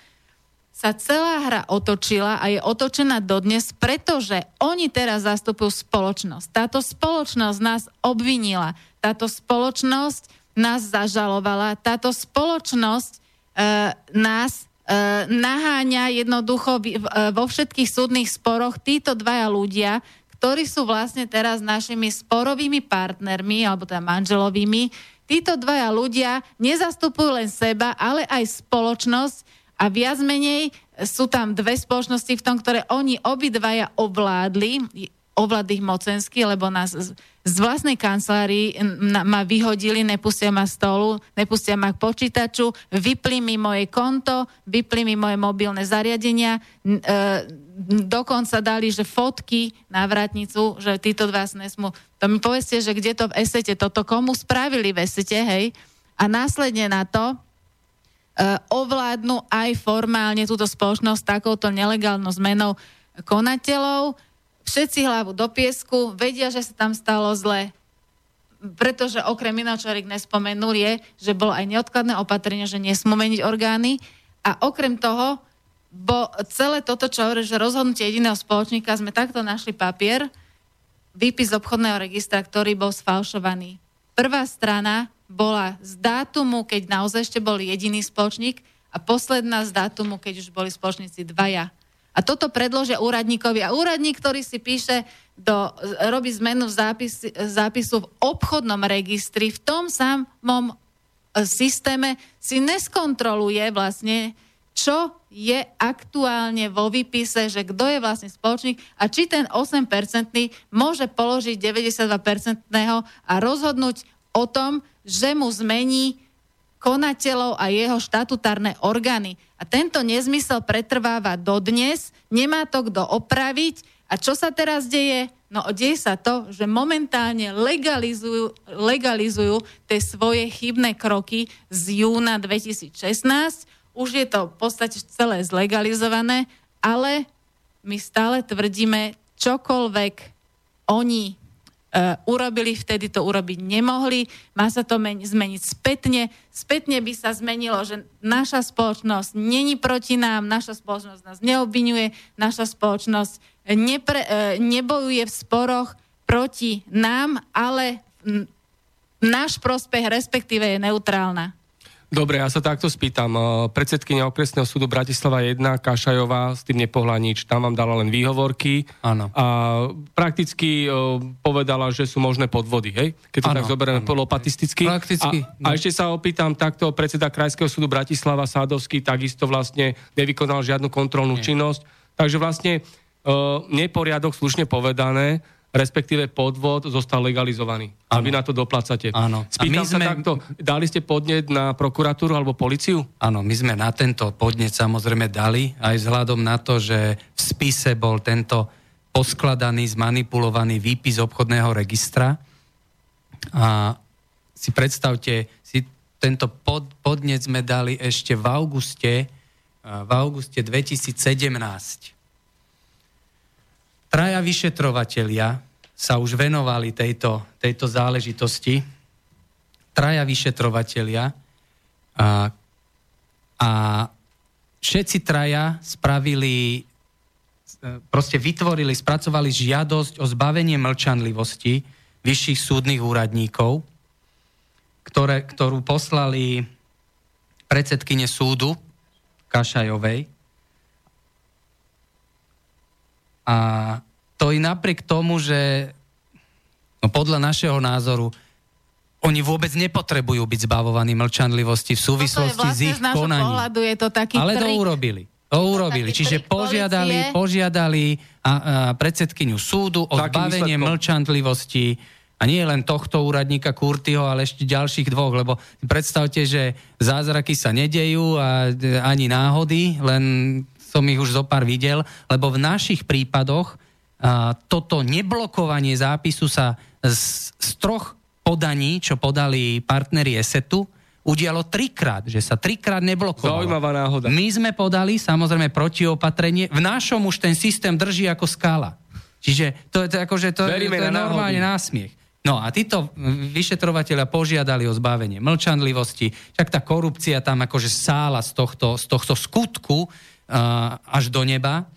sa celá hra otočila a je otočená dodnes, pretože oni teraz zastupujú spoločnosť. Táto spoločnosť nás obvinila, táto spoločnosť nás zažalovala, táto spoločnosť e, nás e, naháňa jednoducho v- e, vo všetkých súdnych sporoch títo dvaja ľudia, ktorí sú vlastne teraz našimi sporovými partnermi, alebo teda manželovými, títo dvaja ľudia nezastupujú len seba, ale aj spoločnosť a viac menej sú tam dve spoločnosti v tom, ktoré oni obidvaja ovládli, ovládli ich mocensky, lebo nás z, vlastnej kancelárii ma vyhodili, nepustia ma stolu, nepustia ma k počítaču, vypli mi moje konto, vypli mi moje mobilné zariadenia, e, dokonca dali, že fotky na vratnicu, že títo dva nesmú. To mi povedzte, že kde to v esete, toto komu spravili v esete, hej? A následne na to, ovládnu aj formálne túto spoločnosť takouto nelegálnou zmenou konateľov. Všetci hlavu do piesku, vedia, že sa tam stalo zle, pretože okrem iného, čo Erik nespomenul, je, že bolo aj neodkladné opatrenie, že nesmú meniť orgány a okrem toho, bo celé toto, čo hovorí, že rozhodnutie jediného spoločníka, sme takto našli papier, výpis obchodného registra, ktorý bol sfalšovaný. Prvá strana bola z dátumu, keď naozaj ešte bol jediný spoločník a posledná z dátumu, keď už boli spoločníci dvaja. A toto predložia úradníkovi. A úradník, ktorý si píše, do, robí zmenu v zápis, zápisu v obchodnom registri, v tom samom e, systéme si neskontroluje vlastne, čo je aktuálne vo výpise, že kto je vlastne spoločník a či ten 8% môže položiť 92% a rozhodnúť o tom, že mu zmení konateľov a jeho štatutárne orgány. A tento nezmysel pretrváva dodnes, nemá to kto opraviť. A čo sa teraz deje? No deje sa to, že momentálne legalizujú, legalizujú tie svoje chybné kroky z júna 2016. Už je to v podstate celé zlegalizované, ale my stále tvrdíme, čokoľvek oni urobili, vtedy to urobiť nemohli, má sa to meni- zmeniť spätne. Spätne by sa zmenilo, že naša spoločnosť není proti nám, naša spoločnosť nás neobvinuje, naša spoločnosť nepre, uh, nebojuje v sporoch proti nám, ale náš prospech respektíve je neutrálna. Dobre, ja sa takto spýtam. Eh, Predsedkynia okresného súdu Bratislava 1, Kašajová, s tým nepohľa nič. Tam vám dala len výhovorky. Áno. A prakticky eh, povedala, že sú možné podvody, hej? Keď to Áno, tak zoberieme polopatisticky. Prakticky, A, a no. ešte sa opýtam takto, predseda Krajského súdu Bratislava Sádovský takisto vlastne nevykonal žiadnu kontrolnú Nie. činnosť. Takže vlastne uh, neporiadok, slušne povedané, respektíve podvod zostal legalizovaný. A vy na to doplácate. Áno. Spýtam my sa sme- takto, dali ste podnet na prokuratúru alebo policiu? Áno, my sme na tento podnet samozrejme dali, aj vzhľadom na to, že v spise bol tento poskladaný, zmanipulovaný výpis obchodného registra. A si predstavte, si tento pod, podnet sme dali ešte v auguste, v auguste 2017. Traja vyšetrovatelia sa už venovali tejto, tejto záležitosti. Traja vyšetrovatelia a, a všetci traja spravili, proste vytvorili, spracovali žiadosť o zbavenie mlčanlivosti vyšších súdnych úradníkov, ktoré, ktorú poslali predsedkyne súdu Kašajovej. A to i napriek tomu, že no podľa našeho názoru oni vôbec nepotrebujú byť zbavovaní mlčanlivosti v súvislosti Toto je vlastne s ich konaním. pohľadu je to taký Ale to trik. urobili. To urobili. Čiže požiadali, požiadali a, a predsedkyňu súdu o zbavenie výsledkom? mlčanlivosti A nie len tohto úradníka Kurtyho, ale ešte ďalších dvoch, lebo predstavte, že zázraky sa nedejú a ani náhody, len som ich už zo pár videl, lebo v našich prípadoch a, toto neblokovanie zápisu sa z, z troch podaní, čo podali partneri ESETu, udialo trikrát, že sa trikrát neblokovalo. Zaujímavá náhoda. My sme podali samozrejme protiopatrenie, v našom už ten systém drží ako skala. Čiže to, to, akože to, to je normálne násmiech. No a títo vyšetrovateľia požiadali o zbavenie mlčanlivosti, však tá korupcia tam akože sála z tohto, z tohto skutku až do neba,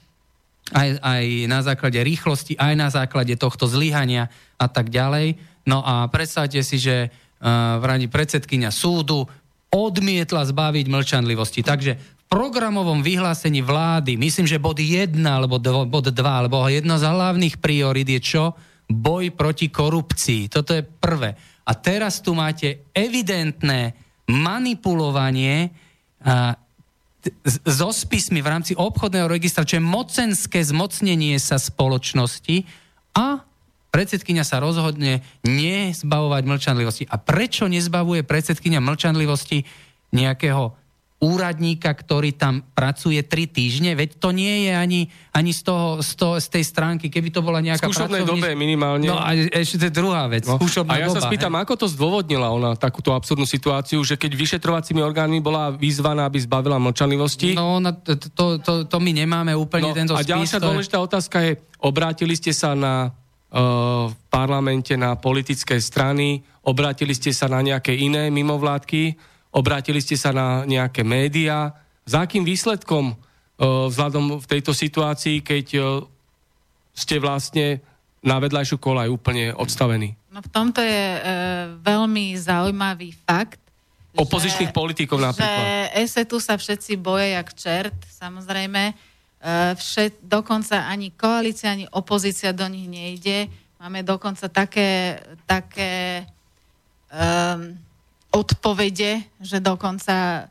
aj, aj na základe rýchlosti, aj na základe tohto zlyhania a tak ďalej. No a predstavte si, že v rani predsedkynia súdu odmietla zbaviť mlčanlivosti. Takže v programovom vyhlásení vlády, myslím, že bod 1 alebo bod 2, alebo jedna z hlavných priorit je čo? Boj proti korupcii. Toto je prvé. A teraz tu máte evidentné manipulovanie so spismi v rámci obchodného registra, čo je mocenské zmocnenie sa spoločnosti a predsedkynia sa rozhodne nezbavovať mlčanlivosti. A prečo nezbavuje predsedkynia mlčanlivosti nejakého úradníka, ktorý tam pracuje tri týždne, veď to nie je ani, ani z, toho, z, toho, z tej stránky, keby to bola nejaká Skúšobnej dobe minimálne. No a ešte to je druhá vec. No. A ja doba, sa spýtam, he? ako to zdôvodnila ona takúto absurdnú situáciu, že keď vyšetrovacími orgánmi bola vyzvaná, aby zbavila mlčanlivosti? No, ona, to, to, to, to my nemáme úplne no, tento a spis. A ďalšia dôležitá je... otázka je, obrátili ste sa na v parlamente na politické strany, obrátili ste sa na nejaké iné mimovládky, obrátili ste sa na nejaké médiá. Za akým výsledkom vzhľadom v tejto situácii, keď ste vlastne na vedľajšiu kolaj úplne odstavení? No v tomto je e, veľmi zaujímavý fakt. Opozičných že, politikov napríklad. Že tu sa všetci boje jak čert, samozrejme Eh, všet, dokonca ani koalícia, ani opozícia do nich nejde. Máme dokonca také, také um, odpovede, že dokonca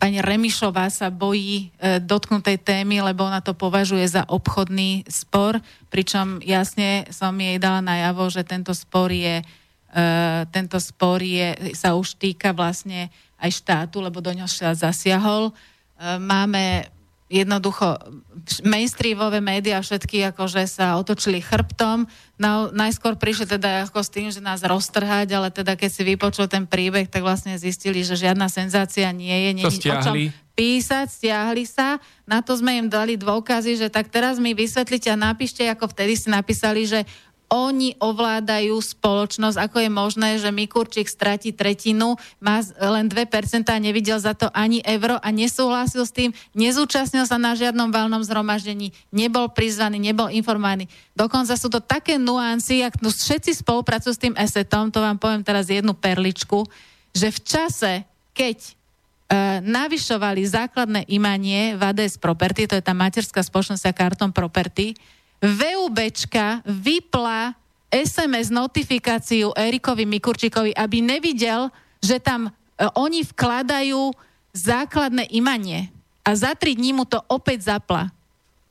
pani Remišová sa bojí e, dotknutej témy, lebo ona to považuje za obchodný spor, pričom jasne som jej dala najavo, že tento spor je, e, tento spor je, sa už týka vlastne aj štátu, lebo do ňoho štát zasiahol. E, máme jednoducho mainstreamové médiá všetky akože sa otočili chrbtom. Na, najskôr prišli teda ako s tým, že nás roztrhať, ale teda keď si vypočul ten príbeh, tak vlastne zistili, že žiadna senzácia nie je. Nie, o čom písať, stiahli sa. Na to sme im dali dôkazy, že tak teraz mi vysvetlite a napíšte, ako vtedy si napísali, že oni ovládajú spoločnosť, ako je možné, že Mikurčík stratí tretinu, má len 2% a nevidel za to ani euro a nesúhlasil s tým, nezúčastnil sa na žiadnom valnom zhromaždení, nebol prizvaný, nebol informovaný. Dokonca sú to také nuancy, ak no všetci spolupracujú s tým esetom, to vám poviem teraz jednu perličku, že v čase, keď e, navyšovali základné imanie v ADS Property, to je tá materská spoločnosť a karton Property, VUBčka vypla SMS notifikáciu Erikovi Mikurčíkovi, aby nevidel, že tam e, oni vkladajú základné imanie. A za tri dní mu to opäť zapla.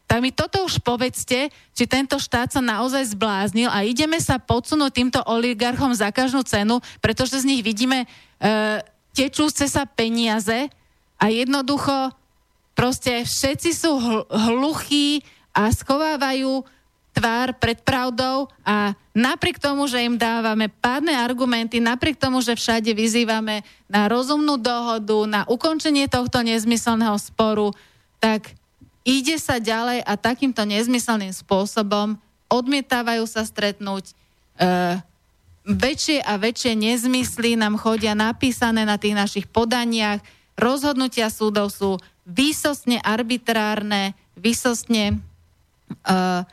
Tak mi toto už povedzte, či tento štát sa naozaj zbláznil a ideme sa podsunúť týmto oligarchom za každú cenu, pretože z nich vidíme e, tečúce sa peniaze a jednoducho proste všetci sú hl- hluchí, a schovávajú tvár pred pravdou a napriek tomu, že im dávame pádne argumenty, napriek tomu, že všade vyzývame na rozumnú dohodu, na ukončenie tohto nezmyselného sporu, tak ide sa ďalej a takýmto nezmyselným spôsobom odmietávajú sa stretnúť. E, väčšie a väčšie nezmysly nám chodia napísané na tých našich podaniach. Rozhodnutia súdov sú výsostne arbitrárne, výsostne uh,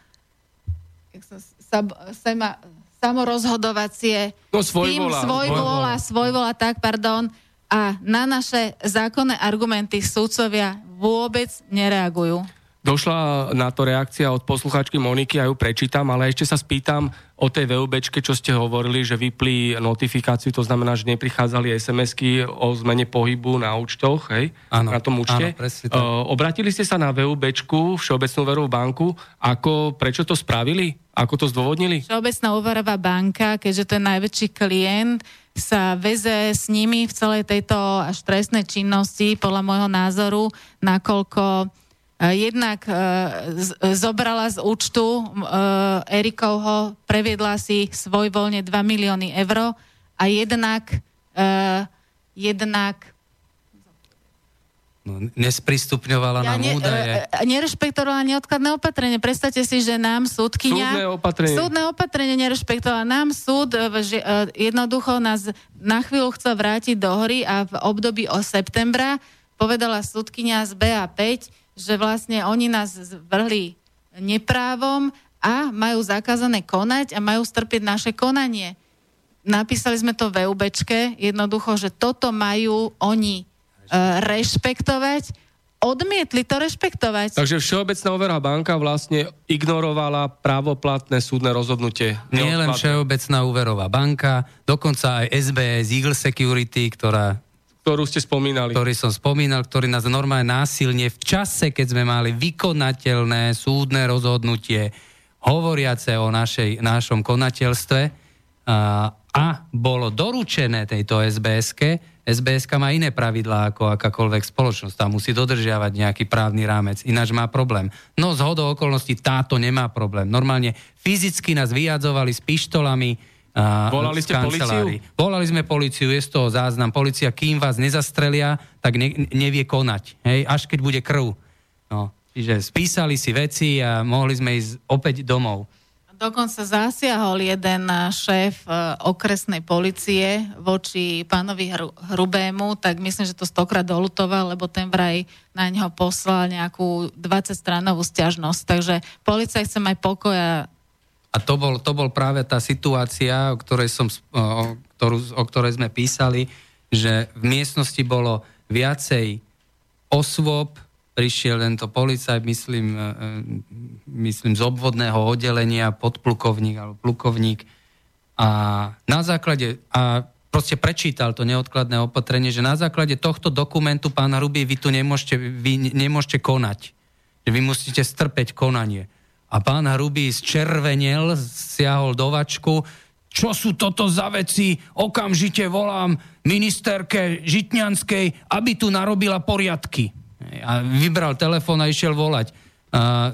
sema, samorozhodovacie. No svojvola. Svojvola, svojvola, tak, pardon. A na naše zákonné argumenty súdcovia vôbec nereagujú. Došla na to reakcia od posluchačky Moniky a ju prečítam, ale ešte sa spýtam o tej VUBčke, čo ste hovorili, že vyplí notifikáciu, to znamená, že neprichádzali SMS-ky o zmene pohybu na účtoch, hej? Áno, na tom účte. áno, presne. Uh, obratili ste sa na VUBčku, Všeobecnú verovú banku, ako, prečo to spravili? Ako to zdôvodnili? Všeobecná úverová banka, keďže to je najväčší klient, sa veze s nimi v celej tejto až trestnej činnosti, podľa môjho názoru, nakoľko jednak e, z- zobrala z účtu e, Erikovho, previedla si svoj voľne 2 milióny eur a jednak, e, jednak No, nesprístupňovala ja nám ne, údaje. e, nerešpektovala neodkladné opatrenie. Predstavte si, že nám súdkynia... Súdne opatrenie. Súdne opatrenie nerešpektovala. Nám súd e, že, e, jednoducho nás na chvíľu chcel vrátiť do hory a v období o septembra povedala súdkynia z BA5, že vlastne oni nás zvrhli neprávom a majú zakázané konať a majú strpieť naše konanie. Napísali sme to v EUBčke, jednoducho, že toto majú oni e, rešpektovať, odmietli to rešpektovať. Takže Všeobecná overá banka vlastne ignorovala právoplatné súdne rozhodnutie. Nie len. Všeobecná úverová banka, dokonca aj SBS, Eagle Security, ktorá, ktorú ste spomínali. ktorý som spomínal, ktorý nás normálne násilne v čase, keď sme mali vykonateľné súdne rozhodnutie hovoriace o našej, našom konateľstve a, a bolo doručené tejto SBS-ke, SBS má iné pravidlá ako akákoľvek spoločnosť. Tá musí dodržiavať nejaký právny rámec, ináč má problém. No z hodou okolností táto nemá problém. Normálne fyzicky nás vyjadzovali s pištolami Volali ste kancelárií. Volali sme policiu, je z toho záznam. Policia, kým vás nezastrelia, tak ne, nevie konať. Hej? Až keď bude krv. No. Čiže spísali si veci a mohli sme ísť opäť domov. Dokonca zasiahol jeden šéf eh, okresnej policie voči pánovi Hru- Hrubému, tak myslím, že to stokrát dolutoval, lebo ten vraj na neho poslal nejakú 20-stranovú stiažnosť. Takže policia chce mať pokoj a A to bol, to bol práve tá situácia, o ktorej, som, o, ktorú, o ktorej sme písali, že v miestnosti bolo viacej osôb, prišiel tento policajt, myslím, e, e, myslím z obvodného oddelenia, podplukovník alebo plukovník a na základe, a proste prečítal to neodkladné opatrenie, že na základe tohto dokumentu, pán Hrubý, vy tu nemôžete, vy nemôžete konať. Vy musíte strpeť konanie. A pán Hrubý zčervenel, siahol do vačku, čo sú toto za veci, okamžite volám ministerke Žitňanskej, aby tu narobila poriadky. A vybral telefón a išiel volať. A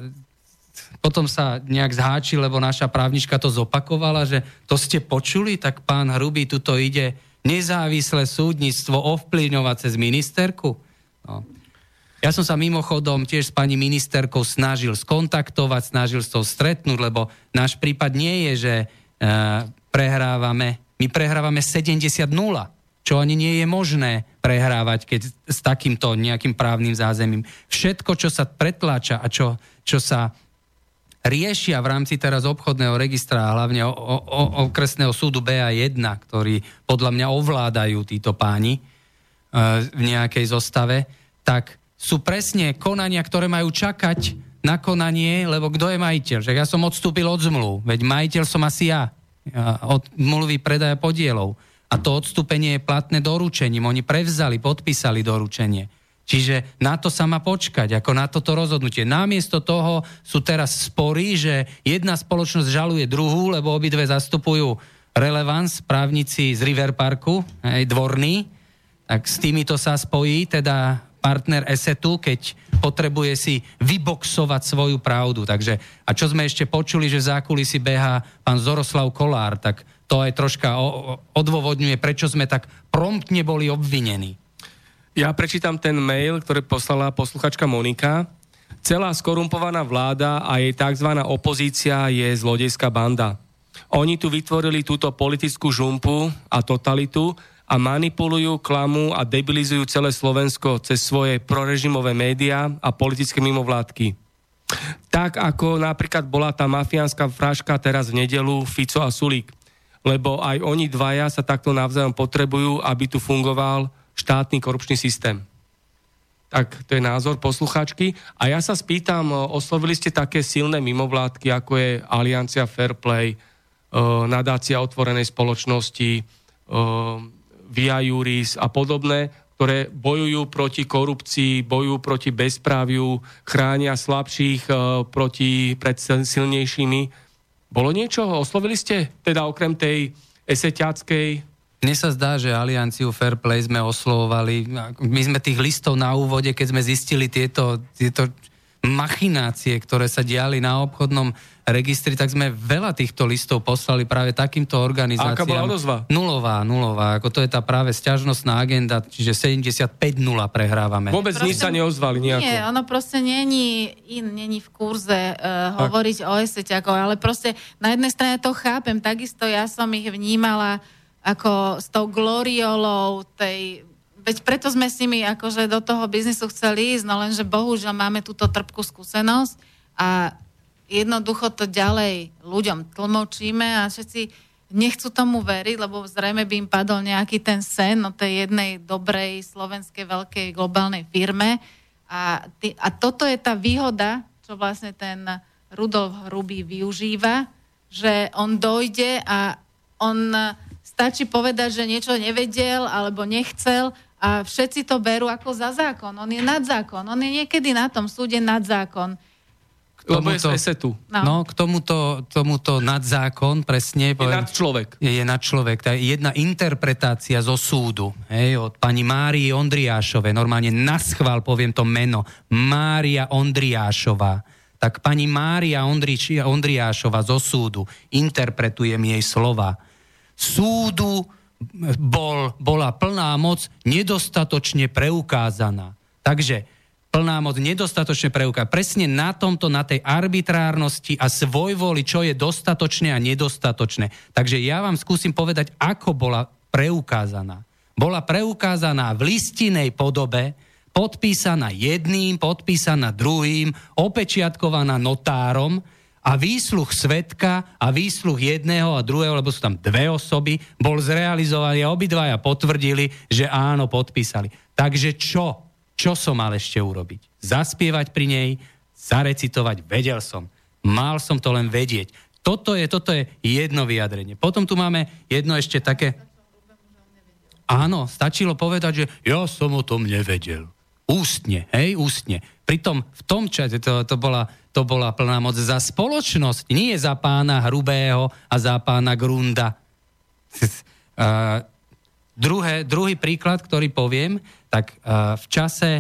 potom sa nejak zháčil, lebo naša právnička to zopakovala, že to ste počuli, tak pán Hrubý tuto ide nezávislé súdnictvo ovplyvňovať cez ministerku. No. Ja som sa mimochodom tiež s pani ministerkou snažil skontaktovať, snažil s tou stretnúť, lebo náš prípad nie je, že e, prehrávame, my prehrávame 70-0, čo ani nie je možné prehrávať, keď s takýmto nejakým právnym zázemím. Všetko, čo sa pretláča a čo, čo sa riešia v rámci teraz obchodného registra a hlavne o, o, o, okresného súdu BA1, ktorý podľa mňa ovládajú títo páni e, v nejakej zostave, tak sú presne konania, ktoré majú čakať na konanie, lebo kto je majiteľ? Že ja som odstúpil od zmluv, veď majiteľ som asi ja, od zmluvy predaja podielov. A to odstúpenie je platné doručením. Oni prevzali, podpísali doručenie. Čiže na to sa má počkať, ako na toto rozhodnutie. Namiesto toho sú teraz spory, že jedna spoločnosť žaluje druhú, lebo obidve zastupujú relevans, právnici z River Parku, aj dvorní, tak s týmito sa spojí, teda partner Esetu, keď potrebuje si vyboxovať svoju pravdu. Takže, a čo sme ešte počuli, že v zákulisí beha pán Zoroslav Kolár, tak to aj troška odôvodňuje, prečo sme tak promptne boli obvinení. Ja prečítam ten mail, ktorý poslala posluchačka Monika. Celá skorumpovaná vláda a jej tzv. opozícia je zlodejská banda. Oni tu vytvorili túto politickú žumpu a totalitu a manipulujú, klamú a debilizujú celé Slovensko cez svoje prorežimové médiá a politické mimovládky. Tak ako napríklad bola tá mafiánska fraška teraz v nedelu Fico a Sulík. Lebo aj oni dvaja sa takto navzájom potrebujú, aby tu fungoval štátny korupčný systém. tak to je názor posluchačky. A ja sa spýtam, oslovili ste také silné mimovládky, ako je Aliancia Fairplay, nadácia otvorenej spoločnosti, Via Juris a podobné, ktoré bojujú proti korupcii, bojujú proti bezpráviu, chránia slabších proti pred silnejšími. Bolo niečo? Oslovili ste teda okrem tej eseťackej mne sa zdá, že Alianciu Fair Play sme oslovovali. My sme tých listov na úvode, keď sme zistili tieto, tieto machinácie, ktoré sa diali na obchodnom registri, tak sme veľa týchto listov poslali práve takýmto organizáciám. A aká bola odozva? Nulová, nulová. Ako to je tá práve sťažnostná agenda, čiže 75-0 prehrávame. Vôbec proste, nič sa neozvali nejako. Nie, ono proste není, in, není v kurze uh, hovoriť o eseťakov, ale proste na jednej strane to chápem, takisto ja som ich vnímala ako s tou gloriolou tej Veď preto sme s nimi akože do toho biznisu chceli ísť, no lenže bohužiaľ máme túto trpkú skúsenosť a jednoducho to ďalej ľuďom tlmočíme a všetci nechcú tomu veriť, lebo zrejme by im padol nejaký ten sen o tej jednej dobrej slovenskej veľkej globálnej firme. A, ty, a toto je tá výhoda, čo vlastne ten Rudolf Hrubý využíva, že on dojde a on stačí povedať, že niečo nevedel alebo nechcel a všetci to berú ako za zákon. On je nad zákon. On je niekedy na tom súde nad zákon. Lebo je z No. no, k tomuto, tomuto nadzákon, presne. Je poviem, nad človek. Je, je nad človek. Je jedna interpretácia zo súdu, hej, od pani Márii Ondriášovej. Normálne naschvál poviem to meno. Mária Ondriášová. Tak pani Mária Ondriášova zo súdu interpretujem jej slova súdu bol, bola plná moc nedostatočne preukázaná. Takže plná moc nedostatočne preukázaná. Presne na tomto, na tej arbitrárnosti a svojvoli, čo je dostatočné a nedostatočné. Takže ja vám skúsim povedať, ako bola preukázaná. Bola preukázaná v listinej podobe, podpísaná jedným, podpísaná druhým, opečiatkovaná notárom, a výsluch svetka a výsluch jedného a druhého, lebo sú tam dve osoby, bol zrealizovaný a obidvaja potvrdili, že áno, podpísali. Takže čo? Čo som mal ešte urobiť? Zaspievať pri nej, zarecitovať, vedel som. Mal som to len vedieť. Toto je, toto je jedno vyjadrenie. Potom tu máme jedno ešte také... Áno, stačilo povedať, že ja som o tom nevedel. Ústne, hej, ústne. Pritom v tom čase to, to, bola, to bola plná moc za spoločnosť, nie za pána Hrubého a za pána Grunda. uh, druhé, druhý príklad, ktorý poviem, tak uh, v čase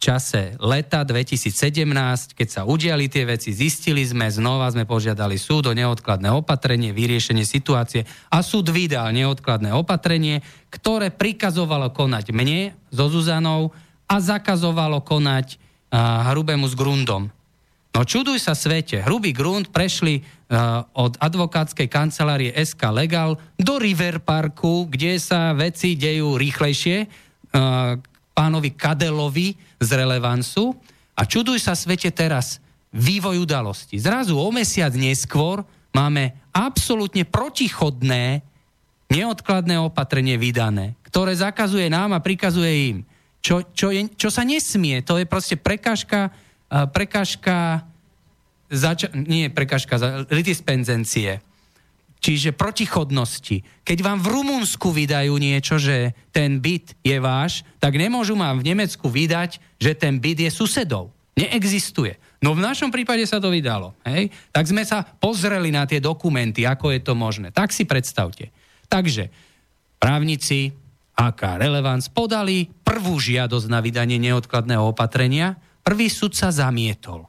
čase leta 2017, keď sa udiali tie veci, zistili sme, znova sme požiadali súd o neodkladné opatrenie, vyriešenie situácie a súd vydal neodkladné opatrenie, ktoré prikazovalo konať mne so Zuzanou a zakazovalo konať uh, Hrubému s Grundom. No čuduj sa svete, Hrubý Grund prešli od advokátskej kancelárie SK Legal do River Parku, kde sa veci dejú rýchlejšie, uh, pánovi Kadelovi z Relevansu. A čuduj sa svete teraz, vývoj udalosti. Zrazu o mesiac neskôr máme absolútne protichodné neodkladné opatrenie vydané, ktoré zakazuje nám a prikazuje im čo, čo, je, čo sa nesmie. To je proste prekážka, prekážka zača- nie prekážka, litispenzencie. Čiže protichodnosti. Keď vám v Rumunsku vydajú niečo, že ten byt je váš, tak nemôžu vám v Nemecku vydať, že ten byt je susedov. Neexistuje. No v našom prípade sa to vydalo. Hej? Tak sme sa pozreli na tie dokumenty, ako je to možné. Tak si predstavte. Takže právnici, aká relevans, podali prvú žiadosť na vydanie neodkladného opatrenia, prvý sud sa zamietol.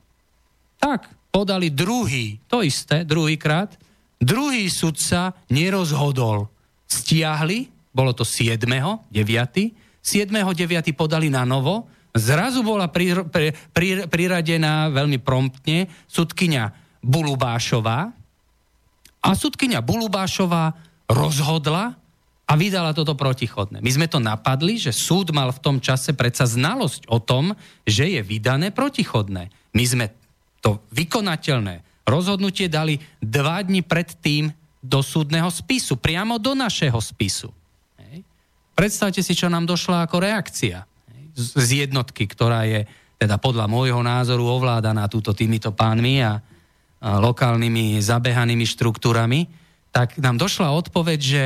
Tak, podali druhý, to isté, druhýkrát, druhý sudca nerozhodol. Stiahli, bolo to 7. 9. 7. 9. podali na novo, zrazu bola pri, pri, pri, priradená veľmi promptne sudkynia Bulubášová a sudkynia Bulubášová rozhodla, a vydala toto protichodné. My sme to napadli, že súd mal v tom čase predsa znalosť o tom, že je vydané protichodné. My sme to vykonateľné rozhodnutie dali dva dni predtým do súdneho spisu, priamo do našeho spisu. Predstavte si, čo nám došla ako reakcia. Z, jednotky, ktorá je teda podľa môjho názoru ovládaná túto týmito pánmi a lokálnymi zabehanými štruktúrami, tak nám došla odpoveď, že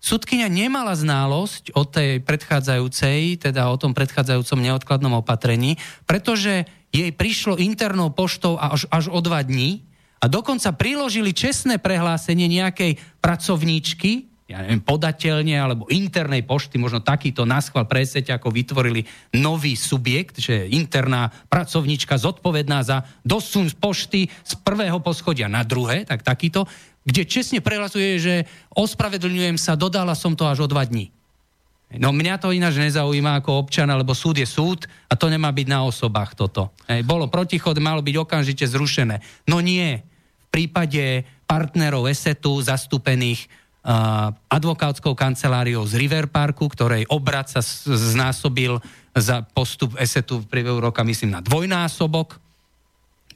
sudkynia nemala znalosť o tej predchádzajúcej, teda o tom predchádzajúcom neodkladnom opatrení, pretože jej prišlo internou poštou až, až o dva dní a dokonca priložili čestné prehlásenie nejakej pracovníčky, ja neviem, podateľne alebo internej pošty, možno takýto naschval presete, ako vytvorili nový subjekt, že interná pracovníčka zodpovedná za dosun z pošty z prvého poschodia na druhé, tak takýto, kde čestne prehlasuje, že ospravedlňujem sa, dodala som to až o dva dní. No mňa to ináč nezaujíma ako občan, lebo súd je súd a to nemá byť na osobách toto. Hej, bolo protichod, malo byť okamžite zrušené. No nie. V prípade partnerov ESETu zastúpených advokátskou kanceláriou z River Parku, ktorej obrad sa znásobil za postup ESETu v priebehu roka, myslím, na dvojnásobok,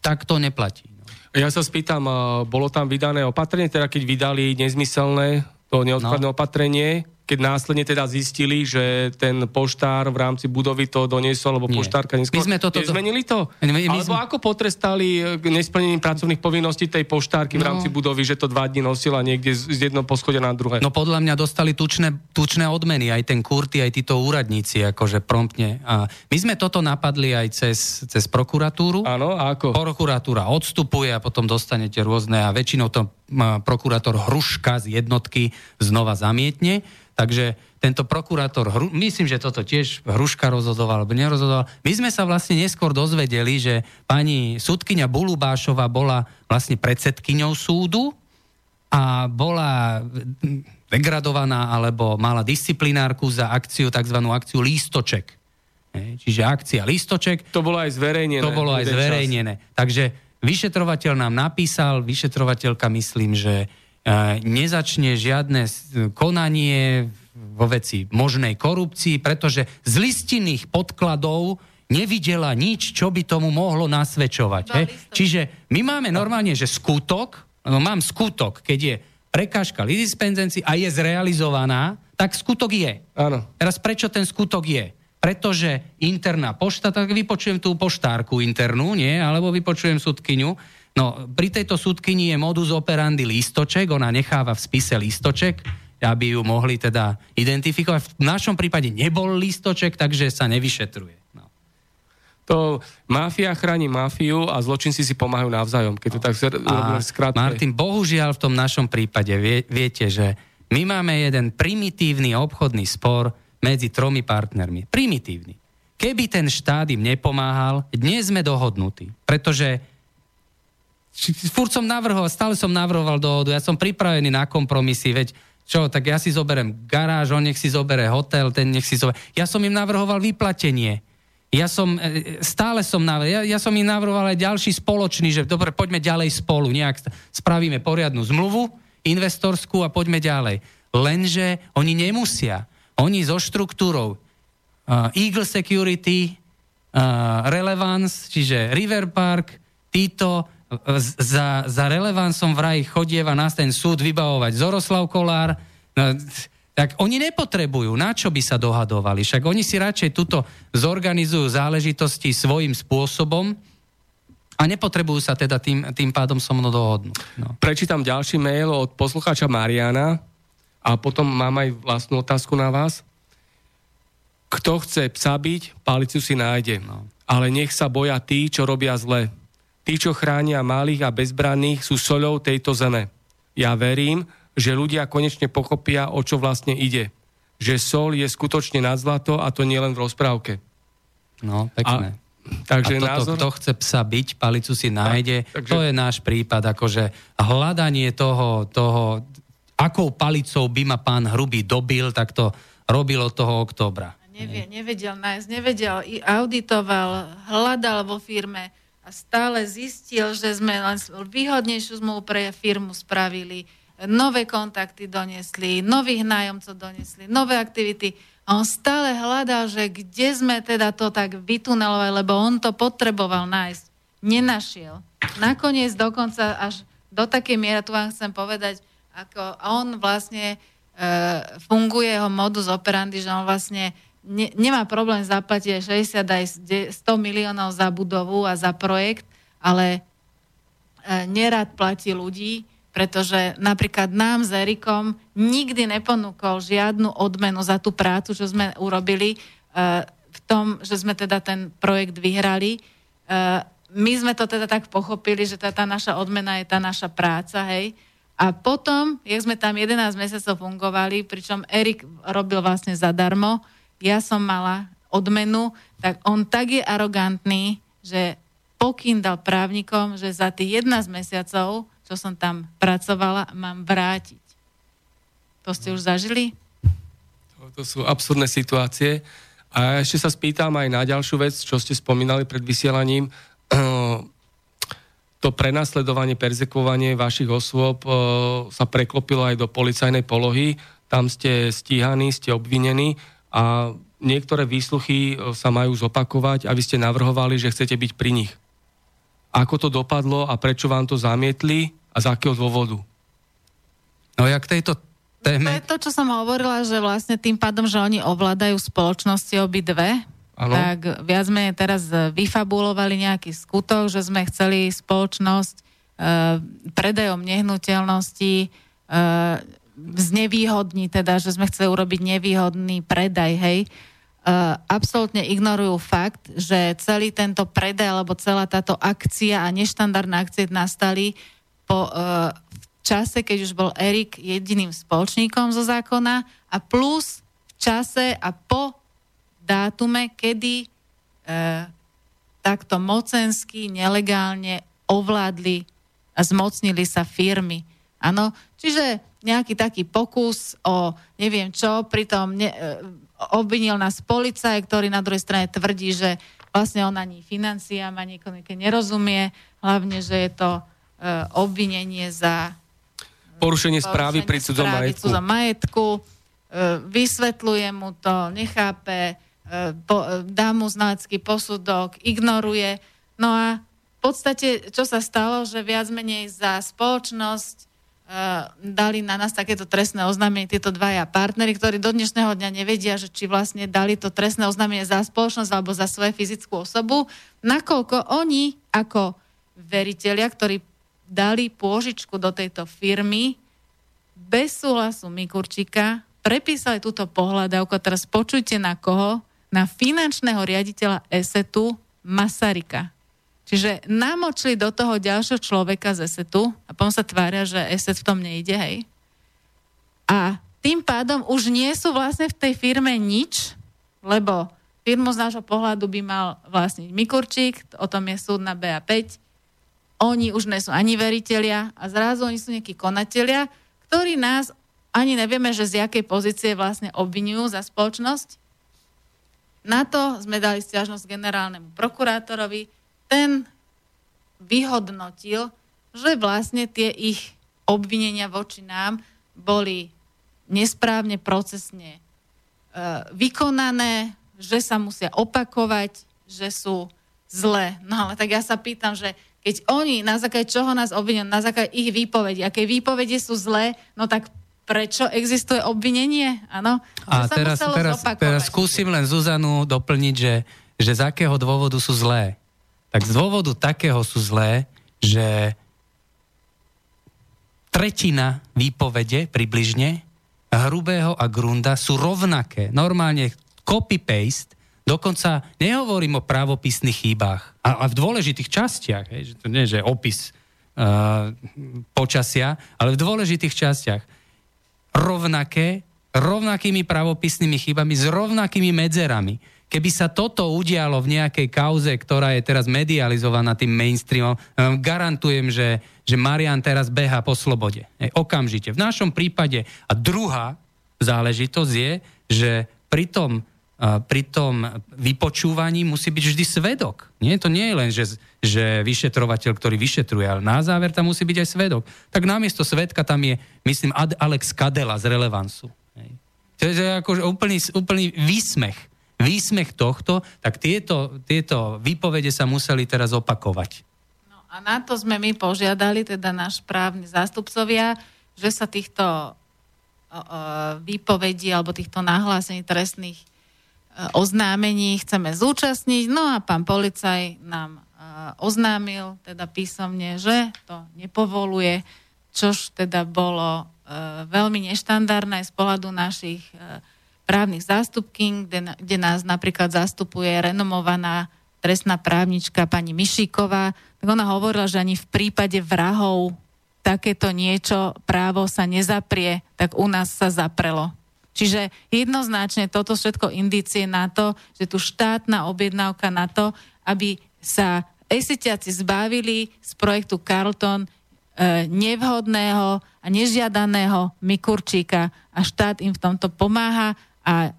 tak to neplatí. No. Ja sa spýtam, bolo tam vydané opatrenie, teda keď vydali nezmyselné to neodkladné no. opatrenie, keď následne teda zistili, že ten poštár v rámci budovy to doniesol, lebo poštárka neskôr... My sme toto... Zmenili to? My, my Alebo sme... ako potrestali e, nesplnením pracovných povinností tej poštárky no. v rámci budovy, že to dva dní nosila niekde z, z jedného poschodia na druhé? No podľa mňa dostali tučné, tučné odmeny, aj ten Kurty, aj títo úradníci, akože promptne. A my sme toto napadli aj cez, cez prokuratúru. Áno, a ako? Prokuratúra odstupuje a potom dostanete rôzne a väčšinou to prokurátor Hruška z jednotky znova zamietne. Takže tento prokurátor, myslím, že toto tiež Hruška rozhodoval, alebo nerozhodoval. My sme sa vlastne neskôr dozvedeli, že pani sudkynia Bulubášova bola vlastne predsedkyňou súdu a bola degradovaná alebo mala disciplinárku za akciu, tzv. akciu lístoček. Čiže akcia lístoček. To bolo aj zverejnené. To bolo aj zverejnené. Čas. Takže vyšetrovateľ nám napísal, vyšetrovateľka myslím, že nezačne žiadne konanie vo veci možnej korupcii, pretože z listinných podkladov nevidela nič, čo by tomu mohlo nasvedčovať. He? Čiže my máme normálne, že skutok, no mám skutok, keď je prekážka lidispenzencii a je zrealizovaná, tak skutok je. Áno. Teraz prečo ten skutok je? Pretože interná pošta, tak vypočujem tú poštárku internú, nie? Alebo vypočujem sudkyňu, No, pri tejto súdkyni je modus operandi lístoček, ona necháva v spise lístoček, aby ju mohli teda identifikovať. V našom prípade nebol lístoček, takže sa nevyšetruje. No. To máfia chráni mafiu a zločinci si pomáhajú navzájom, keď to tak skrátke. Martin, bohužiaľ v tom našom prípade vie, viete, že my máme jeden primitívny obchodný spor medzi tromi partnermi. Primitívny. Keby ten štát im nepomáhal, dnes sme dohodnutí. Pretože furt som navrhoval, stále som navrhoval dohodu, ja som pripravený na kompromisy, veď čo, tak ja si zoberem garáž, on nech si zobere hotel, ten nech si zoberie. Ja som im navrhoval vyplatenie. Ja som, e, stále som navrhoval, ja, ja som im navrhoval aj ďalší spoločný, že dobre, poďme ďalej spolu, nejak spravíme poriadnu zmluvu investorskú a poďme ďalej. Lenže oni nemusia. Oni so štruktúrou uh, Eagle Security, uh, Relevance, čiže River Park, títo za, za relevansom vraj chodieva nás ten súd vybavovať Zoroslav Kolár, no, tak oni nepotrebujú, na čo by sa dohadovali. Však oni si radšej tuto zorganizujú záležitosti svojim spôsobom a nepotrebujú sa teda tým, tým pádom so mnou dohodnúť. No. Prečítam ďalší mail od poslucháča Mariana a potom mám aj vlastnú otázku na vás. Kto chce psa byť, paliciu si nájde. No. Ale nech sa boja tí, čo robia zle Tí, čo chránia malých a bezbranných, sú soľou tejto zeme. Ja verím, že ľudia konečne pochopia, o čo vlastne ide. Že sol je skutočne nad zlato a to nie len v rozprávke. No, pekné. A, takže a toto, názor... kto chce psa byť, palicu si nájde, a, takže... to je náš prípad, akože hľadanie toho, toho, akou palicou by ma pán Hrubý dobil, tak to robil od toho októbra. Nevie, nevedel nájsť, nevedel, auditoval, hľadal vo firme, stále zistil, že sme len výhodnejšiu zmluvu pre firmu spravili, nové kontakty donesli, nových nájomcov donesli, nové aktivity. A on stále hľadal, že kde sme teda to tak vytunelovali, lebo on to potreboval nájsť. Nenašiel. Nakoniec dokonca až do takej miery, tu vám chcem povedať, ako on vlastne e, funguje jeho modus operandi, že on vlastne ne, nemá problém zaplatiť aj 60 aj 100 miliónov za budovu a za projekt, ale e, nerad platí ľudí, pretože napríklad nám s Erikom nikdy neponúkol žiadnu odmenu za tú prácu, čo sme urobili e, v tom, že sme teda ten projekt vyhrali. E, my sme to teda tak pochopili, že tá, tá naša odmena je tá naša práca, hej. A potom, jak sme tam 11 mesiacov fungovali, pričom Erik robil vlastne zadarmo, ja som mala odmenu, tak on tak je arogantný, že pokyn dal právnikom, že za tých 11 mesiacov, čo som tam pracovala, mám vrátiť. To ste už zažili? To, to sú absurdné situácie. A ešte sa spýtam aj na ďalšiu vec, čo ste spomínali pred vysielaním. to prenasledovanie, perzekvovanie vašich osôb sa preklopilo aj do policajnej polohy. Tam ste stíhaní, ste obvinení a niektoré výsluchy sa majú zopakovať a vy ste navrhovali, že chcete byť pri nich. Ako to dopadlo a prečo vám to zamietli a z akého dôvodu? No ja k tejto téme... To je to, čo som hovorila, že vlastne tým pádom, že oni ovládajú spoločnosti obidve, Ano. tak viac sme teraz vyfabulovali nejaký skutok, že sme chceli spoločnosť e, predajom nehnuteľnosti e, znevýhodniť, teda, že sme chceli urobiť nevýhodný predaj, hej. E, absolútne ignorujú fakt, že celý tento predaj alebo celá táto akcia a neštandardná akcie nastali po, e, v čase, keď už bol Erik jediným spoločníkom zo zákona a plus v čase a po dátume, kedy e, takto mocensky, nelegálne ovládli a zmocnili sa firmy. Áno, čiže nejaký taký pokus o neviem čo, pritom ne, e, obvinil nás policaj, ktorý na druhej strane tvrdí, že vlastne on ani financiám ani ekonomike nerozumie, hlavne, že je to e, obvinenie za porušenie správy pri cudzom majetku. majetku. E, vysvetľuje mu to, nechápe, E, po, e, dá mu znalecký posudok, ignoruje. No a v podstate, čo sa stalo, že viac menej za spoločnosť dali na nás takéto trestné oznámenie tieto dvaja partnery, ktorí do dnešného dňa nevedia, že či vlastne dali to trestné oznámenie za spoločnosť alebo za svoju fyzickú osobu, nakoľko oni ako veriteľia, ktorí dali pôžičku do tejto firmy bez súhlasu Mikurčíka, prepísali túto pohľadavku teraz počujte na koho, na finančného riaditeľa ESETu Masarika. Čiže namočili do toho ďalšieho človeka z ESETu a potom sa tvária, že ESET v tom nejde, hej. A tým pádom už nie sú vlastne v tej firme nič, lebo firmu z nášho pohľadu by mal vlastniť Mikurčík, o tom je súd na BA5, oni už nie sú ani veriteľia a zrazu oni sú nejakí konatelia, ktorí nás ani nevieme, že z jakej pozície vlastne obvinujú za spoločnosť na to sme dali stiažnosť generálnemu prokurátorovi. Ten vyhodnotil, že vlastne tie ich obvinenia voči nám boli nesprávne procesne e, vykonané, že sa musia opakovať, že sú zlé. No ale tak ja sa pýtam, že keď oni na základe čoho nás obvinujú, na základe ich výpovedi, aké výpovede sú zlé, no tak prečo existuje obvinenie, áno? A teraz, teraz, teraz skúsim len Zuzanu doplniť, že, že z akého dôvodu sú zlé. Tak z dôvodu takého sú zlé, že tretina výpovede približne Hrubého a Grunda sú rovnaké. Normálne copy-paste, dokonca nehovorím o právopisných chýbách, a, a v dôležitých častiach, hej, že to nie je opis uh, počasia, ale v dôležitých častiach rovnaké, rovnakými pravopisnými chybami, s rovnakými medzerami. Keby sa toto udialo v nejakej kauze, ktorá je teraz medializovaná tým mainstreamom, garantujem, že, že Marian teraz beha po slobode. Hej, okamžite. V našom prípade. A druhá záležitosť je, že pri tom pri tom vypočúvaní musí byť vždy svedok. Nie, to nie je len, že, že vyšetrovateľ, ktorý vyšetruje, ale na záver tam musí byť aj svedok. Tak namiesto svedka tam je, myslím, Alex Kadela z Relevansu. To je ako úplný, úplný výsmech. Výsmech tohto, tak tieto, tieto výpovede sa museli teraz opakovať. No a na to sme my požiadali, teda náš právni zástupcovia, že sa týchto výpovedí alebo týchto nahlásení trestných oznámení chceme zúčastniť. No a pán policaj nám oznámil teda písomne, že to nepovoluje, čož teda bolo veľmi neštandardné z pohľadu našich právnych zástupkyň, kde, kde nás napríklad zastupuje renomovaná trestná právnička pani Mišíková, tak ona hovorila, že ani v prípade vrahov takéto niečo právo sa nezaprie, tak u nás sa zaprelo. Čiže jednoznačne toto všetko indície na to, že tu štátna objednávka na to, aby sa esitiaci zbavili z projektu Carlton e, nevhodného a nežiadaného Mikurčíka a štát im v tomto pomáha a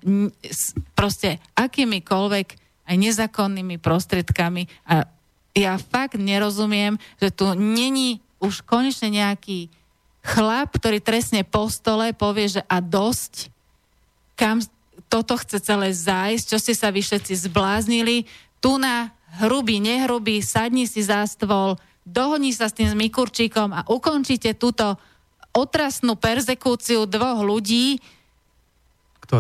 proste akýmikoľvek aj nezákonnými prostriedkami. A ja fakt nerozumiem, že tu není už konečne nejaký chlap, ktorý trestne po stole povie, že a dosť, kam toto chce celé zájsť, čo ste sa vy všetci zbláznili, tu na hrubý, nehrubý, sadni si za stôl, dohodni sa s tým s Mikurčíkom a ukončite túto otrasnú perzekúciu dvoch ľudí,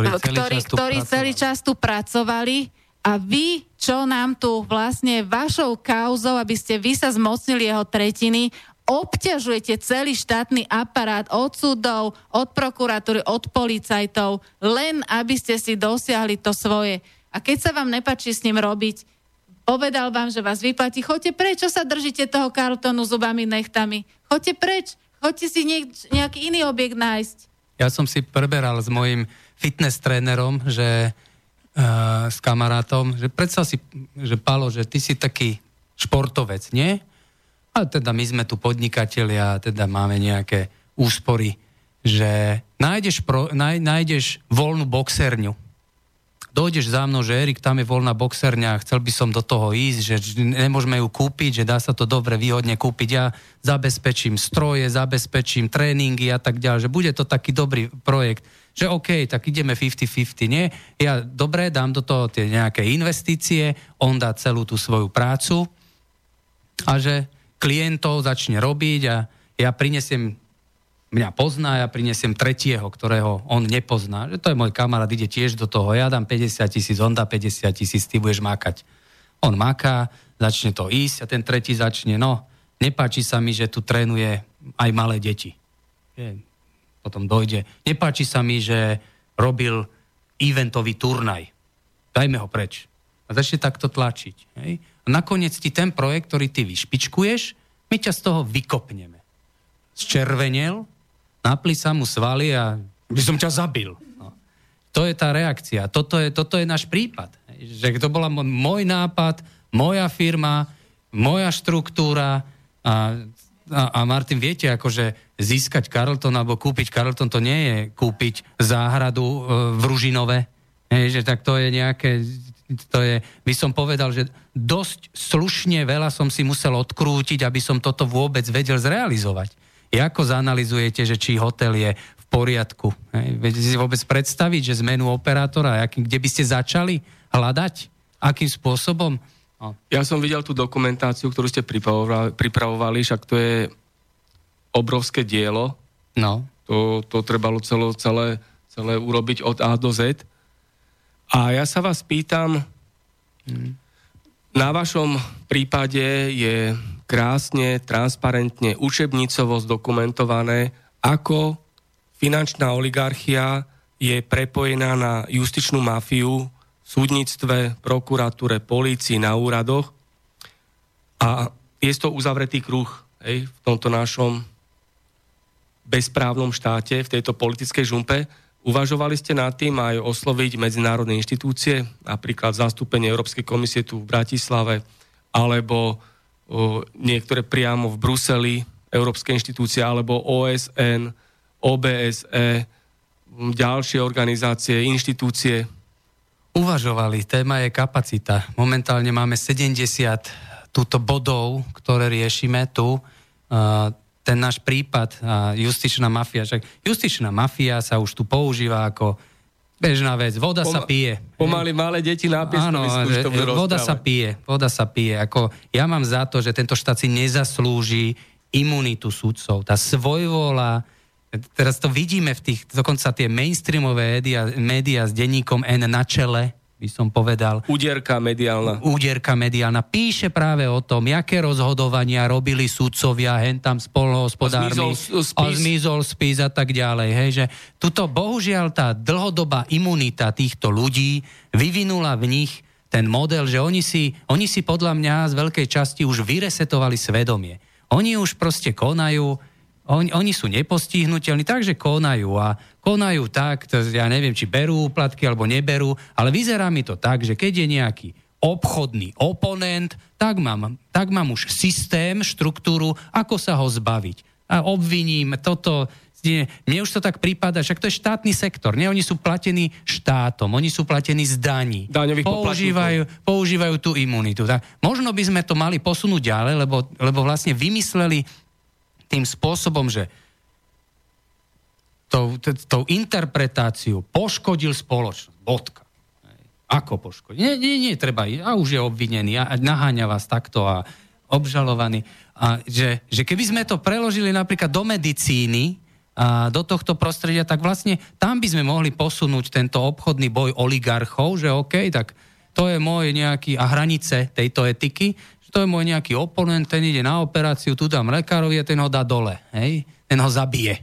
ktorí celý, ktorí, čas, tu ktorí celý čas tu pracovali a vy, čo nám tu vlastne vašou kauzou, aby ste vy sa zmocnili jeho tretiny, obťažujete celý štátny aparát od súdov, od prokuratúry, od policajtov, len aby ste si dosiahli to svoje. A keď sa vám nepačí s ním robiť, povedal vám, že vás vyplatí, choďte preč, čo sa držíte toho kartonu zubami, nechtami? Choďte preč, choďte si niek- nejaký iný objekt nájsť. Ja som si preberal s mojim fitness trénerom, že uh, s kamarátom, že predstav si, že Palo, že ty si taký športovec, nie? A teda my sme tu podnikatelia, teda máme nejaké úspory, že nájdeš, pro, náj, nájdeš voľnú boxerňu. Dojdeš za mnou, že Erik, tam je voľná boxerňa, chcel by som do toho ísť, že nemôžeme ju kúpiť, že dá sa to dobre výhodne kúpiť. Ja zabezpečím stroje, zabezpečím tréningy a tak ďalej, že bude to taký dobrý projekt že OK, tak ideme 50-50, nie? Ja dobre, dám do toho tie nejaké investície, on dá celú tú svoju prácu a že klientov začne robiť a ja prinesiem, mňa pozná, ja prinesiem tretieho, ktorého on nepozná. Že to je môj kamarát, ide tiež do toho, ja dám 50 tisíc, on dá 50 tisíc, ty budeš makať. On maká, začne to ísť a ten tretí začne, no, nepáči sa mi, že tu trénuje aj malé deti. Je, potom dojde. Nepáči sa mi, že robil eventový turnaj. Dajme ho preč. A začne takto tlačiť. Hej? A nakoniec ti ten projekt, ktorý ty vyšpičkuješ, my ťa z toho vykopneme. Zčervenel, napli sa mu svaly a by som ťa zabil. No. To je tá reakcia. Toto je, toto je náš prípad. Že to bola môj nápad, moja firma, moja štruktúra a, a, Martin, viete, akože získať Carlton alebo kúpiť Carlton, to nie je kúpiť záhradu e, v Ružinove. Hej, že tak to je nejaké to je, by som povedal, že dosť slušne veľa som si musel odkrútiť, aby som toto vôbec vedel zrealizovať. Ako zanalizujete, že či hotel je v poriadku? Hej, viete si vôbec predstaviť, že zmenu operátora, aký, kde by ste začali hľadať? Akým spôsobom? No. Ja som videl tú dokumentáciu, ktorú ste pripravovali, pripravovali však to je obrovské dielo. No. To, to trebalo celo, celé, celé urobiť od A do Z. A ja sa vás pýtam, hmm. na vašom prípade je krásne, transparentne, učebnicovo zdokumentované, ako finančná oligarchia je prepojená na justičnú mafiu súdnictve, prokuratúre, polícii, na úradoch. A je to uzavretý kruh hej, v tomto našom bezprávnom štáte, v tejto politickej žumpe. Uvažovali ste nad tým aj osloviť medzinárodné inštitúcie, napríklad zastúpenie Európskej komisie tu v Bratislave, alebo o, niektoré priamo v Bruseli, Európske inštitúcie, alebo OSN, OBSE, ďalšie organizácie, inštitúcie? Uvažovali, téma je kapacita. Momentálne máme 70 túto bodov, ktoré riešime tu ten náš prípad justičná mafia. Však justičná mafia sa už tu používa ako bežná vec. Voda Pom- sa pije. Pomaly malé deti na Áno, že, voda sa pije. Voda sa pije. Ako, ja mám za to, že tento štát si nezaslúži imunitu sudcov. Tá svojvola, teraz to vidíme v tých, dokonca tie mainstreamové médiá, médiá s denníkom N na čele, by som povedal. Úderka mediálna. Úderka mediálna. Píše práve o tom, aké rozhodovania robili sudcovia, hen tam spolohospodármi. Zmizol spis. A zmizol spis a tak ďalej. Hej, že tuto bohužiaľ tá dlhodobá imunita týchto ľudí vyvinula v nich ten model, že oni si, oni si podľa mňa z veľkej časti už vyresetovali svedomie. Oni už proste konajú, oni, oni sú nepostihnutelní, takže konajú a konajú tak, to, ja neviem, či berú úplatky alebo neberú, ale vyzerá mi to tak, že keď je nejaký obchodný oponent, tak mám, tak mám už systém, štruktúru, ako sa ho zbaviť. A obviním toto, nie, mne už to tak prípada, však to je štátny sektor, nie? Oni sú platení štátom, oni sú platení z daní. Daňových používajú, používajú tú imunitu. Tak možno by sme to mali posunúť ďalej, lebo, lebo vlastne vymysleli tým spôsobom, že tou, tou interpretáciou poškodil spoločnosť. Bodka. Ako poškodil? Nie, nie, nie, treba. A už je obvinený a naháňa vás takto a obžalovaný. A že, že keby sme to preložili napríklad do medicíny, a do tohto prostredia, tak vlastne tam by sme mohli posunúť tento obchodný boj oligarchov, že OK, tak to je môj nejaký, a hranice tejto etiky, to je môj nejaký oponent, ten ide na operáciu, tu dám lekárovi a ten ho dá dole, hej, ten ho zabije.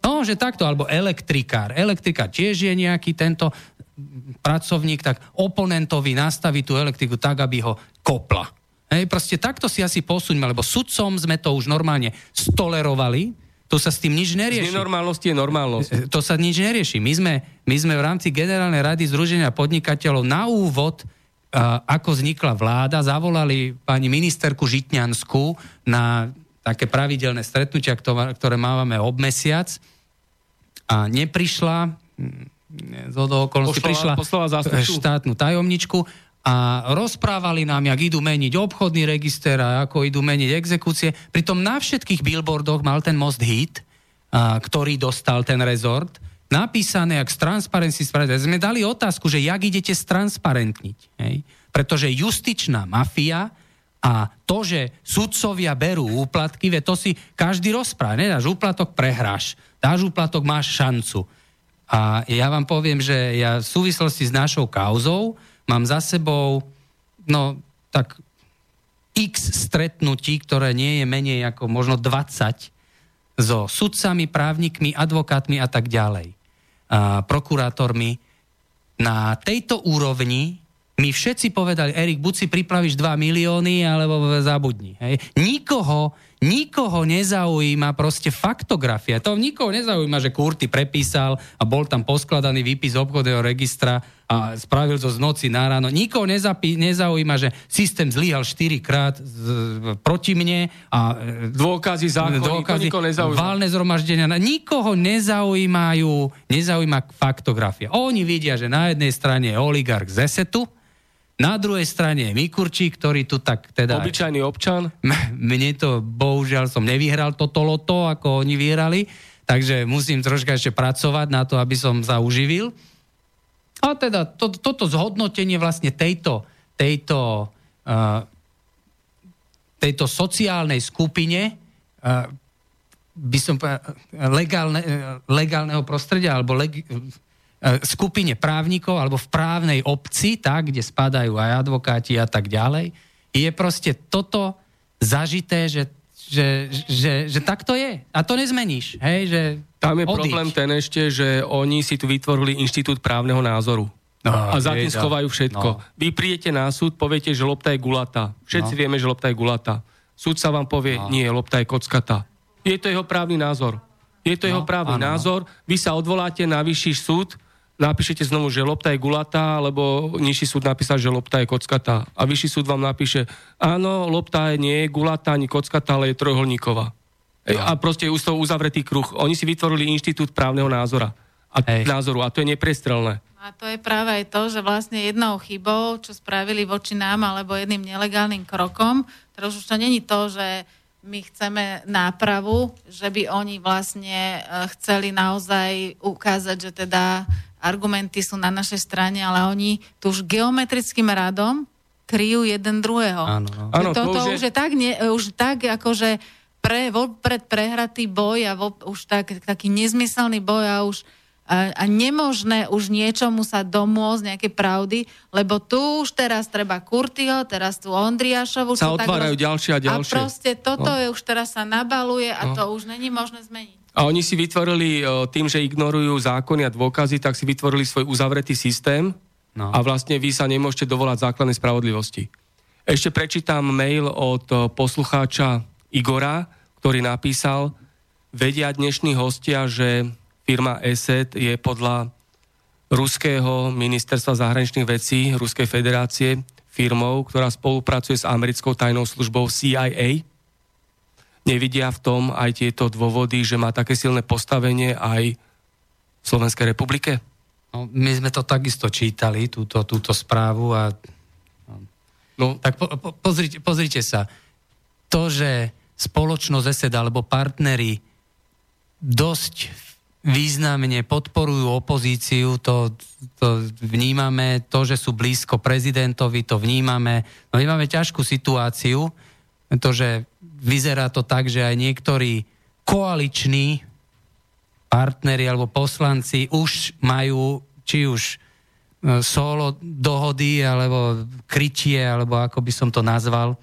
No, že takto, alebo elektrikár. Elektrikár tiež je nejaký tento pracovník, tak oponentovi nastaví tú elektriku tak, aby ho kopla. Hej, proste takto si asi posuňme, lebo sudcom sme to už normálne stolerovali, to sa s tým nič nerieši. Z nenormálnosti je normálnosť. E, to sa nič nerieši. My sme, my sme v rámci Generálnej rady Združenia podnikateľov na úvod ako vznikla vláda, zavolali pani ministerku Žitňanskú na také pravidelné stretnutia, ktoré máme ob mesiac. A neprišla, mm, z okolností prišla štátnu tajomničku a rozprávali nám, jak idú meniť obchodný register a ako idú meniť exekúcie. Pritom na všetkých billboardoch mal ten most hit, a, ktorý dostal ten rezort, napísané, jak z Transparency Sme dali otázku, že jak idete stransparentniť. Hej? Pretože justičná mafia a to, že sudcovia berú úplatky, ve to si každý rozpráva. Nedáš úplatok, prehráš. Dáš úplatok, máš šancu. A ja vám poviem, že ja v súvislosti s našou kauzou mám za sebou, no tak x stretnutí, ktoré nie je menej ako možno 20 so sudcami, právnikmi, advokátmi a tak ďalej, a prokurátormi. Na tejto úrovni my všetci povedali, Erik, buď si pripravíš 2 milióny, alebo zabudni. Hej. Nikoho, nikoho nezaujíma proste faktografia. To nikoho nezaujíma, že Kurty prepísal a bol tam poskladaný výpis obchodného registra a spravil to z noci na ráno. Nikoho nezapí, nezaujíma, že systém zlyhal 4 krát z, proti mne a e, dôkazy zákony, dôkazy, nikoho nezaujíma. Válne zhromaždenia. Nikoho nezaujímajú, nezaujíma faktografia. Oni vidia, že na jednej strane je oligarch z Esetu, na druhej strane je Mikurčík, ktorý tu tak teda... Obyčajný občan? Mne to, bohužiaľ, som nevyhral toto loto, ako oni vyhrali, takže musím troška ešte pracovať na to, aby som sa uživil. A teda to, toto zhodnotenie vlastne tejto, tejto, uh, tejto sociálnej skupine uh, by som povedal, legálne, legálneho prostredia alebo leg, skupine právnikov alebo v právnej obci, tak, kde spadajú aj advokáti a tak ďalej, je proste toto zažité, že, že, že, že tak to je. A to nezmeníš. Hej, že Tam je odiť. problém ten ešte, že oni si tu vytvorili inštitút právneho názoru. No, a za tým schovajú všetko. No. Vy prídete na súd, poviete, že lopta je gulata. Všetci no. vieme, že lopta je gulata. Súd sa vám povie, no. nie, lopta je kockata. Je to jeho právny názor. Je to no, jeho právny áno. názor. Vy sa odvoláte na vyšší súd, napíšete znovu, že lopta je gulatá, alebo nižší súd napísal, že lopta je kockatá. A vyšší súd vám napíše, áno, lopta nie je gulatá ani kockatá, ale je trojholníková. No. A proste je toho uzavretý kruh. Oni si vytvorili inštitút právneho názora. A Hej. názoru. A to je neprestrelné. A to je práve aj to, že vlastne jednou chybou, čo spravili voči nám, alebo jedným nelegálnym krokom, teraz už to není to, že my chceme nápravu, že by oni vlastne e, chceli naozaj ukázať, že teda argumenty sú na našej strane, ale oni tu už geometrickým radom kryjú jeden druhého. Áno, áno. To, to, to už, je... už je tak, ne, už tak akože pre, pred prehratý boj a vo, už tak, taký nezmyselný boj a už a, a nemožné už niečomu sa domôcť, nejaké pravdy, lebo tu už teraz treba Kurtyho, teraz tu Ondriašovu. Sa otvárajú roz... ďalšie a ďalšie. A proste toto no. je už teraz sa nabaluje a no. to už není možné zmeniť. A oni si vytvorili tým, že ignorujú zákony a dôkazy, tak si vytvorili svoj uzavretý systém no. a vlastne vy sa nemôžete dovolať základnej spravodlivosti. Ešte prečítam mail od poslucháča Igora, ktorý napísal, vedia dnešní hostia, že firma ESET je podľa ruského ministerstva zahraničných vecí Ruskej federácie firmou, ktorá spolupracuje s americkou tajnou službou CIA. Nevidia v tom aj tieto dôvody, že má také silné postavenie aj v Slovenskej republike? No, my sme to takisto čítali, túto, túto správu a no. tak po, po, pozrite, pozrite sa. To, že spoločnosť ESED alebo partnery dosť významne podporujú opozíciu, to, to vnímame, to, že sú blízko prezidentovi, to vnímame. No my máme ťažkú situáciu, pretože vyzerá to tak, že aj niektorí koaliční partneri alebo poslanci už majú či už e, solo dohody, alebo krytie, alebo ako by som to nazval,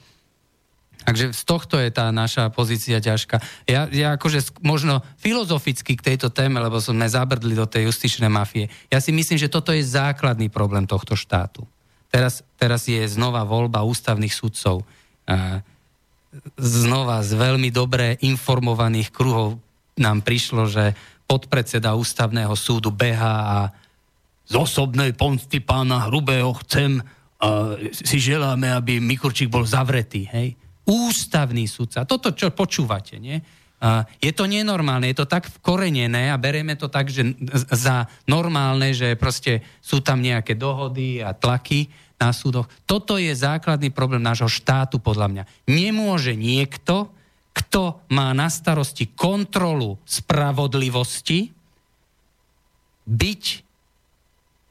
Takže z tohto je tá naša pozícia ťažká. Ja, ja akože možno filozoficky k tejto téme, lebo sme zabrdli do tej justičnej mafie, ja si myslím, že toto je základný problém tohto štátu. Teraz, teraz je znova voľba ústavných sudcov. Znova z veľmi dobre informovaných kruhov nám prišlo, že podpredseda ústavného súdu beha a z osobnej pomsty pána Hrubého chcem a si želáme, aby Mikurčík bol zavretý. Hej? Ústavný sudca. Toto, čo počúvate, nie? Je to nenormálne, je to tak vkorenené a berieme to tak, že za normálne, že proste sú tam nejaké dohody a tlaky na súdoch. Toto je základný problém nášho štátu, podľa mňa. Nemôže niekto, kto má na starosti kontrolu spravodlivosti, byť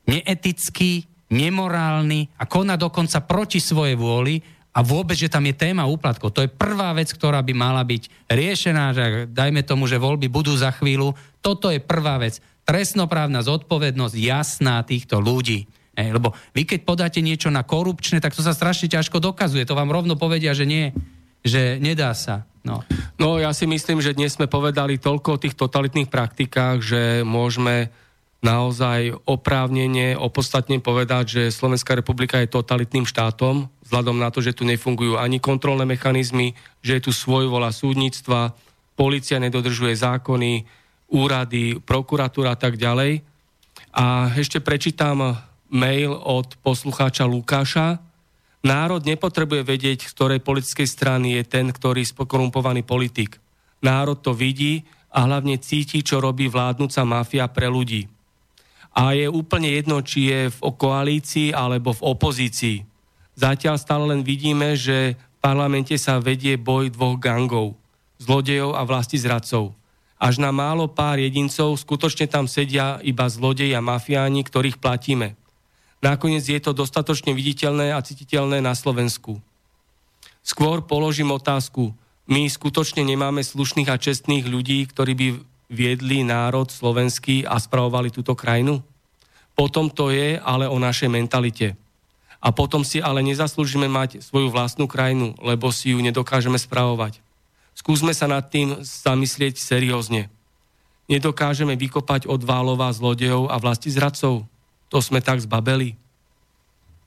neetický, nemorálny a konať dokonca proti svojej vôli a vôbec, že tam je téma úplatkov. To je prvá vec, ktorá by mala byť riešená, že dajme tomu, že voľby budú za chvíľu. Toto je prvá vec. Trestnoprávna zodpovednosť jasná týchto ľudí. Ej, lebo vy keď podáte niečo na korupčné, tak to sa strašne ťažko dokazuje. To vám rovno povedia, že nie, že nedá sa. No. no ja si myslím, že dnes sme povedali toľko o tých totalitných praktikách, že môžeme naozaj oprávnenie, opodstatne povedať, že Slovenská republika je totalitným štátom, vzhľadom na to, že tu nefungujú ani kontrolné mechanizmy, že je tu svojvola súdnictva, policia nedodržuje zákony, úrady, prokuratúra a tak ďalej. A ešte prečítam mail od poslucháča Lukáša. Národ nepotrebuje vedieť, z ktorej politickej strany je ten, ktorý spokorumpovaný politik. Národ to vidí a hlavne cíti, čo robí vládnúca mafia pre ľudí a je úplne jedno, či je v koalícii alebo v opozícii. Zatiaľ stále len vidíme, že v parlamente sa vedie boj dvoch gangov, zlodejov a vlasti zradcov. Až na málo pár jedincov skutočne tam sedia iba zlodeji a mafiáni, ktorých platíme. Nakoniec je to dostatočne viditeľné a cititeľné na Slovensku. Skôr položím otázku. My skutočne nemáme slušných a čestných ľudí, ktorí by viedli národ slovenský a spravovali túto krajinu? Potom to je ale o našej mentalite. A potom si ale nezaslúžime mať svoju vlastnú krajinu, lebo si ju nedokážeme spravovať. Skúsme sa nad tým zamyslieť seriózne. Nedokážeme vykopať od válova zlodejov a vlasti zradcov. To sme tak zbabeli.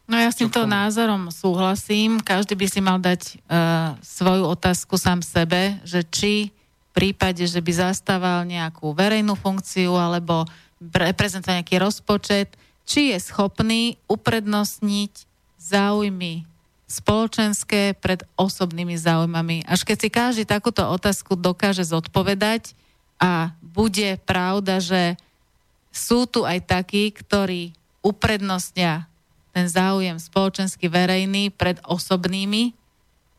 No ja s týmto názorom súhlasím. Každý by si mal dať uh, svoju otázku sám sebe, že či prípade, že by zastával nejakú verejnú funkciu alebo reprezentuje nejaký rozpočet, či je schopný uprednostniť záujmy spoločenské pred osobnými záujmami. Až keď si každý takúto otázku dokáže zodpovedať a bude pravda, že sú tu aj takí, ktorí uprednostnia ten záujem spoločensky verejný pred osobnými,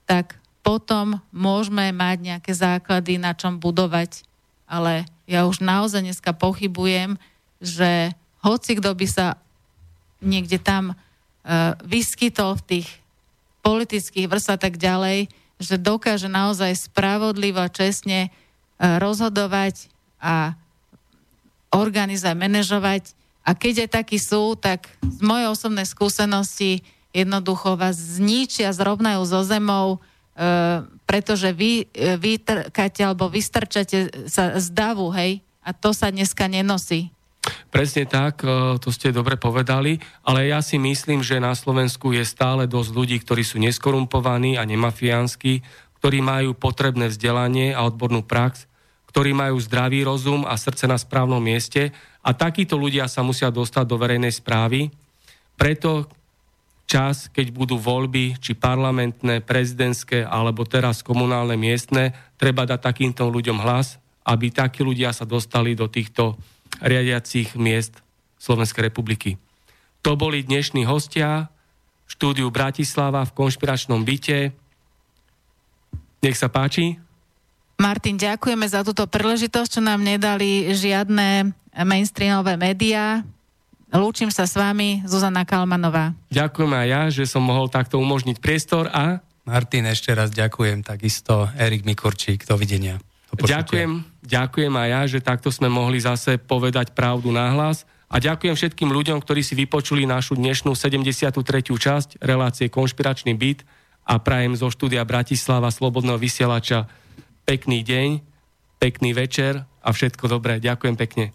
tak potom môžeme mať nejaké základy, na čom budovať. Ale ja už naozaj dneska pochybujem, že hoci kto by sa niekde tam uh, vyskytol v tých politických vrstvách tak ďalej, že dokáže naozaj spravodlivo a čestne uh, rozhodovať a organizovať, manažovať. A keď aj takí sú, tak z mojej osobnej skúsenosti jednoducho vás zničia, zrovnajú so zemou, e, pretože vy e, vytrkáte alebo vystrčate sa z davu, hej, a to sa dneska nenosí. Presne tak, e, to ste dobre povedali, ale ja si myslím, že na Slovensku je stále dosť ľudí, ktorí sú neskorumpovaní a nemafiánsky, ktorí majú potrebné vzdelanie a odbornú prax, ktorí majú zdravý rozum a srdce na správnom mieste a takíto ľudia sa musia dostať do verejnej správy. Preto čas, keď budú voľby, či parlamentné, prezidentské, alebo teraz komunálne, miestne, treba dať takýmto ľuďom hlas, aby takí ľudia sa dostali do týchto riadiacich miest Slovenskej republiky. To boli dnešní hostia v štúdiu Bratislava v konšpiračnom byte. Nech sa páči. Martin, ďakujeme za túto príležitosť, čo nám nedali žiadne mainstreamové médiá. Lúčim sa s vami, Zuzana Kalmanová. Ďakujem aj ja, že som mohol takto umožniť priestor a... Martin, ešte raz ďakujem, takisto Erik Mikurčík, dovidenia. Ďakujem, ďakujem aj ja, že takto sme mohli zase povedať pravdu nahlas. A ďakujem všetkým ľuďom, ktorí si vypočuli našu dnešnú 73. časť relácie Konšpiračný byt a prajem zo štúdia Bratislava Slobodného vysielača pekný deň, pekný večer a všetko dobré. Ďakujem pekne.